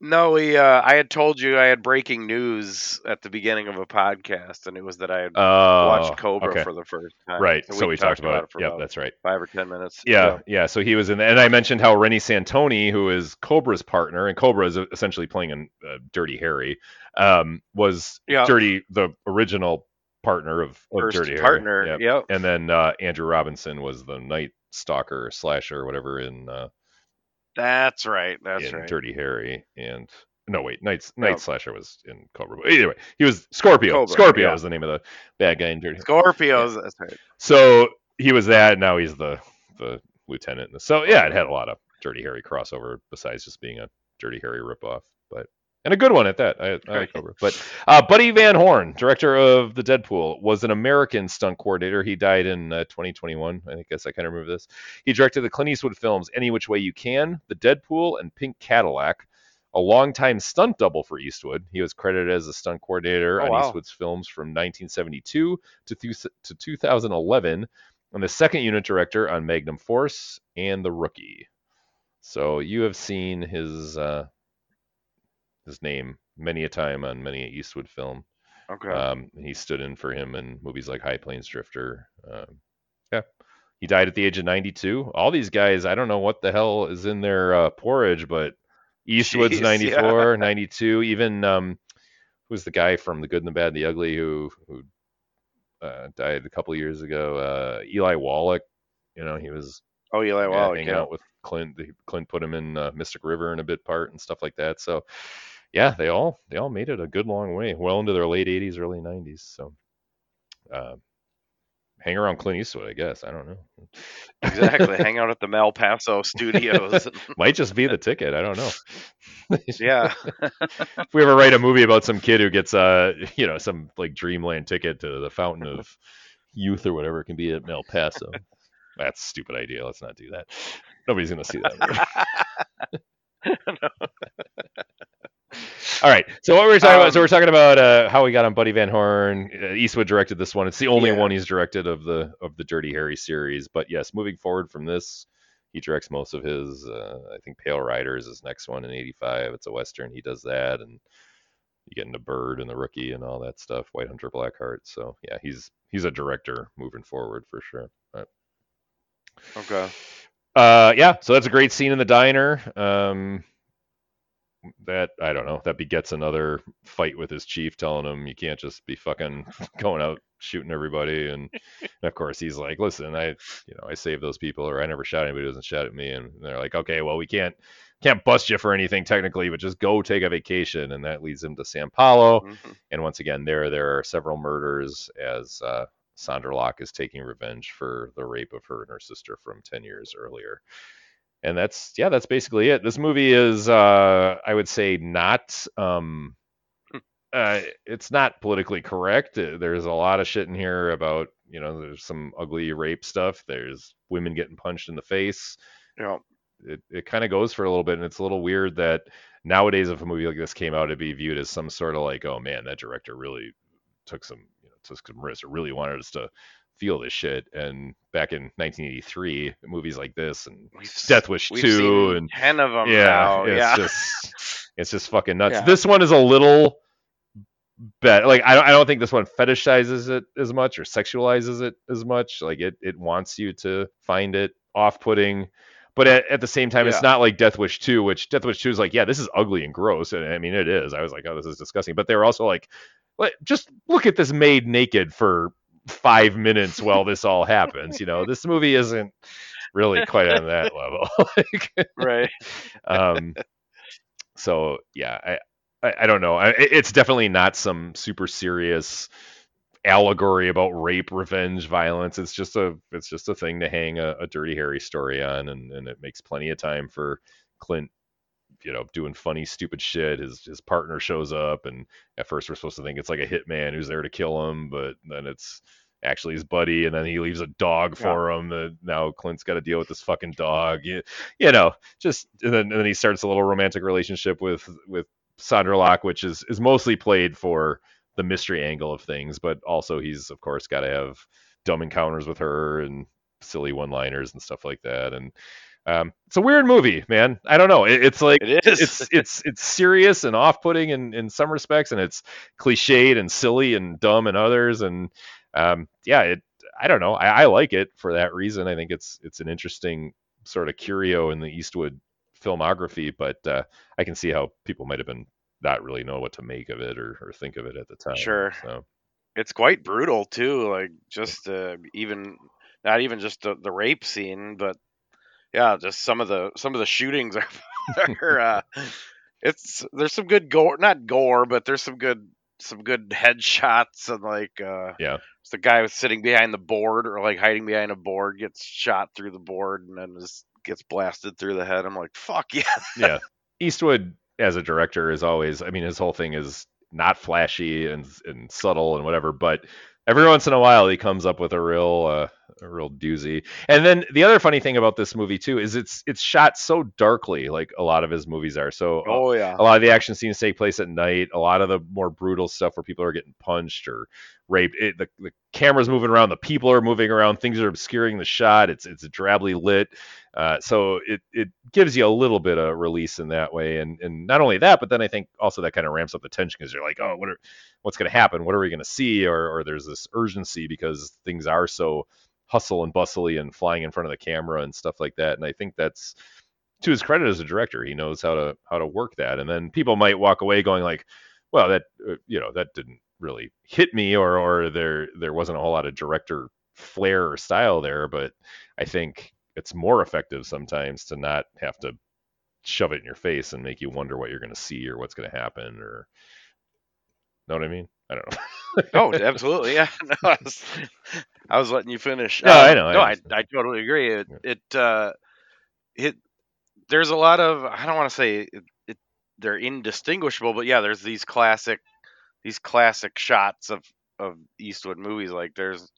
No, we. Uh, I had told you I had breaking news at the beginning of a podcast, and it was that I had uh, watched Cobra okay. for the first time. Right. So, so we, we, talked, about, about it. Yeah, that's right. Five or ten minutes. Yeah, so. yeah. So he was in, and I mentioned how Reni Santoni, who is Cobra's partner, and Cobra is essentially playing in uh, Dirty Harry, um, was yeah. Dirty, the original partner of, of Dirty partner, Harry. Yep. And then uh, Andrew Robinson was the Night Stalker slasher, whatever in uh, that's right. That's right. Dirty Harry, and no wait, Night Night Slasher was in Cobra. Anyway, he was Scorpio. Cobra, Scorpio yeah. is the name of the bad guy in Dirty. Scorpios. That's right. So he was that. and Now he's the the lieutenant. So yeah, it had a lot of Dirty Harry crossover besides just being a Dirty Harry ripoff, but and a good one at that. I, I like Cobra. But uh, Buddy Van Horn, director of the Dead Pool, was an American stunt coordinator. He died in uh, 2021. I guess I kind of remember this. He directed the Clint Eastwood films Any Which Way You Can, The Dead Pool, and Pink Cadillac. A longtime stunt double for Eastwood. He was credited as a stunt coordinator Oh, on wow. Eastwood's films from 1972 to, th- to 2011, and the second unit director on Magnum Force and The Rookie. So you have seen his uh, his name many a time on many a Eastwood film. Okay. Um, he stood in for him in movies like High Plains Drifter. Um, yeah, he died at the age of 92. All these guys, I don't know what the hell is in their uh, porridge, but Eastwood's Jeez, 94, *laughs* 92. Even um, who's the guy from The Good and the Bad and the Ugly who who uh, died a couple years ago? Uh, Eli Wallach. You know, he was oh, Eli yeah, Wallach. hanging Yeah. out with Clint. the- Clint put him in uh, Mystic River in a bit part and stuff like that. So, yeah, they all they all made it a good long way, well into their late 80s, early 90s. So, uh, hang around Clint Eastwood, I guess. I don't know. Exactly. *laughs* Hang out at the Malpaso studios. *laughs* Might just be the ticket. I don't know. *laughs* yeah. if we ever write a movie about some kid who gets uh you know some like dreamland ticket to the fountain of youth or whatever it can be at El Paso. That's a stupid idea. Let's not do that. Nobody's gonna see that. All right. So what we were talking about? So Um, we're talking about uh, how we got on Buddy Van Horn. Uh, Eastwood directed this one. It's the only Yeah. one he's directed of the of the Dirty Harry series. But yes, moving forward from this, he directs most of his. Uh, I think Pale Rider is his next one in '85. It's a western. He does that, and you get into Bird and the Rookie and all that stuff. White Hunter Blackheart. So yeah, he's he's a director moving forward for sure. But, Okay. uh, yeah, so that's a great scene in the diner. Um, that I don't know. That begets another fight with his chief, telling him you can't just be fucking *laughs* going out shooting everybody. And, and of course, he's like, "Listen, I, you know, I saved those people, or I never shot anybody who doesn't shot at me." And they're like, "Okay, well, we can't can't bust you for anything technically, but just go take a vacation." And that leads him to San Paulo. Mhm. And once again, there there are several murders as uh, Sondra Locke is taking revenge for the rape of her and her sister from ten years earlier. And that's yeah, that's basically it. This movie is uh, I would say not um, uh, it's not politically correct. Uh, There's a lot of shit in here about you know there's some ugly rape stuff. There's women getting punched in the face Yeah. it, it kind of goes for a little bit and it's a little weird that nowadays if a movie like this came out it'd be viewed as some sort of like oh man that director really took some you know took some risks or really wanted us to feel this shit and back in 1983 movies like this and We've death wish We've 2 seen and ten of them yeah now. it's yeah. just it's just fucking nuts Yeah. this one is a little bet like I don't, I don't think this one fetishizes it as much or sexualizes it as much like it it wants you to find it off-putting but at, at the same time it's not like death wish 2 which death wish 2 is like yeah this is ugly and gross and i mean it is i was like oh this is disgusting but they were also like just look at this maid naked for five minutes while this all happens you know this movie isn't really quite on that *laughs* level *laughs* like, right. um so yeah i i, I don't know I, it's definitely not some super serious allegory about rape revenge violence it's just a it's just a thing to hang a, a dirty harry story on and, and it makes plenty of time for clint you know doing funny stupid shit his his partner shows up and at first we're supposed to think it's like a hitman who's there to kill him but then it's actually his buddy and then he leaves a dog for him that now clint's got to deal with this fucking dog you, you know just and then, and then he starts a little romantic relationship with with sondra locke which is is mostly played for the mystery angle of things but also he's of course got to have dumb encounters with her and silly one liners and stuff like that and um, it's a weird movie man i don't know it, it's like It is. it's it's it's serious and off-putting in in some respects and it's cliched and silly and dumb in others and um yeah it i don't know I, I like it for that reason i think it's it's an interesting sort of curio in the eastwood filmography but uh i can see how people might have been not really know what to make of it or, or think of it at the time Sure. so it's quite brutal too. Like just uh, even not even just the, the rape scene, but yeah, just some of the some of the shootings are, *laughs* are uh, it's there's some good gore, not gore, but there's some good some good headshots and like uh yeah the guy was sitting behind the board or like hiding behind a board gets shot through the board and then just gets blasted through the head. I'm like, fuck yeah. *laughs* yeah. Eastwood as a director is always I mean his whole thing is not flashy and and subtle and whatever, but every once in a while he comes up with a real uh, a real doozy. And then the other funny thing about this movie too is it's it's shot so darkly, like a lot of his movies are. So oh yeah, a lot of the action scenes take place at night. A lot of the more brutal stuff where people are getting punched or raped. It, the, the camera's moving around, the people are moving around, things are obscuring the shot. It's it's drably lit, uh, so it it gives you a little bit of release in that way. And and not only that, but then I think also that kind of ramps up the tension because you're like, oh, what are what's going to happen? What are we going to see? Or or there's this urgency because things are so hustle and bustly and flying in front of the camera and stuff like that. And I think that's to his credit as a director, he knows how to how to work that. And then people might walk away going like, well, that uh, you know that didn't really hit me or or there there wasn't a whole lot of director flair or style there but i think it's more effective sometimes to not have to shove it in your face and make you wonder what you're going to see or what's going to happen or know what i mean i don't know *laughs* oh absolutely yeah *laughs* no, I, was, I was letting you finish no um, i know no I, I, I, totally agree it yeah. it uh it there's a lot of i don't want to say it, it, they're indistinguishable but yeah there's these classic these classic shots of of Eastwood movies. Like there's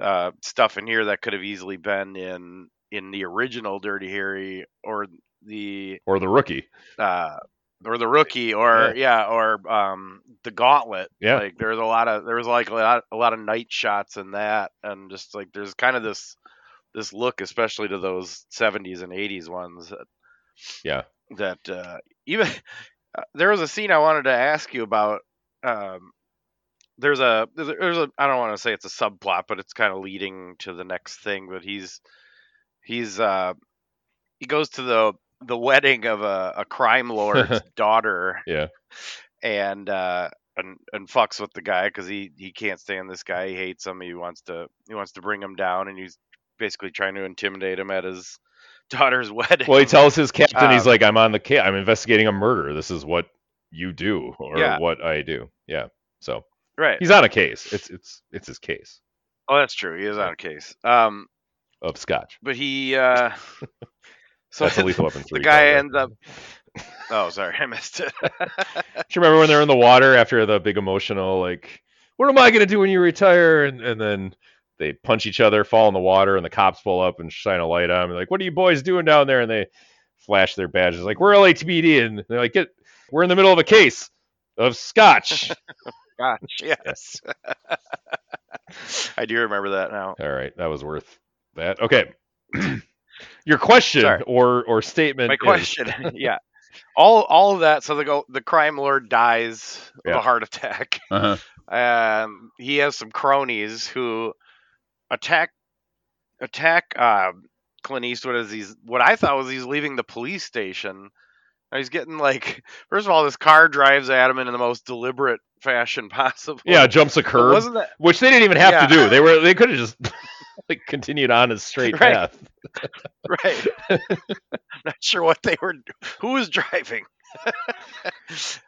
uh, stuff in here that could have easily been in in the original Dirty Harry or the or the Rookie. Uh, or the rookie, or yeah, yeah or um, the Gauntlet. Yeah, like there's a lot of there was like a lot, a lot of night shots in that, and just like there's kind of this this look, especially to those 70s and 80s ones. That, yeah, that uh, even *laughs* uh, there was a scene I wanted to ask you about um, there's a there's a I don't want to say it's a subplot, but it's kind of leading to the next thing. But he's he's uh he goes to the the wedding of a, a crime lord's *laughs* daughter. Yeah. And uh and, and fucks with the guy because he he can't stand this guy. He hates him. He wants to he wants to bring him down, and he's basically trying to intimidate him at his *laughs* daughter's wedding. Well, he tells his captain, um, he's like, "I'm on the case. I'm investigating a murder. This is what you do or yeah. what I do. Yeah. So right, he's on a case. It's it's it's his case. Oh, that's true. He is on a case. Um, of scotch. But he. Uh, *laughs* so that's a lethal weapon. The guy ends up. *laughs* Oh, sorry, I missed it. *laughs* do you remember when they're in the water after the big emotional like, "What am I gonna do when you retire?" and and then they punch each other, fall in the water, and the cops pull up and shine a light on them. Like, what are you boys doing down there? And they flash their badges, like, we're LAPD, and they're like, get we're in the middle of a case of scotch. *laughs* scotch, yes. I do remember that now. All right, that was worth that. Okay. *clears throat* Your question Sorry. or or statement. My question, is... *laughs* yeah. All all of that. So the go the crime lord dies yeah. of a heart attack. Uh-huh. Um, he has some cronies who attack attack uh, Clint Eastwood as he's what I thought was he's leaving the police station He's getting like, first of all, this car drives at him in the most deliberate fashion *laughs* possible. Yeah, jumps a curb, wasn't that, which they didn't even have yeah. to do. They were they could have just *laughs* like continued on his straight right. path. *laughs* right. Not sure what they were. Who was driving?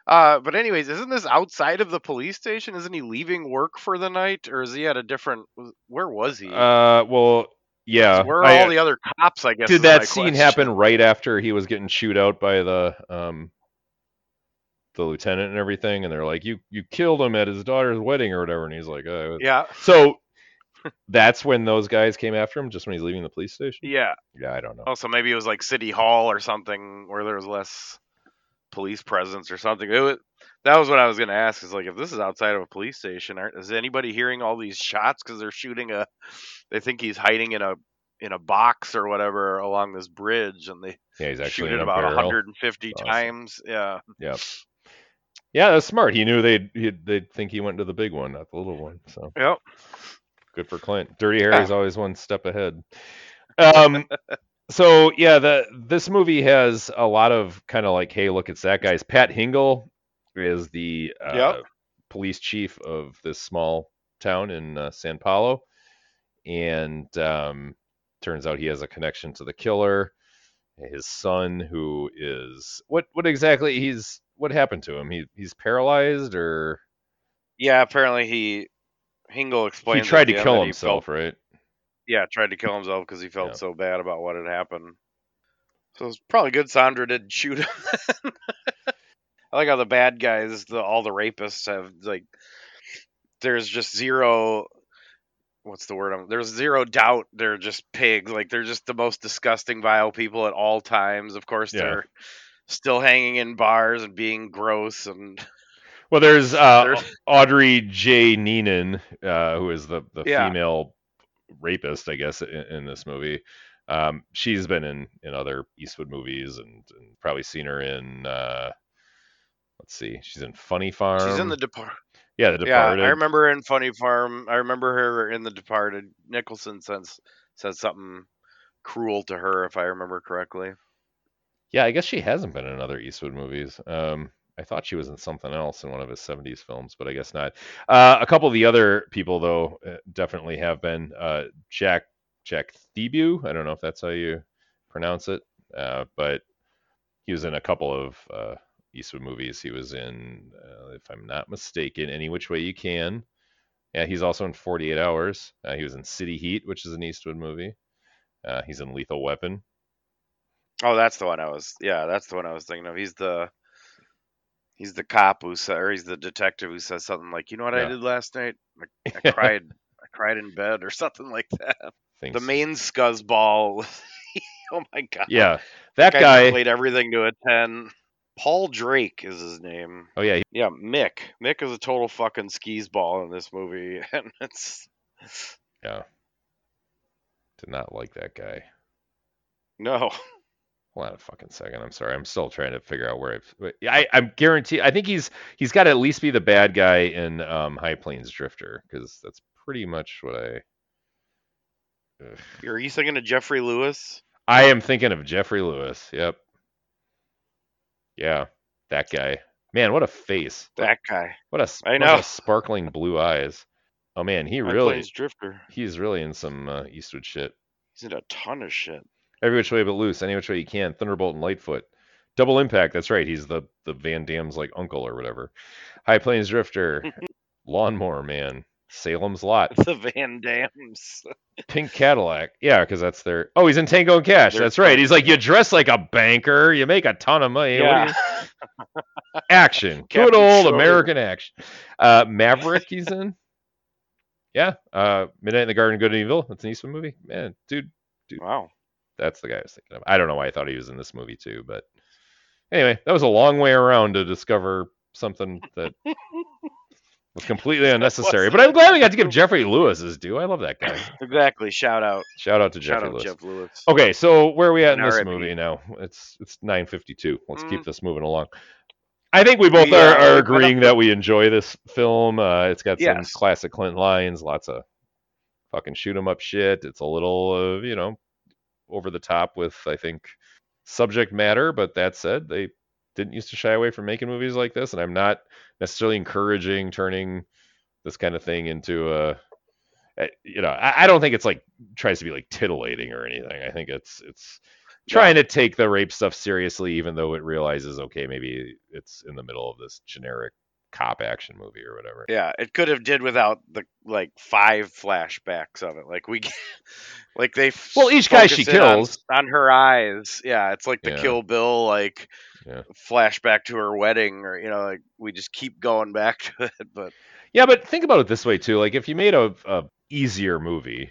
uh, but anyways, isn't this outside of the police station? Isn't he leaving work for the night, or is he at a different? Where was he? Uh, well, yeah. Where are I, all the other cops? I guess. Did that scene question. happen right after he was getting chewed out by the um the lieutenant and everything? And they're like, "You you killed him at his daughter's wedding or whatever," and he's like, uh, "Yeah." So that's when those guys came after him, just when he's leaving the police station. Yeah. Yeah, I don't know. Also, maybe it was like City Hall or something where there was less police presence or something. It was, that was what I was going to ask. Is like if this is outside of a police station, is anybody hearing all these shots because they're shooting a? They think he's hiding in a in a box or whatever along this bridge, and they yeah, he's actually shoot it about 150 awesome. times. Yeah. Yeah. Yeah, that's smart. He knew they'd he'd, they'd think he went to the big one, not the little one. So. Yep. Good for Clint. Dirty Harry's yeah. always one step ahead. Um. *laughs* so yeah, the this movie has a lot of kind of like, hey, look, it's that guy's Pat Hingle is the uh, yep. police chief of this small town in uh, San Paulo, and um, turns out he has a connection to the killer. his son who is what what exactly he's what happened to him? He he's paralyzed or Yeah, apparently he Hingle explained. he tried to kill himself, felt- right? yeah, tried to kill himself because he felt Yeah. so bad about what had happened. So it's probably good Sondra didn't shoot him. *laughs* I like how the bad guys, the all the rapists have like there's just zero what's the word I'm, there's zero doubt they're just pigs like they're just the most disgusting vile people at all times of course Yeah. they're still hanging in bars and being gross and *laughs* Well, there's uh, *laughs* There's- Audrie J. Neenan, uh, who is the the Yeah. female rapist, I guess, in, in this movie. Um, she's been in in other Eastwood movies and, and probably seen her in. Uh, let's see, she's in Funny Farm. she's in the depart yeah, the Departed. yeah i remember in funny farm i remember her in the departed nicholson says said something cruel to her if i remember correctly Yeah, I guess she hasn't been in other Eastwood movies. Um, I thought she was in something else in one of his 70s films, but I guess not. Uh, a couple of the other people, though, uh, definitely have been. Uh, Jack Jack Thibeau. I don't know if that's how you pronounce it, uh, but he was in a couple of uh, Eastwood movies. He was in, uh, if I'm not mistaken, Any Which Way You Can. Yeah, he's also in 48 Hours. Uh, he was in City Heat, which is an Eastwood movie. Uh, he's in Lethal Weapon. Oh, that's the one I was. Yeah, that's the one I was thinking of. He's the he's the cop who said, or he's the detective who says something like, "You know what Yeah. I did last night? *laughs* I, I cried. I cried in bed, or something like that." The main scuzzball. *laughs* oh my god. Yeah, that Guy guy. played everything to a ten. Paul Drake is his name. Oh yeah, Yeah, Mick. Mick is a total fucking skis ball in this movie, *laughs* and it's yeah. Did not like that guy. no. Hold on a fucking second. I'm sorry. I'm still trying to figure out where I've. I I'm guarantee. I think he's he's got to at least be the bad guy in um, High Plains Drifter because that's pretty much what I. Ugh. Are you thinking of Geoffrey Lewis? I am thinking of Geoffrey Lewis. Yep. Yeah, that guy. Man, what a face. That guy. What a I know. a sparkling blue eyes. Oh man, he *laughs* High really Plains Drifter. he's really in some uh, Eastwood shit. He's in a ton of shit. Every which way but loose, any which way you can. Thunderbolt and Lightfoot. Double impact. That's right. He's the the Van Damme's like uncle or whatever. High Plains Drifter. *laughs* Lawnmower Man. Salem's Lot. *laughs* The Van Dammes. Pink Cadillac. Yeah, because that's their. Oh, he's in Tango and Cash. That's right. He's like, you dress like a banker. You make a ton of money. Yeah. you- *laughs* Action. *laughs* Good Captain old Schroeder. American action. Uh, Maverick. He's in. Yeah. Uh, Midnight in the Garden, of Good and Evil. That's an Eastwood movie. Man, dude, Wow. that's the guy I was thinking of. I don't know why I thought he was in this movie too, but anyway, that was a long way around to discover something that was completely *laughs* unnecessary. But I'm glad we got to give Geoffrey Lewis his due. I love that guy. *laughs* Exactly. Shout out. Shout out to Shout Geoffrey out Lewis. Jeff Lewis. Okay, so where are we at in And this movie now? It's it's 9:52. Let's keep Mm. this moving along. I think we both We, are, are agreeing that we enjoy this film. Uh, it's got some Yes. classic Clint lines, lots of fucking shoot 'em up shit. It's a little, uh, you know, over the top with I think subject matter, but that said, they didn't used to shy away from making movies like this, and I'm not necessarily encouraging turning this kind of thing into a you know I, I don't think it's like tries to be like titillating or anything. I think it's it's trying to take the rape stuff seriously even though it realizes okay maybe it's in the middle of this generic cop action movie or whatever Yeah, it could have did without the like five flashbacks of it. Like we, *laughs* like they. Well, each guy she focus in on- kills- on, her eyes. Yeah, it's like the Yeah. Kill Bill like Yeah. flashback to her wedding, or you know, like we just keep going back to it. But yeah but think about it this way too like if you made a, a easier movie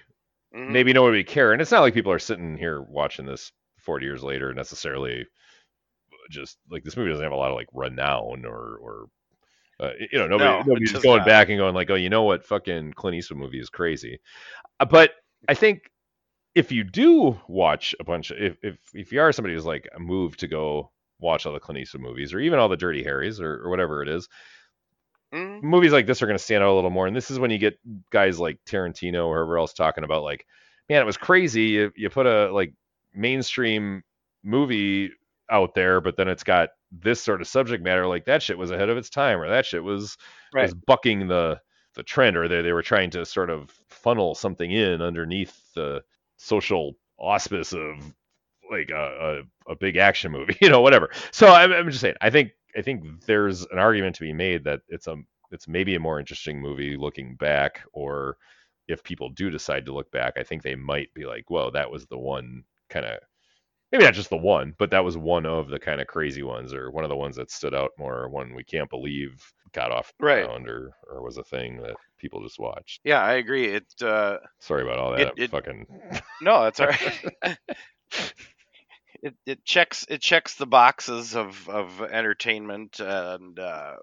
mhm. maybe nobody would care and it's not like people are sitting here watching this 40 years later necessarily just like this movie doesn't have a lot of like renown or or uh, you know nobody No, nobody's going not. back and going like oh you know what fucking Clint Eastwood movie is crazy Uh, but I think if you do watch a bunch of if if, if you are somebody who's like moved to go watch all the Clint Eastwood movies or even all the Dirty Harrys or, or whatever it is Mhm. movies like this are going to stand out a little more. And this is when you get guys like Tarantino or whoever else talking about like, man, it was crazy. You, you put a like mainstream movie out there, but then it's got this sort of subject matter. Like that shit was ahead of its time, or that shit was Right. was bucking the the trend, or they they were trying to sort of funnel something in underneath the social auspice of like a, a, a big action movie, *laughs* you know, whatever. So I'm, I'm just saying, I think I think there's an argument to be made that it's a it's maybe a more interesting movie looking back, or if people do decide to look back, I think they might be like, "Whoa, that was the one kind of maybe not just the one, but that was one of the kind of crazy ones, or one of the ones that stood out more, one we can't believe got off the Right. ground, or or was a thing that people just watched." Yeah, I agree. It uh, Sorry about all that. It- it- fucking no, that's all right. *laughs* *laughs* it it checks it checks the boxes of of entertainment and uh,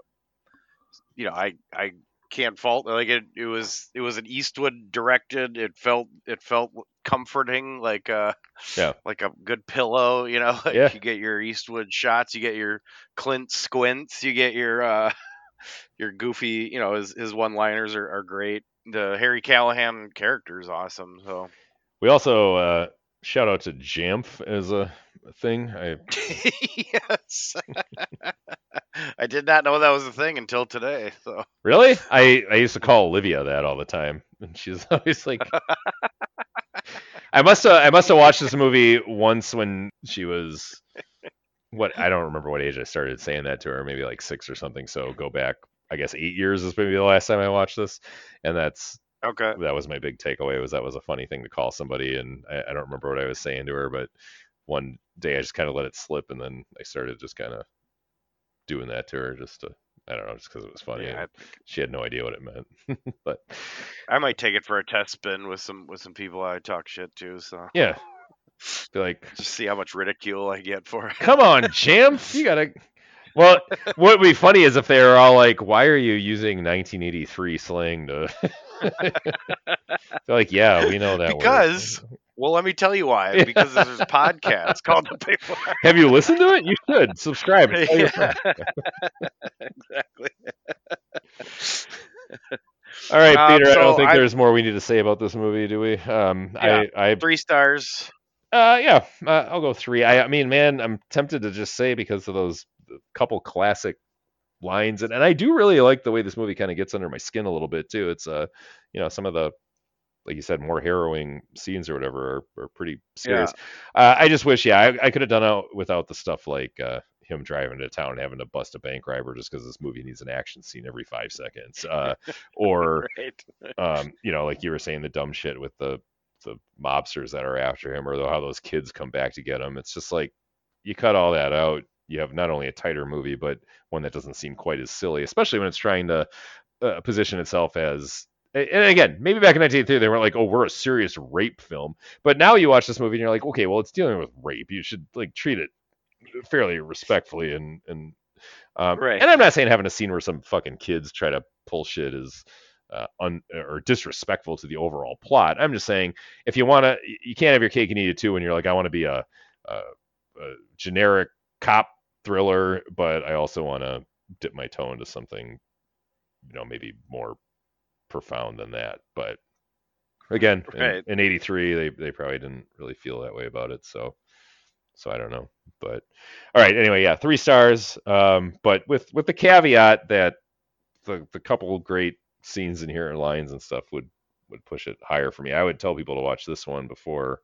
you know I I can't fault like it it was it was an Eastwood directed. It felt it felt comforting like uh Yeah. like a good pillow. You know, *laughs* like Yeah. you get your Eastwood shots, you get your Clint squints, you get your uh *laughs* your goofy. You know, his his one liners are, are great. The Harry Callahan character is awesome. So. We also uh, shout out to Jamf as a thing. I *laughs* yes. *laughs* I did not know that was a thing until today. So really, I I used to call Olivia that all the time, and she's *laughs* always like, I must have I must have watched this movie once when she was what I don't remember what age I started saying that to her, maybe like six or something. So go back, I guess eight years is maybe the last time I watched this, and that's okay. that was my big takeaway was that was a funny thing to call somebody and I, I don't remember what I was saying to her, but one day I just kind of let it slip and then I started just kind of doing that to her just to I don't know just because it was funny. Yeah, and she had no idea what it meant, *laughs* but I, might take it for a test spin with some with some people I talk shit to. So yeah, be like, *laughs* just see how much ridicule I get for it. come on, Jamf, you gotta. *laughs* Well, what would be funny is if they were all like, "Why are you using 1983 slang to?" They're like, "Yeah, we know that." Because well, let me tell you why. Because there's a podcast *laughs* called The Paper. have you listened to it? You should subscribe. and tell your friends. exactly. All right, Um, Peter. I don't think I- there's more we need to say about this movie, do we? Um, Yeah. I, I, Three stars. uh, yeah, uh, I'll go three. I, I mean, man, I'm tempted to just say because of those couple classic lines, and, and I do really like the way this movie kind of gets under my skin a little bit too. It's uh, you know, some of the like you said, more harrowing scenes or whatever are, are pretty serious. Uh, I just wish, yeah, I, I could have done out without the stuff like uh, him driving to town, and having to bust a bank robber just because this movie needs an action scene every five seconds, uh, *laughs* or um, you know, like you were saying, the dumb shit with the the mobsters that are after him, or how those kids come back to get him. It's just like you cut all that out. You have not only a tighter movie, but one that doesn't seem quite as silly, especially when it's trying to uh, position itself as. And again, maybe back in 1983 they weren't like, "Oh, we're a serious rape film," but now you watch this movie and you're like, "Okay, well, it's dealing with rape. You should like treat it fairly respectfully." And and um, Right. and I'm not saying having a scene where some fucking kids try to pull shit is uh, un, or disrespectful to the overall plot. I'm just saying if you want to, you can't have your cake and eat it too. When you're like, I want to be a, a, a generic cop thriller, but I also want to dip my toe into something, you know, maybe more profound than that. But again, in- in, '83, they they probably didn't really feel that way about it. So. So I don't know, but all right. Anyway, yeah, three stars. Um, but with with the caveat that the the couple great scenes in here and lines and stuff would would push it higher for me. I would tell people to watch this one before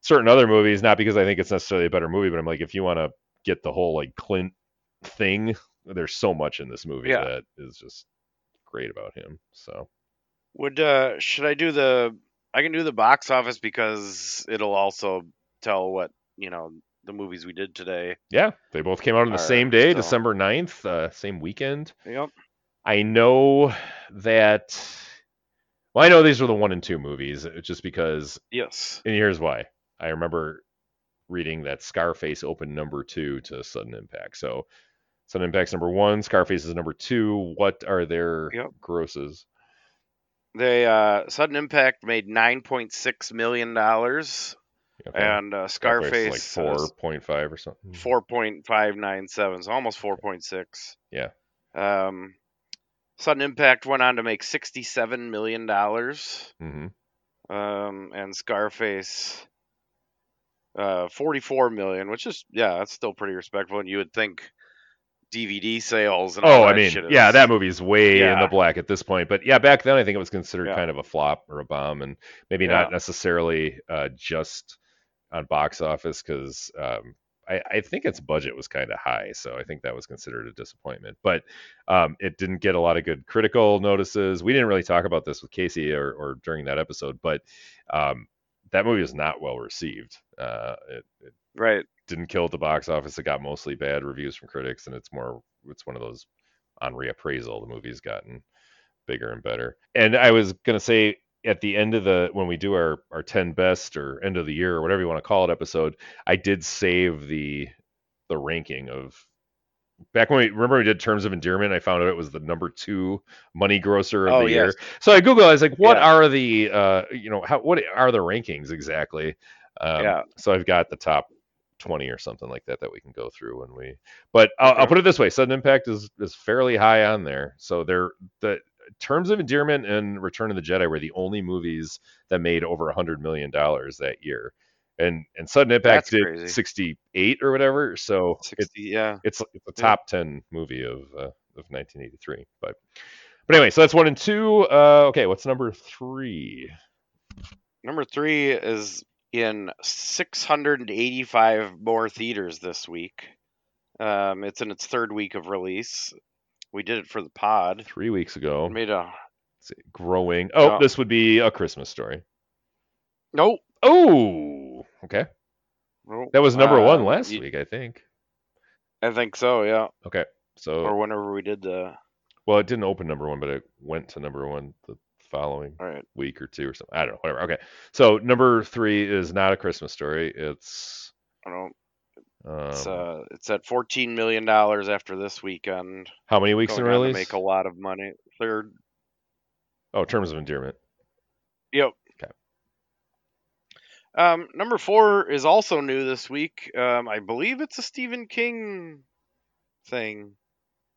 certain other movies, not because I think it's necessarily a better movie, but I'm like, if you want to get the whole like Clint thing, there's so much in this movie Yeah. that is just great about him. So Would uh should I do the I can do the box office because it'll also tell what, you know, the movies we did today. yeah, they both came out on the same day, so- December 9th, uh, same weekend. Yep. I know that. Well, I know these were the one and two movies, uh, just because Yes. And here's why. I remember reading that Scarface opened number two to Sudden Impact. So Sudden Impact's number one, Scarface is number two. What are their Yep. grosses? They uh Sudden Impact made nine point six million dollars and uh, Scarface Scarface like four point five or something. four point five nine seven, so almost four point six. Yeah. Um Sudden Impact went on to make sixty seven million dollars. mm-hmm. Um and Scarface uh 44 million, which is yeah, that's still pretty respectable and you would think DVD sales and all Oh, I mean, shit yeah, that movie's way in the black at this point. But yeah, back then I think it was considered Yeah. kind of a flop or a bomb, and maybe Yeah. not necessarily uh, just on box office because um, I, I, think its budget was kind of high, so I think that was considered a disappointment. But um, it didn't get a lot of good critical notices. We didn't really talk about this with Casey or, or during that episode, but um, that movie was not well received. Uh, it, it, right didn't kill at the box office. It got mostly bad reviews from critics, and it's more it's one of those on reappraisal. The movie's gotten bigger and better. And I was gonna say at the end of the when we do our our 10 best or end of the year or whatever you want to call it episode, I did save the the ranking of back when we remember we did terms of endearment i found out it was the number two money grosser of oh, the yes. year so i googled i was like what yeah. are the uh you know how what are the rankings exactly um, yeah so i've got the top 20 or something like that that we can go through when we but I'll, I'll, put it this way sudden impact is is fairly high on there. So they're the terms of endearment and return of the jedi were the only movies that made over a hundred million dollars that year. And and sudden impact That's did crazy. 68 or whatever so 60, it, yeah. it's, it's a top yeah. 10 movie of uh, of 1983 but but anyway so that's one and two uh okay what's number three? Number three is in 685 more theaters this week. Um, it's in its third week of release. We did it for the pod three weeks ago. Made a growing. Oh, uh, this would be a Christmas story. Nope. Oh, okay. Nope. That was number uh, one last you, week, I think. I think so. Yeah. Okay. So or whenever we did the. Well, it didn't open number one, but it went to number one the following right. week or two or something. I don't know, whatever. Okay. So number three is not a Christmas story. It's I don't um, it's uh it's at fourteen million dollars after this weekend. How many weeks in release? make a lot of money. Third. Oh, terms of endearment. Yep. Okay. Um, number four is also new this week. Um, I believe it's a Stephen King thing,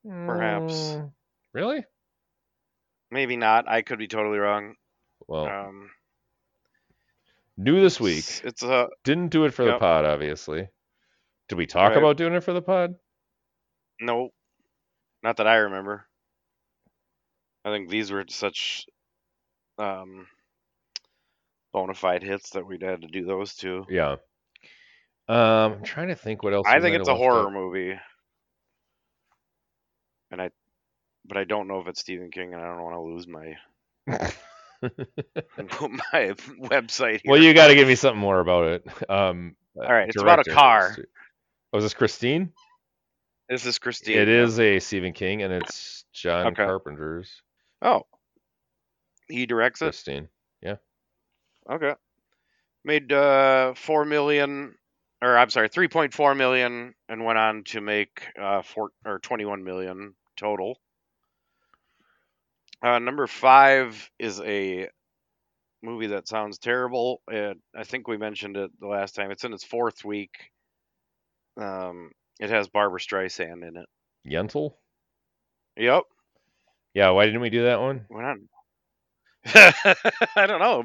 perhaps. Mm, really? Maybe not. I could be totally wrong. Well, um, new this week. It's, it's a didn't do it for yep. the pod, obviously. Did we talk right. about doing it for the pod? No, not that I remember. I think these were such um, bona fide hits that we'd had to do those two. Yeah. Um, I'm trying to think what else. I think it's a horror up. movie, and I but I don't know if it's Stephen King, and I don't want to lose my *laughs* *laughs* my website. Here. Well, you got to give me something more about it. Um, All right, it's about a car. Oh, is this Christine? This is Christine. It is a Stephen King, and it's John okay. Carpenter's. Oh, he directs it. Christine, yeah. Okay. Made uh, four million, or I'm sorry, three point four million, and went on to make uh, four or twenty one million total. Uh, number five is a movie that sounds terrible. It, I think we mentioned it the last time. It's in its fourth week. Um, it has Barbra Streisand in it. Yentl. Yep. Yeah. Why didn't we do that one? Went on. *laughs* I don't know.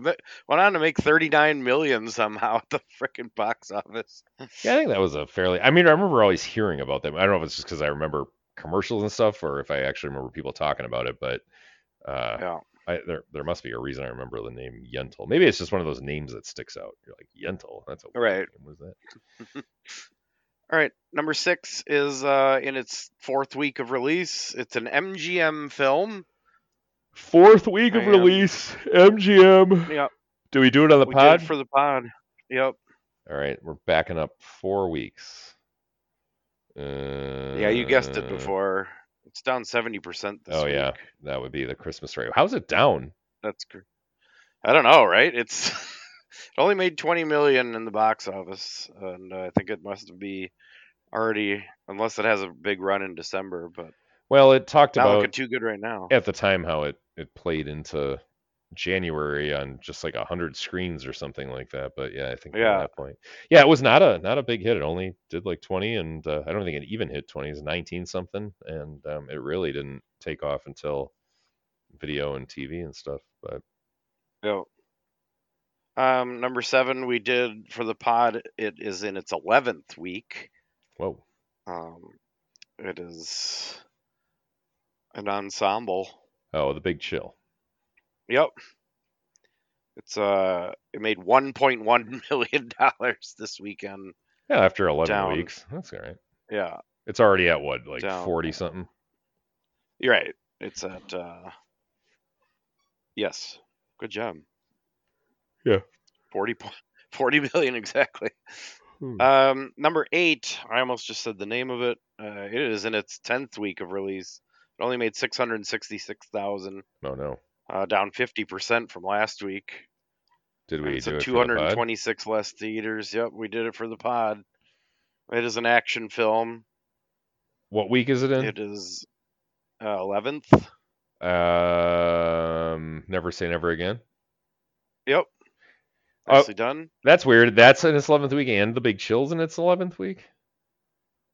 Went on to make 39 million somehow at the freaking box office. yeah, I think that was a fairly. I mean, I remember always hearing about them. I don't know if it's just because I remember commercials and stuff, or if I actually remember people talking about it. But uh, yeah. I, there, there must be a reason I remember the name Yentl. Maybe it's just one of those names that sticks out. You're like Yentl. That's a right. Name. Was that? *laughs* All right, number six is uh, in its fourth week of release. It's an MGM film. Fourth week of release, MGM. Yep. Do we do it on the we pod? for the pod. Yep. All right, we're backing up four weeks. Uh, yeah, you guessed it uh, before. It's down seventy percent this Oh week. yeah, that would be the Christmas rate. How's it down? That's good. I don't know, right? It's *laughs* it only made twenty million in the box office, and uh, I think it must be already, unless it has a big run in December. But well, it talked about looking too good right now. At the time, how it it played into January on just like a hundred screens or something like that. But yeah, I think yeah. at that point, yeah, it was not a not a big hit. It only did like twenty, and uh, I don't think it even hit twenty. It's nineteen something, and um, it really didn't take off until video and TV and stuff. But yeah. Um, number seven, we did for the pod. It is in its eleventh week. Whoa. Um, it is an ensemble. Oh, the Big Chill. Yep. It's uh, it made 1.1 *laughs* million dollars this weekend. Yeah, after 11 Down. weeks. That's all right. Yeah, It's already at what, like Down. 40 something? you're right. It's at uh, yes, good job. Yeah. 40 40 million exactly. Hmm. Um, number eight. I almost just said the name of it. Uh, it is in its tenth week of release. It only made 666,000, No, no. Uh, down 50% from last week. Did we it's do in it for the 226 less theaters. Yep, we did it for the pod. It is an action film. What week is it in? It is uh, 11th. Um, Never Say Never Again. Yep. Oh. Nicely done. That's weird. That's in its 11th week and The Big Chill's in its 11th week?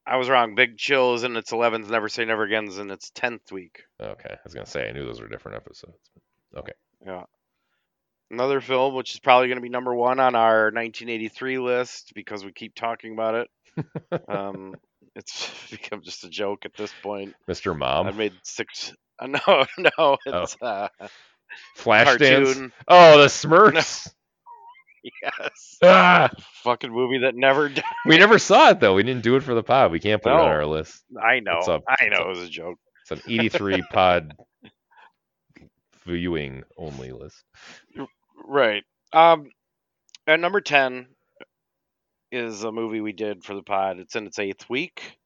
I was wrong. Big Chill is in its 11th. Never Say Never Again is in its 10th week. Okay. I was going to say, I knew those were different episodes. Okay. Yeah. Another film, which is probably going to be number one on our 1983 list because we keep talking about it. *laughs* um, it's *laughs* become just a joke at this point. Mr. Mom. I've made six. Uh, *laughs* no, no, it's uh, Flashdance. Oh, the Smurfs. Yes, *laughs* ah! fucking movie that never. *laughs* Died. We never saw it, though. We didn't do it for the pod. We can't put it on our list. I know. Up- I know it was a joke. It's an 83 *laughs* pod viewing only list. Right. Um, at number ten is a movie we did for the pod. It's in its eighth week.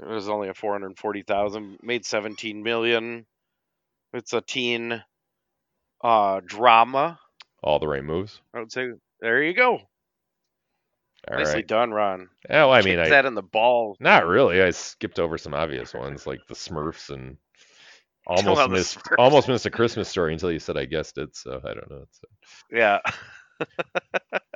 It was only a four hundred forty thousand, made seventeen million. It's a teen uh drama. All the right moves. I would say. There you go. All right. Nicely done, Ron. Oh, I mean, Kicked I that in the ball. not really. I skipped over some obvious ones like the Smurfs and *laughs* almost missed Smurfs. almost missed a Christmas story until you said I guessed it. So I don't know. It's, Yeah. *laughs* all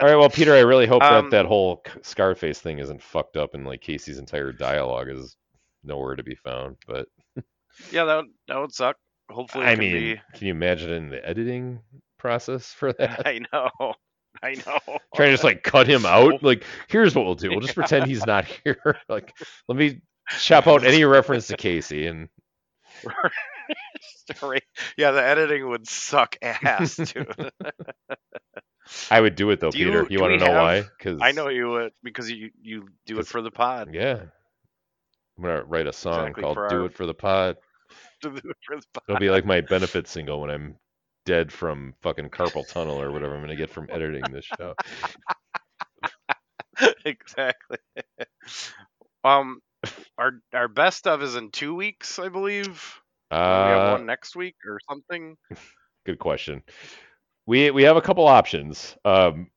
right. Well, Peter, I really hope Um, that that whole Scarface thing isn't fucked up and like Casey's entire dialogue is nowhere to be found. But *laughs* Yeah, that would, that would suck. Hopefully, I mean, can you imagine in the editing process for *laughs* that? I know. *laughs* I know. Trying to just like cut him out. Like, here's what we'll do. We'll just pretend he's not *laughs* here. like, let me chop out any reference to Casey and Story. Yeah, the editing would suck ass, dude. I would do it though, Do Peter. You, do want to know have- why? Because I know you would because you you do it for the pod. Yeah, I'm gonna write a song Exactly, called for "Do our- It for the Pod." Do it for the pod. It'll be like my benefit single when I'm dead from fucking carpal tunnel or whatever I'm gonna get from editing this show. *laughs* exactly. Um, our our best of is in two weeks, I believe. we have Uh, one next week or something. *laughs* good question. We we have a couple options. Um,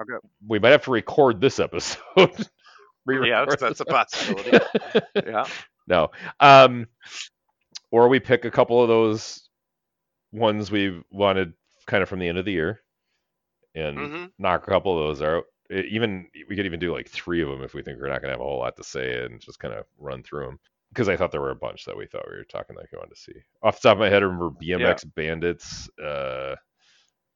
Okay. we might have to record this episode. *laughs* Yeah, that's a possibility. yeah. No. Um, or we pick a couple of those ones we wanted kind of from the end of the year and hmm knock a couple of those out. E- even we could even do like three of them if we think we're not going to have a whole lot to say and just kind of run through them. Because I thought there were a bunch that we thought we were talking like we wanted to see. Off the top of my head, I remember BMX Bandits. Uh,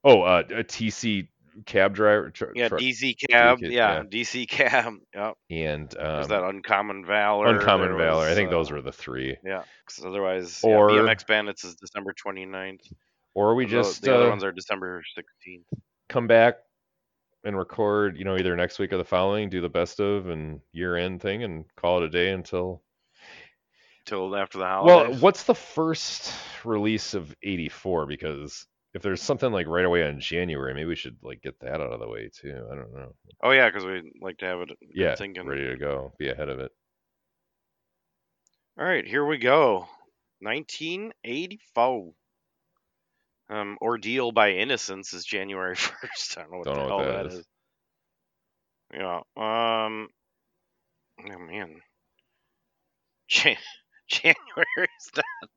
oh, uh, a DC cab driver. Tr- Yeah, DC cab. Yeah, yeah. DC cab. *laughs* Yep. and There's um, that uncommon valor. Uncommon Valor. I think those uh, were the three. Yeah. Because otherwise, Or- yeah, BMX Bandits is December 29th. Or we just the other uh, ones are December 16th. come back and record, you know, either next week or the following, do the best of and year end thing and call it a day until Till after the holidays. Well, what's the first release of 84 because if there's something like right away on January, maybe we should like get that out of the way too. I don't know. Oh yeah, because we like to have it. Yeah, thinking. ready to go, be ahead of it. All right, here we go. 1984. Um, Ordeal by Innocence is January *laughs* 1st. I don't know what Don't the know hell what that that is. is. Yeah. Um. Oh man. Jan- *laughs* January's not.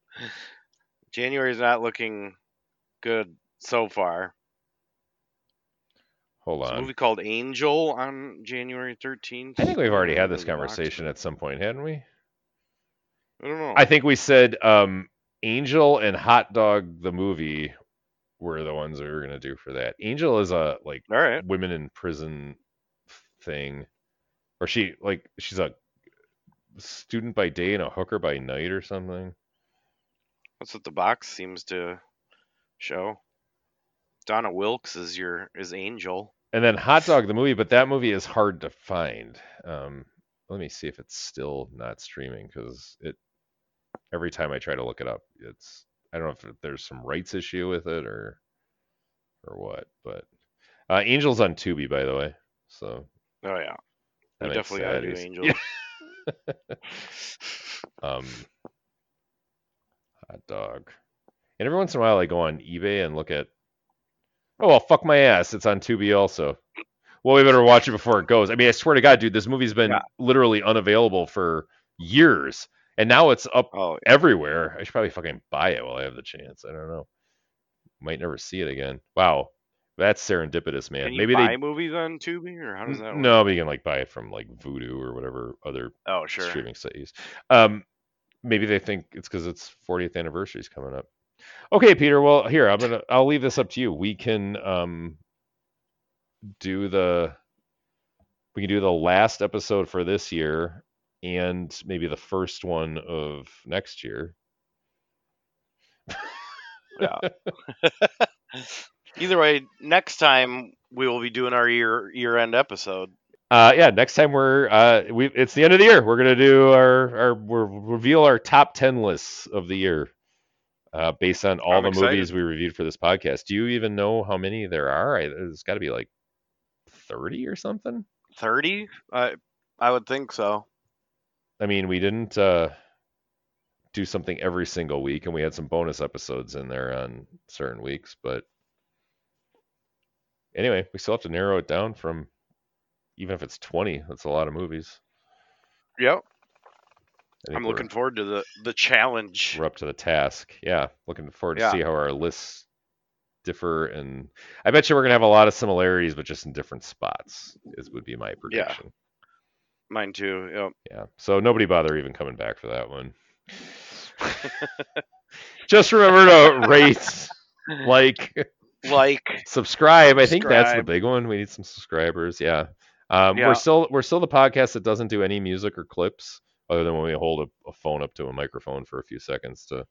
January's not looking good so far. Hold There's a on. movie called Angel on January 13th. I think we've already had this in the box, conversation at some point, hadn't we? I don't know. I think we said um, Angel and Hot Dog the movie were the ones we were gonna do for that. Angel is a like All right. women in prison thing, or she like she's a student by day and a hooker by night or something. That's what the box seems to show. Donna Wilkes is your is Angel. And then Hot Dog the movie, but that movie is hard to find. Um, let me see if it's still not streaming because it every time I try to look it up, it's I don't know if there's some rights issue with it or or what, but uh, Angels on Tubi, by the way. So oh yeah, we definitely gotta do Angels. Yeah. *laughs* *laughs* um, hot dog. And every once in a while, I go on eBay and look at. Oh well, fuck my ass! It's on Tubi also. Well, we better watch it before it goes. I mean, I swear to God, dude, this movie's been yeah. literally unavailable for years, and now it's up oh, yeah. everywhere. I should probably fucking buy it while I have the chance. I don't know. Might never see it again. Wow, that's serendipitous, man. Can you Maybe buy they movies on Tubi, or how does that? Work? No, but you can like buy it from like Vudu or whatever other oh sure streaming sites. Um, maybe they think it's because it's 40th anniversary is coming up. Okay, Peter. Well, here I'm gonna. I'll leave this up to you. We can um do the we can do the last episode for this year and maybe the first one of next year. yeah. *laughs* Either way, next time we will be doing our year year end episode. Uh, yeah, next time we're uh, we it's the end of the year. We're gonna do our our we'll reveal our top ten lists of the year, uh, based on all I'm the excited. movies we reviewed for this podcast. Do you even know how many there are? I, there's got to be like thirty or something. Thirty? I I would think so. I mean, we didn't uh, do something every single week, and we had some bonus episodes in there on certain weeks, but anyway, we still have to narrow it down from even if it's 20, that's a lot of movies. Yep. I'm looking forward to the the challenge. We're up to the task. Yeah, looking forward to yeah. see how our lists differ and I bet you we're going to have a lot of similarities but just in different spots. Is would be my prediction. Yeah. Mine too. Yep. Yeah. So nobody bother even coming back for that one. *laughs* just remember to rate, *laughs* like, like, subscribe. I think that's the big one. We need some subscribers. Yeah. Um, yeah. We're still we're still the podcast that doesn't do any music or clips other than when we hold a, a phone up to a microphone for a few seconds to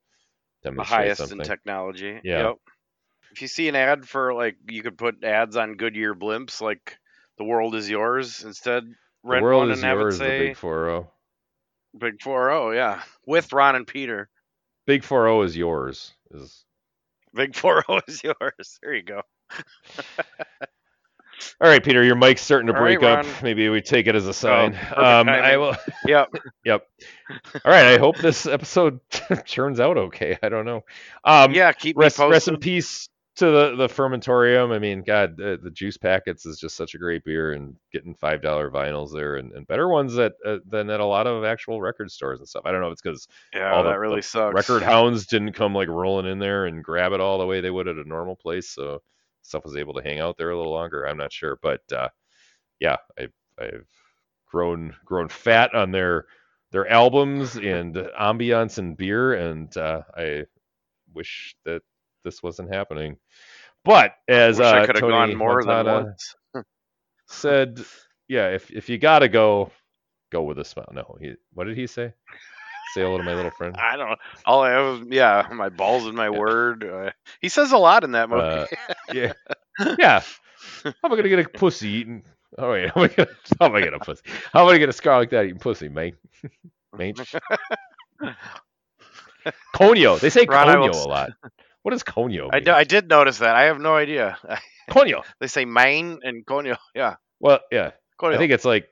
demonstrate the highest something. in technology. Yeah. Yep. If you see an ad for like you could put ads on Goodyear blimps like the world is yours instead. Rent the world is yours. Say, the big four zero. Big four zero, yeah, with Ron and Peter. Big four zero is yours. Is Big four zero is yours. *laughs* There you go. *laughs* All right, Peter, your mic's starting to All break right, up. Maybe we take it as a sign. Oh, um, I will. *laughs* Yep. *laughs* yep. All right. I hope this episode *laughs* turns out okay. I don't know. Um, yeah. Keep rest, rest in peace to the the fermentorium. I mean, God, the, the, juice packets is just such a great beer, and getting five dollar vinyls there, and, and better ones that uh, than at a lot of actual record stores and stuff. I don't know if it's because yeah, all that the, really sucks. Record hounds didn't come like rolling in there and grab it all the way they would at a normal place, so stuff was able to hang out there a little longer. I'm not sure, but uh, yeah, I've I've grown grown fat on their their albums and ambiance and beer, and uh, I wish that this wasn't happening. But as uh, Tony Montana *laughs* said, yeah, if if you gotta go, go with a smile. No, he, what did he say? Say hello to my little friend. I don't. All I have, yeah, my balls in my yeah. word. Uh, he says a lot in that movie. Uh, *laughs* yeah, yeah. How am I gonna get a pussy eating? All right, *laughs* how am I gonna, how am I gonna pussy? How am I gonna get a scar like that eating pussy, mate? mate. *laughs* Conyo. They say Ron, conyo a lot. What is conyo? I, I did notice that. I have no idea. Conyo. they say main and conyo. Yeah. Well, yeah. Conyo. I think it's like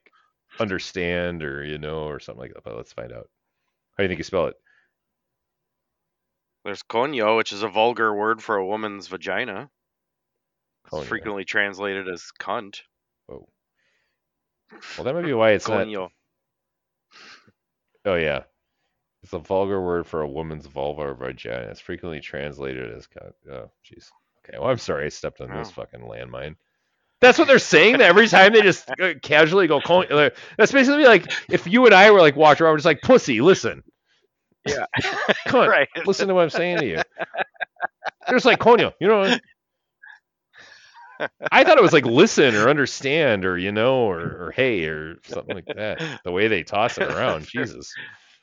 understand or you know or something like that. But let's find out. How do you think you spell it? There's conyo, which is a vulgar word for a woman's vagina. Conyo. It's frequently translated as cunt. Oh. Well, that might be why it's conyo. not. Oh yeah. It's a vulgar word for a woman's vulva or vagina. It's frequently translated as cunt. Oh, jeez. Okay. Well, I'm sorry I stepped on oh. this fucking landmine. That's what they're saying. That every time they just uh, casually go, that's basically like if you and I were like watching, we're just like, pussy, listen. Yeah. *laughs* Cunt, right. Listen to what I'm saying to you. They're just like, coño, you know. I thought it was like listen or understand or you know or, or hey or something like that. The way they toss it around, *laughs* Jesus.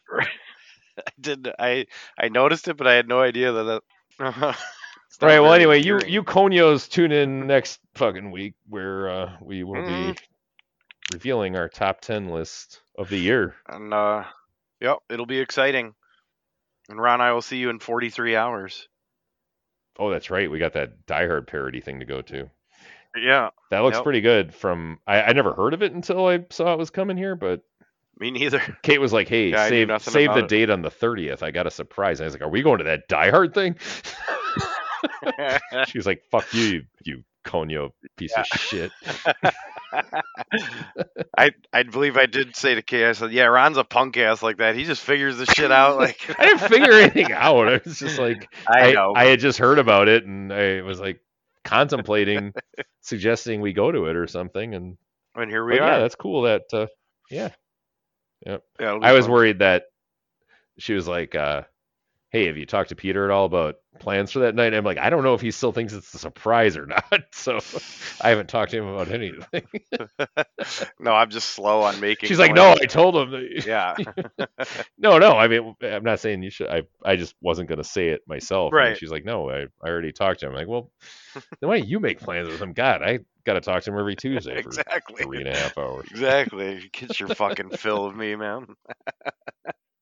*laughs* I did. I I noticed it, but I had no idea that. that All right. Well, anyway, you you Conios tune in next fucking week where uh, we will mm-hmm. be revealing our top ten list of the year. And uh, yep, it'll be exciting. And Ron, I will see you in 43 hours. Oh, that's right. We got that Die Hard parody thing to go to. Yeah. That looks yep. pretty good. From I, I never heard of it until I saw it was coming here, but me neither. *laughs* Kate was like, "Hey, yeah, save save the it. date on the 30th. I got a surprise." I was like, "Are we going to that Die Hard thing?" *laughs* *laughs* she was like, "Fuck you, you, you Conyo piece yeah. of shit." *laughs* I I believe I did say to Kay, I said, "Yeah, Ron's a punk ass like that. He just figures the shit out." Like *laughs* I didn't figure anything out. I was just like, I, I know. I had just heard about it, and I was like contemplating suggesting we go to it or something. And and here we are. Yeah, that's cool. That uh, yeah, yep. Yeah, I was worried that she was like, uh, "Hey, have you talked to Peter at all about plans for that night?" And I'm like, I don't know if he still thinks it's a surprise or *laughs* not. So I haven't talked to him about anything. *laughs* no, I'm just slow on making. She's like, "No, I told him." That... Yeah. *laughs* no, no. I mean, I'm not saying you should. I I just wasn't gonna say it myself. Right. And she's like, "No, I I already talked to him." I'm like, well, then why don't you make plans with him? God, I got to talk to him every Tuesday for exactly three and a half hours. Exactly. Get your fucking fill of me, man.